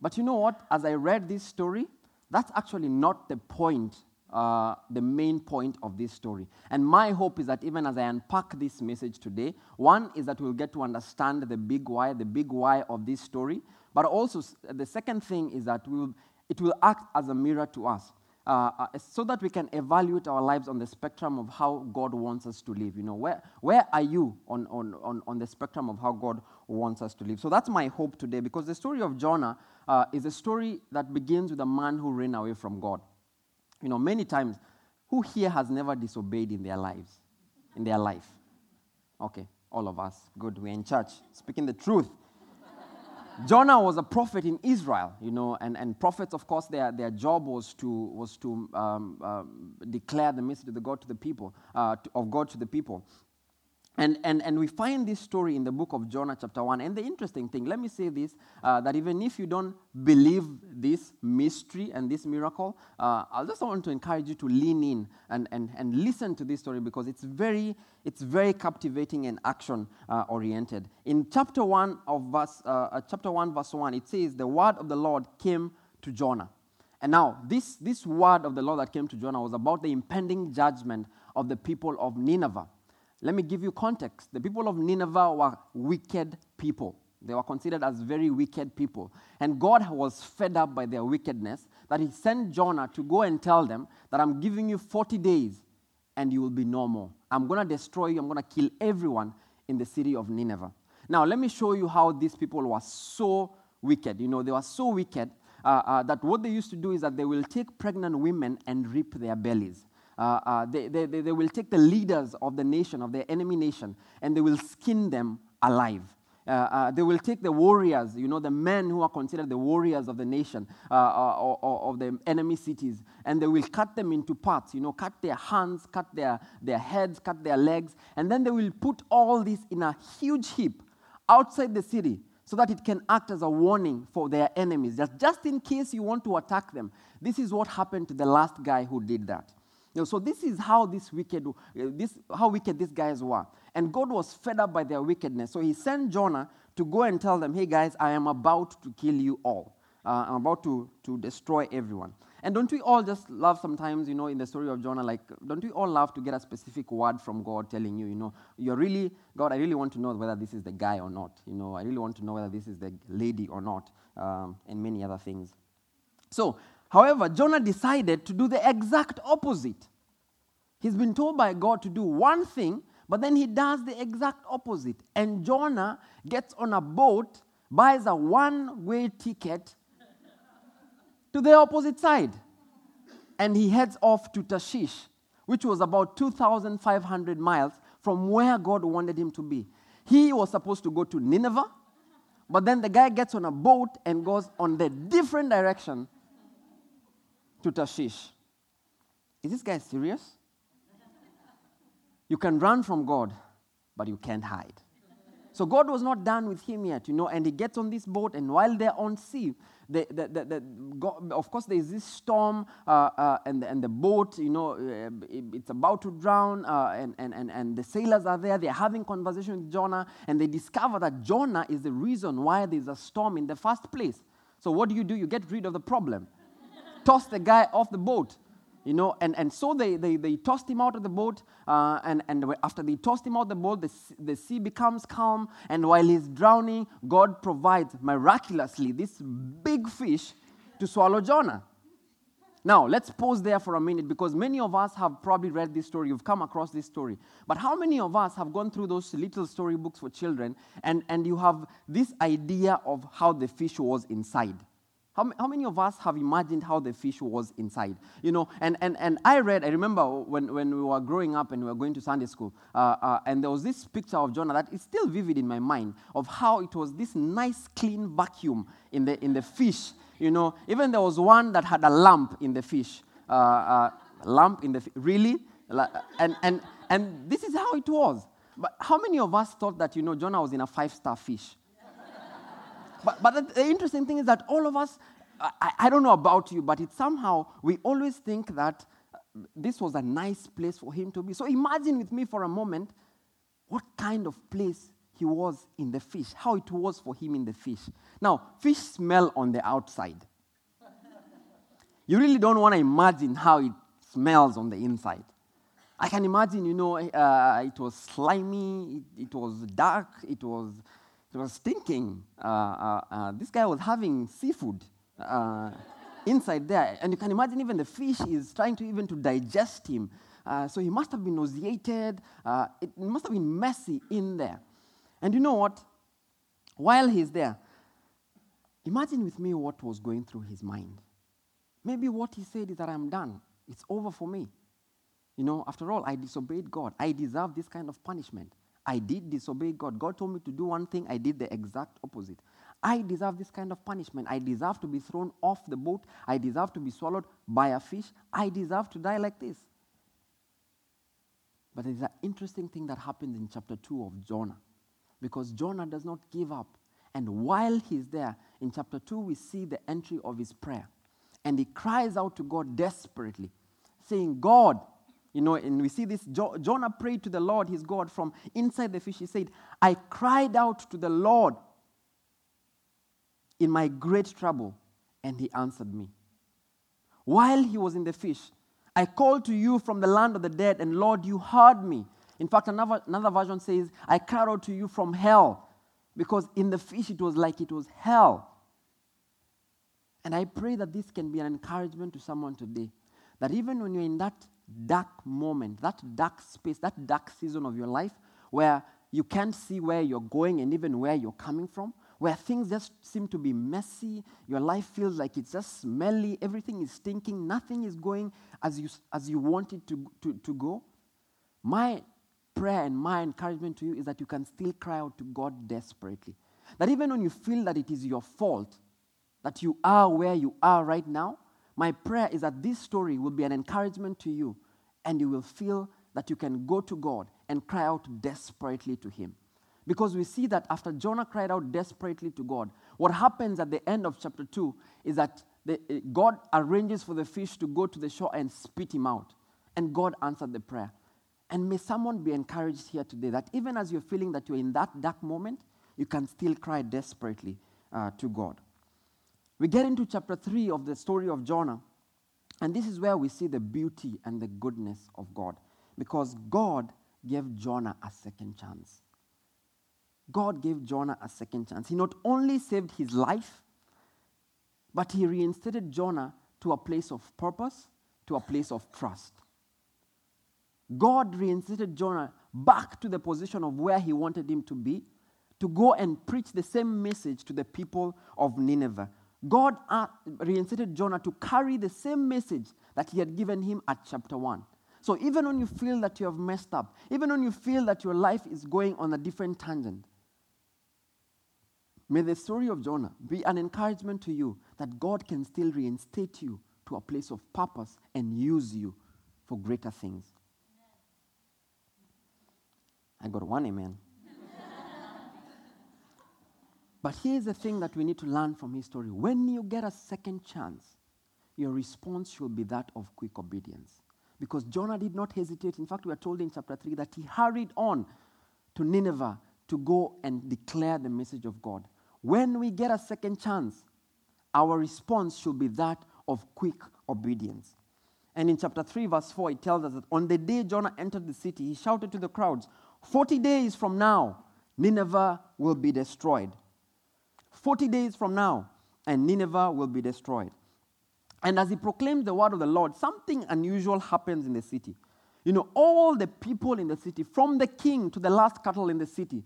But you know what? As I read this story, that's actually not the point uh, the main point of this story. And my hope is that even as I unpack this message today, one is that we'll get to understand the big why, the big why of this story. But also, the second thing is that we'll, it will act as a mirror to us. Uh, uh, so that we can evaluate our lives on the spectrum of how God wants us to live. You know, where, where are you on, on, on, on the spectrum of how God wants us to live? So that's my hope today because the story of Jonah uh, is a story that begins with a man who ran away from God. You know, many times, who here has never disobeyed in their lives? In their life? Okay, all of us. Good, we're in church. Speaking the truth. Jonah was a prophet in Israel, you know, and, and prophets, of course, their, their job was to, was to um, um, declare the message of the God to the people, uh, to, of God to the people. And, and, and we find this story in the book of Jonah, chapter 1. And the interesting thing, let me say this uh, that even if you don't believe this mystery and this miracle, uh, I just want to encourage you to lean in and, and, and listen to this story because it's very, it's very captivating and action uh, oriented. In chapter 1 of verse, uh, uh, chapter 1, verse 1, it says, The word of the Lord came to Jonah. And now, this, this word of the Lord that came to Jonah was about the impending judgment of the people of Nineveh. Let me give you context. The people of Nineveh were wicked people. They were considered as very wicked people. And God was fed up by their wickedness that He sent Jonah to go and tell them that I'm giving you 40 days and you will be no more. I'm going to destroy you. I'm going to kill everyone in the city of Nineveh. Now, let me show you how these people were so wicked. You know, they were so wicked uh, uh, that what they used to do is that they will take pregnant women and rip their bellies. Uh, uh, they, they, they will take the leaders of the nation, of their enemy nation, and they will skin them alive. Uh, uh, they will take the warriors, you know, the men who are considered the warriors of the nation uh, uh or, or, of the enemy cities, and they will cut them into parts, you know, cut their hands, cut their, their heads, cut their legs, and then they will put all this in a huge heap outside the city so that it can act as a warning for their enemies. Just, just in case you want to attack them. This is what happened to the last guy who did that. Know, so this is how this wicked, uh, this, how wicked these guys were. And God was fed up by their wickedness. So he sent Jonah to go and tell them, hey guys, I am about to kill you all. Uh, I'm about to, to destroy everyone. And don't we all just love sometimes, you know, in the story of Jonah, like, don't we all love to get a specific word from God telling you, you know, you're really, God, I really want to know whether this is the guy or not. You know, I really want to know whether this is the lady or not, um, and many other things. So However, Jonah decided to do the exact opposite. He's been told by God to do one thing, but then he does the exact opposite. And Jonah gets on a boat, buys a one way ticket to the opposite side. And he heads off to Tarshish, which was about 2,500 miles from where God wanted him to be. He was supposed to go to Nineveh, but then the guy gets on a boat and goes on the different direction to Tarshish. Is this guy serious? You can run from God, but you can't hide. So God was not done with him yet, you know, and he gets on this boat, and while they're on sea, the, the, the, the God, of course, there's this storm, uh, uh, and, the, and the boat, you know, uh, it, it's about to drown, uh, and, and, and, and the sailors are there. They're having conversation with Jonah, and they discover that Jonah is the reason why there's a storm in the first place. So what do you do? You get rid of the problem. Toss the guy off the boat you know and, and so they, they, they tossed him out of the boat uh, and, and after they tossed him out of the boat the, the sea becomes calm and while he's drowning god provides miraculously this big fish to swallow jonah. Now let's pause there for a minute because many of us have probably read this story you've come across this story. But how many of us have gone through those little storybooks for children and, and you have this idea of how the fish was inside how, how many of us have imagined how the fish was inside? You know, and, and, and I read, I remember when, when we were growing up and we were going to Sunday school, uh, uh, and there was this picture of Jonah that is still vivid in my mind of how it was this nice, clean vacuum in the, in the fish. You know, even there was one that had a lump in the fish. Uh, uh lamp in the fish. Really? And, and, and this is how it was. But how many of us thought that, you know, Jonah was in a five star fish? But, but the interesting thing is that all of us, I, I don't know about you, but it somehow, we always think that this was a nice place for him to be. So imagine with me for a moment what kind of place he was in the fish, how it was for him in the fish. Now, fish smell on the outside. you really don't want to imagine how it smells on the inside. I can imagine, you know, uh, it was slimy, it, it was dark, it was he was thinking uh, uh, uh, this guy was having seafood uh, inside there. And you can imagine even the fish is trying to even to digest him. Uh, so he must have been nauseated. It must have been messy in there. And you know what? While he's there, imagine with me what was going through his mind. Maybe what he said is that I'm done. It's over for me. You know, after all, I disobeyed God. I deserve this kind of punishment. I did disobey God. God told me to do one thing, I did the exact opposite. I deserve this kind of punishment. I deserve to be thrown off the boat. I deserve to be swallowed by a fish. I deserve to die like this. But there's an interesting thing that happens in chapter 2 of Jonah. Because Jonah does not give up. And while he's there, in chapter 2, we see the entry of his prayer. And he cries out to God desperately, saying, God, you know, and we see this jo- Jonah prayed to the Lord, his God, from inside the fish. He said, I cried out to the Lord in my great trouble, and he answered me. While he was in the fish, I called to you from the land of the dead, and Lord, you heard me. In fact, another, another version says, I cried out to you from hell, because in the fish it was like it was hell. And I pray that this can be an encouragement to someone today. That even when you're in that dark moment, that dark space, that dark season of your life where you can't see where you're going and even where you're coming from, where things just seem to be messy, your life feels like it's just smelly, everything is stinking, nothing is going as you, as you want it to, to, to go. My prayer and my encouragement to you is that you can still cry out to God desperately. That even when you feel that it is your fault, that you are where you are right now, my prayer is that this story will be an encouragement to you and you will feel that you can go to God and cry out desperately to Him. Because we see that after Jonah cried out desperately to God, what happens at the end of chapter 2 is that the, eh, God arranges for the fish to go to the shore and spit him out. And God answered the prayer. And may someone be encouraged here today that even as you're feeling that you're in that dark moment, you can still cry desperately uh, to God. We get into chapter 3 of the story of Jonah, and this is where we see the beauty and the goodness of God. Because God gave Jonah a second chance. God gave Jonah a second chance. He not only saved his life, but he reinstated Jonah to a place of purpose, to a place of trust. God reinstated Jonah back to the position of where he wanted him to be, to go and preach the same message to the people of Nineveh, God uh, reinstated Jonah to carry the same message that he had given him at chapter 1. So even when you feel that you have messed up, even when you feel that your life is going on a different tangent, may the story of Jonah be an encouragement to you that God can still reinstate you to a place of purpose and use you for greater things. I got one amen. But here's the thing that we need to learn from his story. When you get a second chance, your response should be that of quick obedience. Because Jonah did not hesitate. In fact, we are told in chapter 3 that he hurried on to Nineveh to go and declare the message of God. When we get a second chance, our response should be that of quick obedience. And in chapter 3, verse 4, it tells us that on the day Jonah entered the city, he shouted to the crowds, 40 days from now, Nineveh will be destroyed. 40 days from now, and Nineveh will be destroyed. And as he proclaimed the word of the Lord, something unusual happens in the city. You know, all the people in the city, from the king to the last cattle in the city,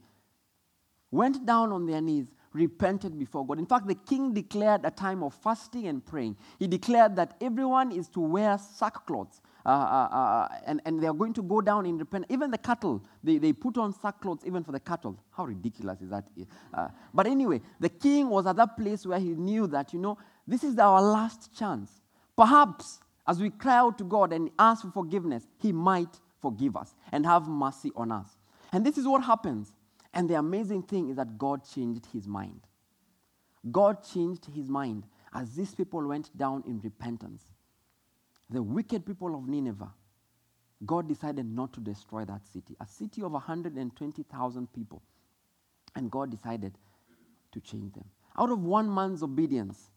went down on their knees, repented before God. In fact, the king declared a time of fasting and praying. He declared that everyone is to wear sackcloth. Uh, uh, uh, and, and they are going to go down in repentance. Even the cattle, they, they put on sackcloth even for the cattle. How ridiculous is that? Uh, but anyway, the king was at that place where he knew that, you know, this is our last chance. Perhaps as we cry out to God and ask for forgiveness, He might forgive us and have mercy on us. And this is what happens. And the amazing thing is that God changed His mind. God changed His mind as these people went down in repentance. The wicked people of Nineveh, God decided not to destroy that city, a city of 120,000 people. And God decided to change them. Out of one man's obedience,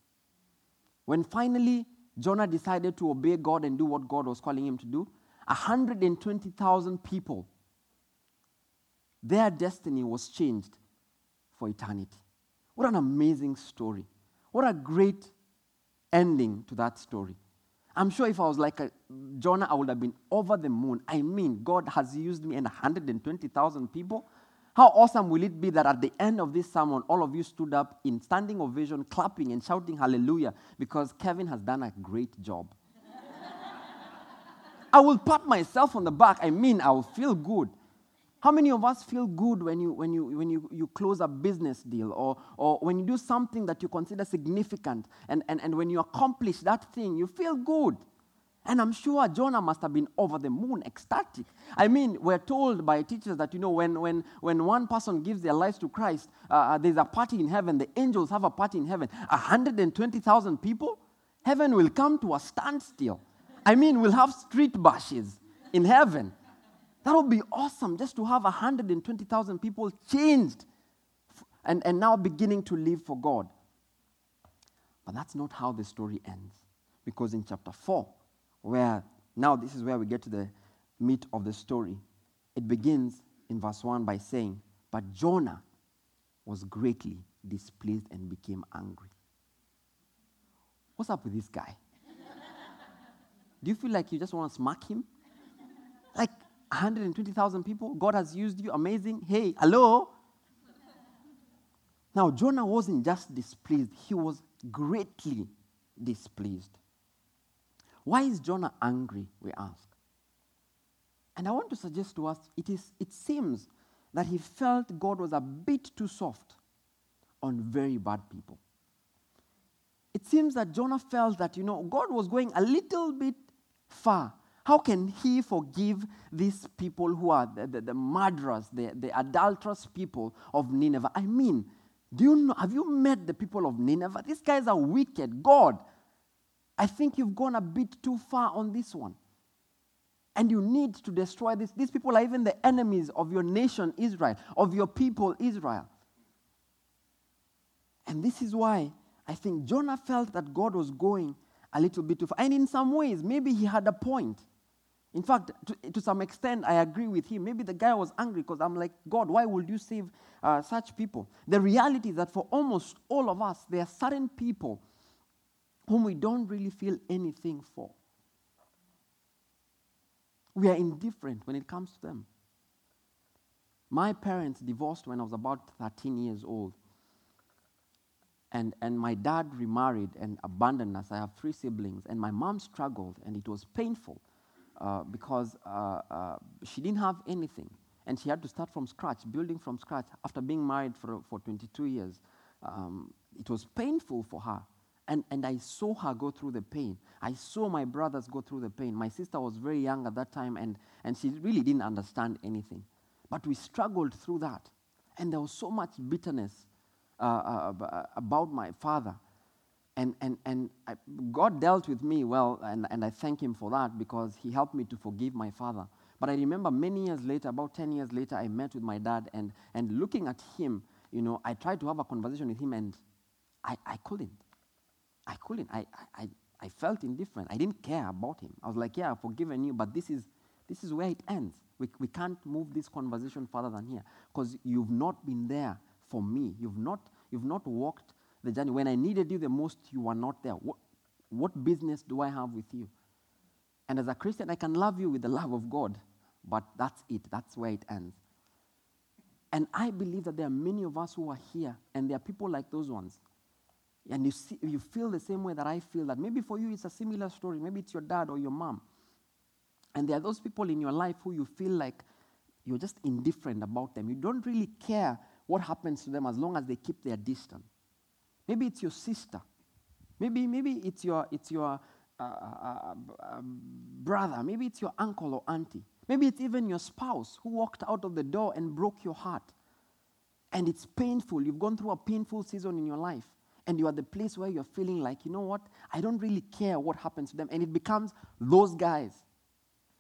when finally Jonah decided to obey God and do what God was calling him to do, 120,000 people, their destiny was changed for eternity. What an amazing story. What a great ending to that story. I'm sure if I was like a Jonah, I would have been over the moon. I mean, God has used me and 120,000 people. How awesome will it be that at the end of this sermon, all of you stood up in standing ovation, clapping and shouting hallelujah because Kevin has done a great job. [laughs] I will pat myself on the back. I mean, I will feel good. How many of us feel good when you, when you, when you, you close a business deal or, or when you do something that you consider significant and, and, and when you accomplish that thing, you feel good? And I'm sure Jonah must have been over the moon, ecstatic. I mean, we're told by teachers that, you know, when, when, when one person gives their lives to Christ, uh, uh there's a party in heaven. The angels have a party in heaven. 120,000 people? Heaven will come to a standstill. I mean, we'll have street bashes in heaven. That would be awesome just to have 120,000 people changed and, and now beginning to live for God. But that's not how the story ends. Because in chapter 4, where now this is where we get to the meat of the story. It begins in verse 1 by saying, But Jonah was greatly displeased and became angry. What's up with this guy? [laughs] Do you feel like you just want to smack him? Like 120,000 people, God has used you, amazing. Hey, hello? Now, Jonah wasn't just displeased, he was greatly displeased. Why is Jonah angry, we ask? And I want to suggest to us it, is, it seems that he felt God was a bit too soft on very bad people. It seems that Jonah felt that, you know, God was going a little bit far. How can he forgive these people who are the, the, the murderers, the, the adulterous people of Nineveh? I mean, do you know, have you met the people of Nineveh? These guys are wicked. God I think you've gone a bit too far on this one. And you need to destroy this. These people are even the enemies of your nation, Israel, of your people, Israel. And this is why I think Jonah felt that God was going a little bit too far. And in some ways, maybe he had a point. In fact, to, to some extent, I agree with him. Maybe the guy was angry because I'm like, God, why would you save uh, such people? The reality is that for almost all of us, there are certain people whom we don't really feel anything for. We are indifferent when it comes to them. My parents divorced when I was about 13 years old. And, and my dad remarried and abandoned us. I have three siblings. And my mom struggled, and it was painful uh, because uh, uh, she didn't have anything. And she had to start from scratch, building from scratch after being married for, for 22 years. Um, it was painful for her. And, and I saw her go through the pain. I saw my brothers go through the pain. My sister was very young at that time, and, and she really didn't understand anything. But we struggled through that. And there was so much bitterness uh, uh, about my father. And, and, and I, God dealt with me well, and, and I thank Him for that because He helped me to forgive my father. But I remember many years later, about 10 years later, I met with my dad, and, and looking at him, you know, I tried to have a conversation with him, and I, I couldn't. I couldn't. I, I, I felt indifferent. I didn't care about him. I was like, yeah, I've forgiven you, but this is, this is where it ends. We, we can't move this conversation further than here because you've not been there for me. You've not, you've not walked the journey. When I needed you the most, you were not there. What, what business do I have with you? And as a Christian, I can love you with the love of God, but that's it. That's where it ends. And I believe that there are many of us who are here, and there are people like those ones. And you, see, you feel the same way that I feel that maybe for you it's a similar story. Maybe it's your dad or your mom. And there are those people in your life who you feel like you're just indifferent about them. You don't really care what happens to them as long as they keep their distance. Maybe it's your sister. Maybe, maybe it's your, it's your uh, uh, uh, brother. Maybe it's your uncle or auntie. Maybe it's even your spouse who walked out of the door and broke your heart. And it's painful. You've gone through a painful season in your life. And you are the place where you're feeling like, you know what? I don't really care what happens to them. And it becomes those guys.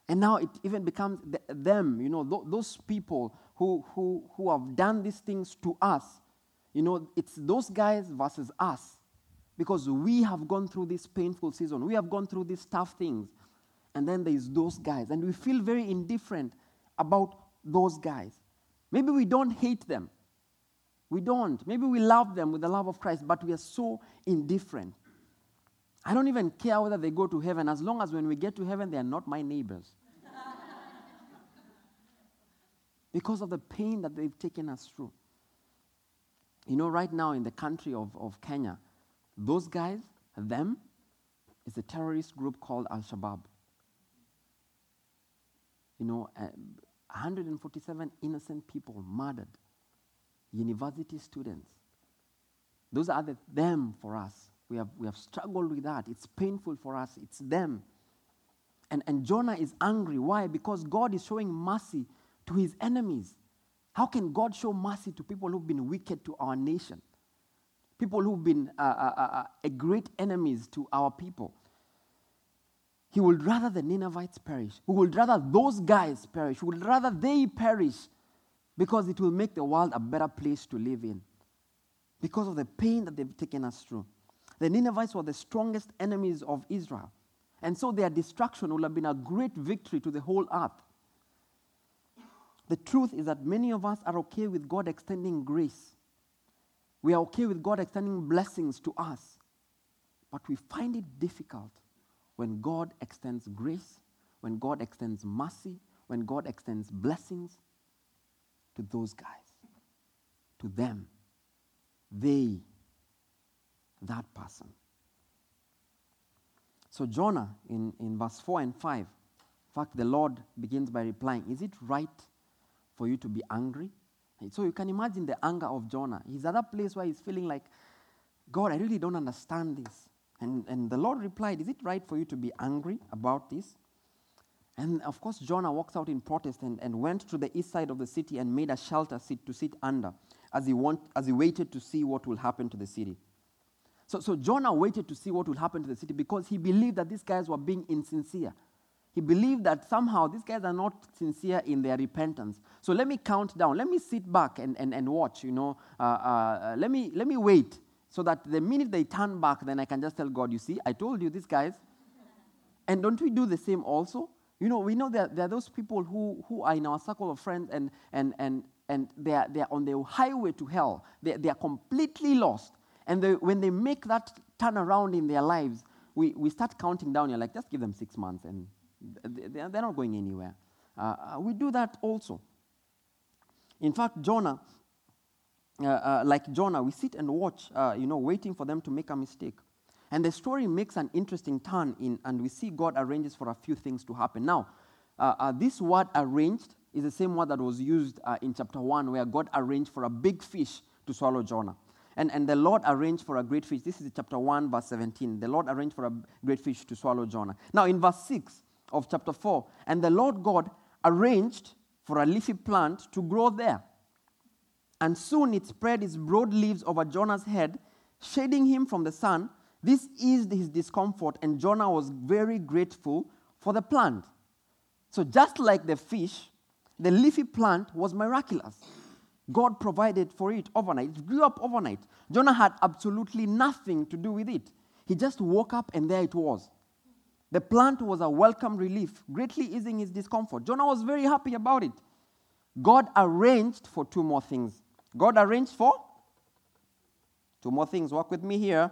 And now it even becomes th- them, you know, th- those people who, who, who have done these things to us. You know, it's those guys versus us. Because we have gone through this painful season. We have gone through these tough things. And then there's those guys. And we feel very indifferent about those guys. Maybe we don't hate them. We don't. Maybe we love them with the love of Christ, but we are so indifferent. I don't even care whether they go to heaven as long as when we get to heaven, they are not my neighbors. [laughs] because of the pain that they've taken us through. You know, right now in the country of, of Kenya, those guys, them, is a terrorist group called Al Shabaab you know, uh, 147 innocent people murdered, university students. Those are the them for us. We have, we have struggled with that. It's painful for us. It's them. And, and Jonah is angry. Why? Because God is showing mercy to his enemies. How can God show mercy to people who've been wicked to our nation? People who've been uh, uh, uh, uh great enemies to our people. He would rather the Ninevites perish. He would rather those guys perish. He would rather they perish because it will make the world a better place to live in. Because of the pain that they've taken us through. The Ninevites were the strongest enemies of Israel. And so their destruction would have been a great victory to the whole earth. The truth is that many of us are okay with God extending grace. We are okay with God extending blessings to us. But we find it difficult when God extends grace, when God extends mercy, when God extends blessings to those guys, to them, they, that person. So, Jonah in, in verse 4 and 5, in fact, the Lord begins by replying, Is it right for you to be angry? So, you can imagine the anger of Jonah. He's at that place where he's feeling like, God, I really don't understand this. And, and the Lord replied, Is it right for you to be angry about this? And of course, Jonah walks out in protest and, and went to the east side of the city and made a shelter sit, to sit under as he, want, as he waited to see what will happen to the city. So, so Jonah waited to see what will happen to the city because he believed that these guys were being insincere. He believed that somehow these guys are not sincere in their repentance. So let me count down. Let me sit back and, and, and watch, you know. Uh, uh, let, me, let me wait so that the minute they turn back, then I can just tell God, you see, I told you these guys. And don't we do the same also? You know, we know that there are those people who, who are in our circle of friends and, and, and, and they, are, they are on the highway to hell. They, they are completely lost. And they, when they make that turnaround in their lives, we, we start counting down. You're like, just give them six months and they're, not going anywhere. Uh, uh, we do that also. In fact, Jonah, uh, uh, like Jonah, we sit and watch, uh, you know, waiting for them to make a mistake. And the story makes an interesting turn in, and we see God arranges for a few things to happen. Now, uh, this word arranged is the same word that was used in chapter 1, where God arranged for a big fish to swallow Jonah. And, and the Lord arranged for a great fish. This is chapter 1, verse 17. The Lord arranged for a great fish to swallow Jonah. Now, in verse 6 of chapter 4, and the Lord God arranged for a leafy plant to grow there and soon it spread its broad leaves over Jonah's head, shading him from the sun. This eased his discomfort, and Jonah was very grateful for the plant. So, just like the fish, the leafy plant was miraculous. God provided for it overnight. It grew up overnight. Jonah had absolutely nothing to do with it. He just woke up and there it was. The plant was a welcome relief, greatly easing his discomfort. Jonah was very happy about it. God arranged for two more things. God arranged for two more things. Work with me here.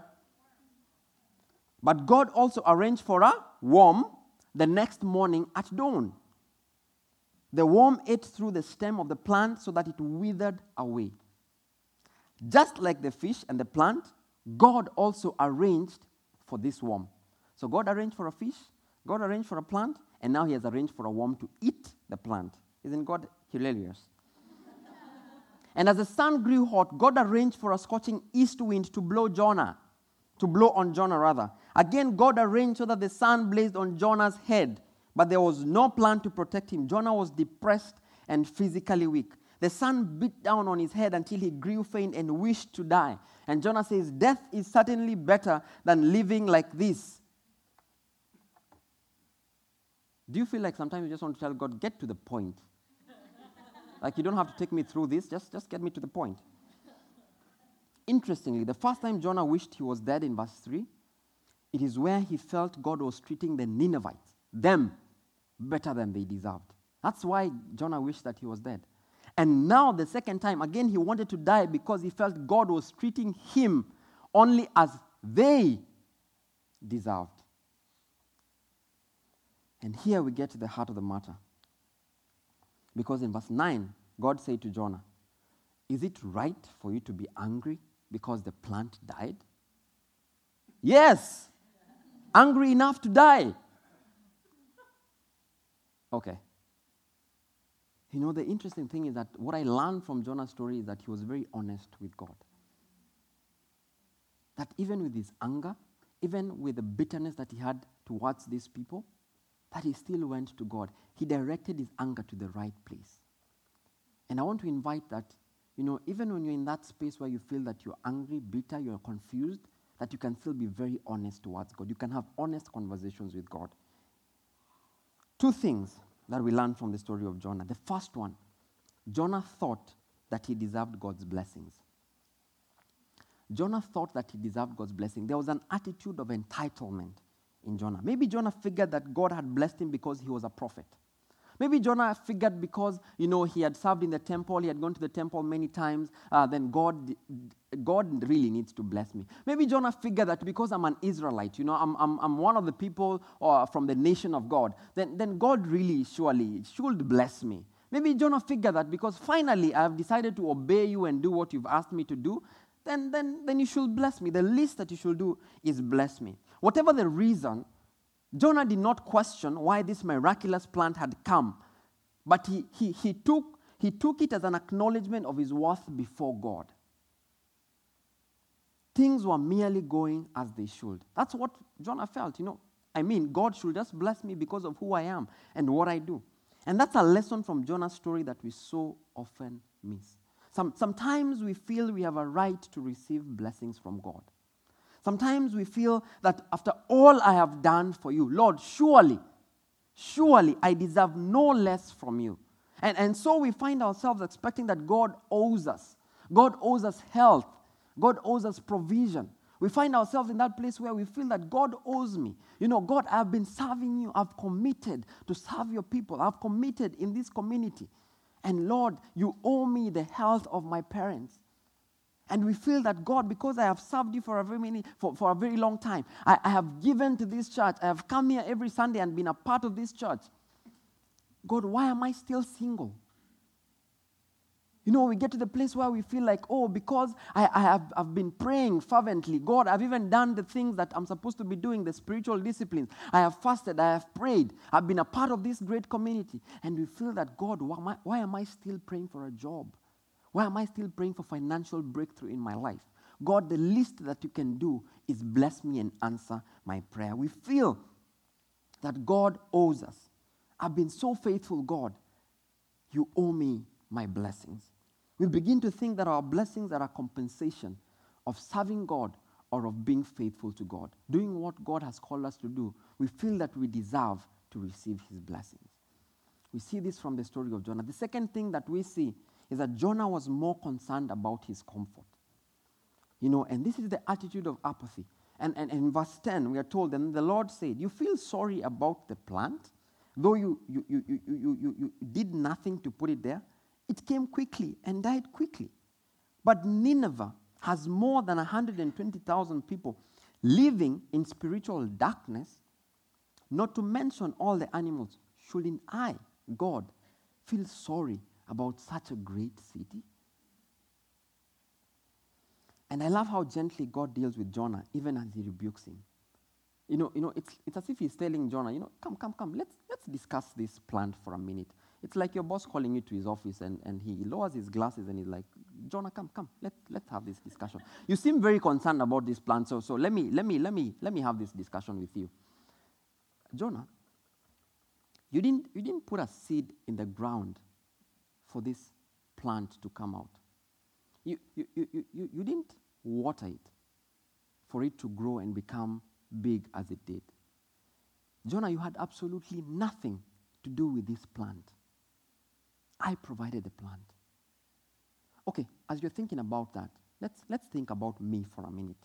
But God also arranged for a worm the next morning at dawn. The worm ate through the stem of the plant so that it withered away. Just like the fish and the plant, God also arranged for this worm. So God arranged for a fish, God arranged for a plant, and now He has arranged for a worm to eat the plant. Isn't God hilarious? [laughs] and as the sun grew hot, God arranged for a scorching east wind to blow Jonah, to blow on Jonah rather. Again, God arranged so that the sun blazed on Jonah's head but there was no plan to protect him. Jonah was depressed and physically weak. The sun beat down on his head until he grew faint and wished to die. And Jonah says, Death is certainly better than living like this. Do you feel like sometimes you just want to tell God, get to the point? like you don't have to take me through this, just, just get me to the point. Interestingly, the first time Jonah wished he was dead in verse 3, it is where he felt God was treating the Ninevites them better than they deserved. That's why Jonah wished that he was dead. And now, the second time, again, he wanted to die because he felt God was treating him only as they deserved. And here we get to the heart of the matter. Because in verse 9, God said to Jonah, Is it right for you to be angry because the plant died? Yes, angry enough to die. Okay. You know, the interesting thing is that what I learned from Jonah's story is that he was very honest with God. That even with his anger, even with the bitterness that he had towards these people, that he still went to God. He directed his anger to the right place. And I want to invite that, you know, even when you're in that space where you feel that you're angry, bitter, you're confused, that you can still be very honest towards God. You can have honest conversations with God. Two things that we learn from the story of Jonah. The first one, Jonah thought that he deserved God's blessings. Jonah thought that he deserved God's blessing. There was an attitude of entitlement in Jonah. Maybe Jonah figured that God had blessed him because he was a prophet. Maybe Jonah figured because, you know, he had served in the temple, he had gone to the temple many times, uh, then God, God really needs to bless me. Maybe Jonah figured that because I'm an Israelite, you know, I'm, I'm, I'm one of the people uh, from the nation of God, then, then God really surely should bless me. Maybe Jonah figured that because finally I have decided to obey you and do what you've asked me to do, then, then, then you should bless me. The least that you should do is bless me. Whatever the reason, Jonah did not question why this miraculous plant had come, but he, he, he, took, he took it as an acknowledgement of his worth before God. Things were merely going as they should. That's what Jonah felt, you know. I mean, God should just bless me because of who I am and what I do. And that's a lesson from Jonah's story that we so often miss. Some, sometimes we feel we have a right to receive blessings from God. Sometimes we feel that after all I have done for you, Lord, surely, surely I deserve no less from you. And, and so we find ourselves expecting that God owes us. God owes us health. God owes us provision. We find ourselves in that place where we feel that God owes me. You know, God, I've been serving you. I've committed to serve your people. I've committed in this community. And Lord, you owe me the health of my parents. And we feel that God, because I have served you for a very, many, for, for a very long time, I, I have given to this church, I have come here every Sunday and been a part of this church. God, why am I still single? You know, we get to the place where we feel like, oh, because I, I have I've been praying fervently, God, I've even done the things that I'm supposed to be doing, the spiritual disciplines. I have fasted, I have prayed, I've been a part of this great community. And we feel that, God, why am I, why am I still praying for a job? Why am I still praying for financial breakthrough in my life? God, the least that you can do is bless me and answer my prayer. We feel that God owes us. I've been so faithful, God. You owe me my blessings. we begin to think that our blessings are a compensation of serving God or of being faithful to God. Doing what God has called us to do, we feel that we deserve to receive his blessings. We see this from the story of Jonah. The second thing that we see is that Jonah was more concerned about his comfort. You know, and this is the attitude of apathy. And, and, and in verse 10, we are told, and the Lord said, You feel sorry about the plant, though you, you, you, you, you, you, you did nothing to put it there. It came quickly and died quickly. But Nineveh has more than 120,000 people living in spiritual darkness, not to mention all the animals. Shouldn't I, God, feel sorry about such a great city? And I love how gently God deals with Jonah, even as he rebukes him. You know, you know it's, it's as if he's telling Jonah, you know, come, come, come, let's, let's discuss this plant for a minute. It's like your boss calling you to his office and, and he lowers his glasses and he's like, Jonah, come, come, let, let's have this discussion. You seem very concerned about this plant, so, so let, me, let, me, let, me, let me have this discussion with you. Jonah, you didn't, you didn't put a seed in the ground for this plant to come out. You, you, you, you, you didn't water it for it to grow and become big as it did. Jonah, you had absolutely nothing to do with this plant. I provided the plant. Okay, as you're thinking about that, let's, let's think about me for a minute.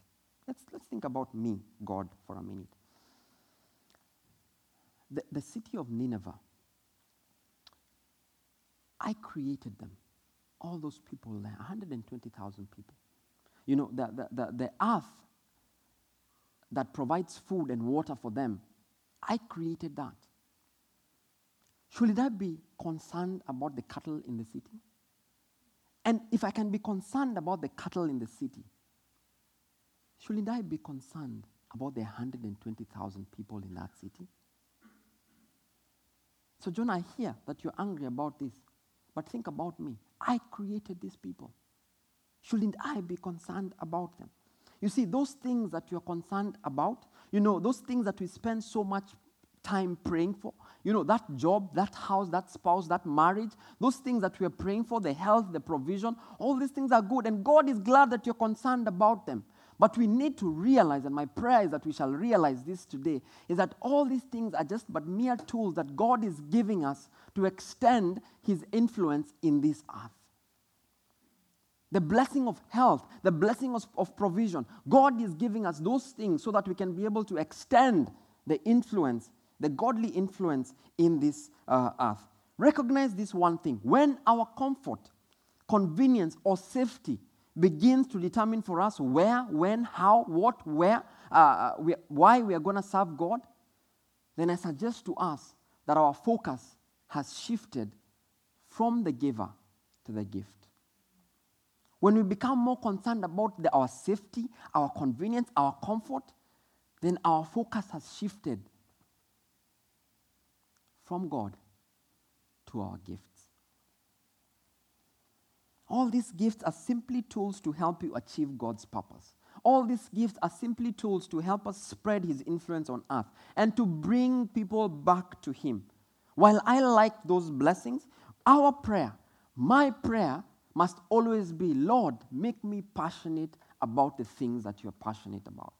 Let's, let's think about me, God, for a minute. The, the city of Nineveh, I created them. All those people there, 120,000 people. You know, the, the, the, the earth that provides food and water for them, I created that. Should I be concerned about the cattle in the city? And if I can be concerned about the cattle in the city, shouldn't I be concerned about the 120,000 people in that city? So, John, I hear that you're angry about this, but think about me. I created these people. Shouldn't I be concerned about them? You see, those things that you're concerned about, you know, those things that we spend so much time praying for, you know, that job, that house, that spouse, that marriage, those things that we are praying for, the health, the provision, all these things are good. And God is glad that you're concerned about them. But we need to realize, and my prayer is that we shall realize this today, is that all these things are just but mere tools that God is giving us to extend His influence in this earth. The blessing of health, the blessing of, of provision. God is giving us those things so that we can be able to extend the influence the godly influence in this uh, earth. Recognize this one thing when our comfort, convenience, or safety begins to determine for us where, when, how, what, where, uh, uh we, why we are going to serve God, then I suggest to us that our focus has shifted from the giver to the gift. When we become more concerned about the, our safety, our convenience, our comfort, then our focus has shifted from God to our gifts. All these gifts are simply tools to help you achieve God's purpose. All these gifts are simply tools to help us spread His influence on earth and to bring people back to Him. While I like those blessings, our prayer, my prayer, must always be Lord, make me passionate about the things that you're passionate about.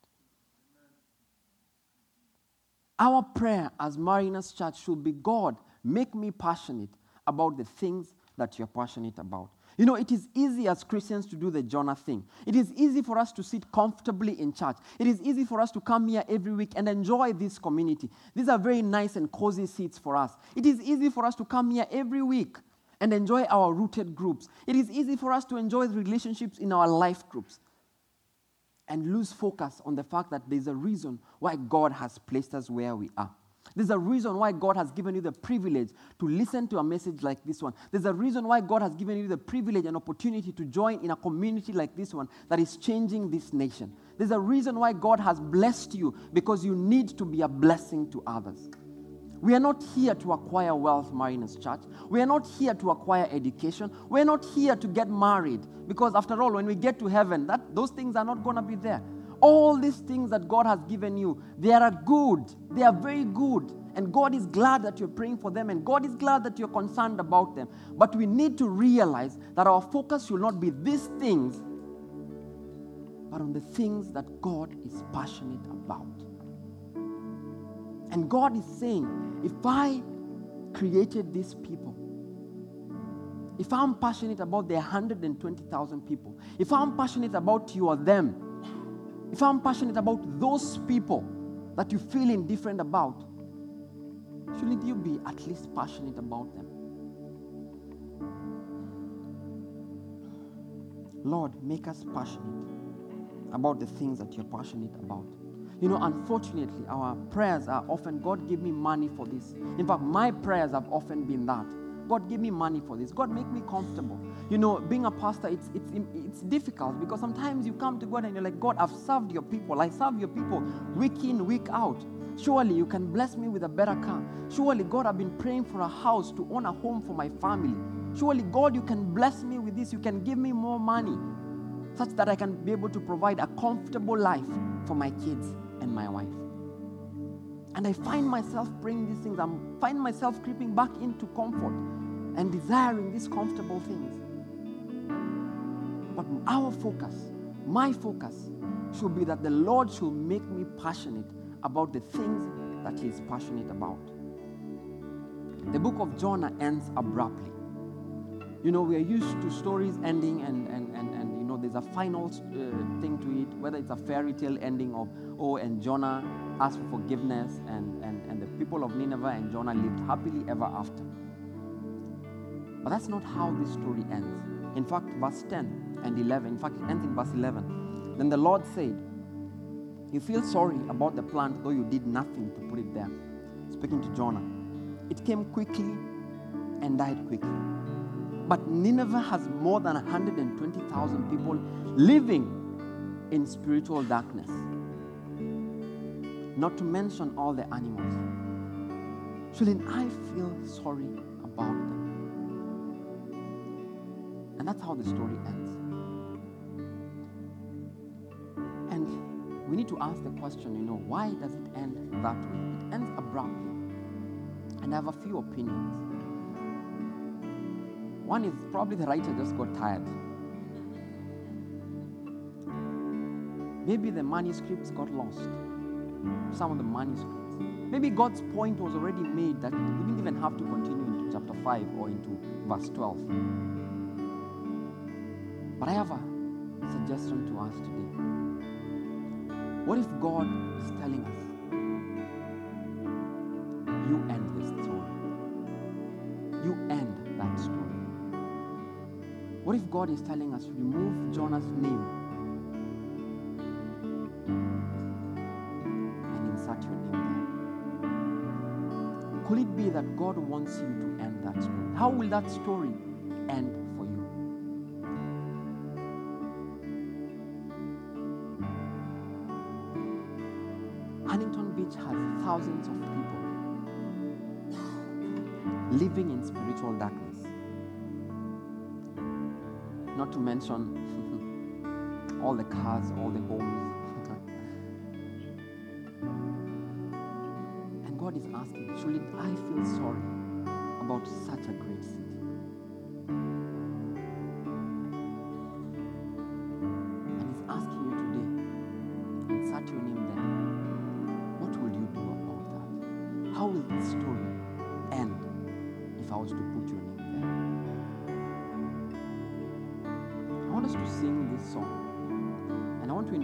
Our prayer as Mavuno Church should be God, make me passionate about the things that you're passionate about. You know, it is easy as Christians to do the Jonah thing. It is easy for us to sit comfortably in church. It is easy for us to come here every week and enjoy this community. These are very nice and cozy seats for us. It is easy for us to come here every week and enjoy our rooted groups. It is easy for us to enjoy relationships in our life groups and lose focus on the fact that there's a reason why God has placed us where we are. There's a reason why God has given you the privilege to listen to a message like this one. There's a reason why God has given you the privilege and opportunity to join in a community like this one that is changing this nation. There's a reason why God has blessed you because you need to be a blessing to others. We are not here to acquire wealth, Mavuno Church. We are not here to acquire education. We're not here to get married because, after all, when we get to heaven, that, those things are not going to be there. All these things that God has given you, they are good. They are very good. And God is glad that you're praying for them, and God is glad that you're concerned about them. But we need to realize that our focus should not be these things, but on the things that God is passionate about. And God is saying, if I created these people, if I'm passionate about the 120,000 people, if I'm passionate about you or them, if I'm passionate about those people that you feel indifferent about, shouldn't you be at least passionate about them? Lord, make us passionate about the things that you're passionate about. You know, unfortunately, our prayers are often, God, give me money for this. In fact, my prayers have often been that. God, give me money for this. God, make me comfortable. You know, being a pastor, it's, it's, it's difficult because sometimes you come to God and you're like, God, I've served your people. I serve your people week in, week out. Surely you can bless me with a better car. Surely, God, I've been praying for a house to own a home for my family. Surely, God, you can bless me with this. You can give me more money such that I can be able to provide a comfortable life for my kids and my wife. And I find myself praying these things. I find myself creeping back into comfort and desiring these comfortable things. But our focus, my focus, should be that the Lord should make me passionate about the things that He is passionate about. The book of Jonah ends abruptly. You know, we are used to stories ending and, and, and, and you know, there's a final uh, thing to it, whether it's a fairy tale ending of, oh, and Jonah asked for forgiveness, and, and, and the people of Nineveh and Jonah lived happily ever after. But that's not how this story ends. In fact, verse 10 and 11, in fact, ends in verse 11. Then the Lord said, You feel sorry about the plant, though you did nothing to put it there. Speaking to Jonah. It came quickly and died quickly. But Nineveh has more than 120,000 people living in spiritual darkness not to mention all the animals. Shouldn't I feel sorry about them? And that's how the story ends. We need to ask the question, you know, why does it end that way? It ends abruptly. And I have a few opinions. One is probably the writer just got tired. Maybe the manuscripts got lost some of the manuscripts. Maybe God's point was already made that we didn't even have to continue into chapter 5 or into verse 12. But I have a suggestion to us today. What if God is telling us, you end this story? You end that story. What if God is telling us, remove Jonah's name and insert your name there? Could it be that God wants you to end that story? How will that story end thousands of people living in spiritual darkness. Not to mention [laughs] all the cars, all the homes, [laughs] and God is asking, shouldn't I feel sorry about such a great city?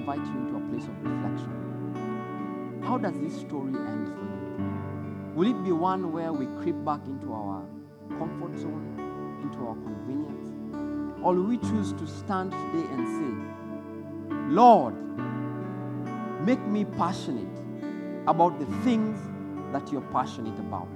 Invite you into a place of reflection. How does this story end for you? Will it be one where we creep back into our comfort zone, into our convenience? Or will we choose to stand today and say, Lord, make me passionate about the things that you're passionate about?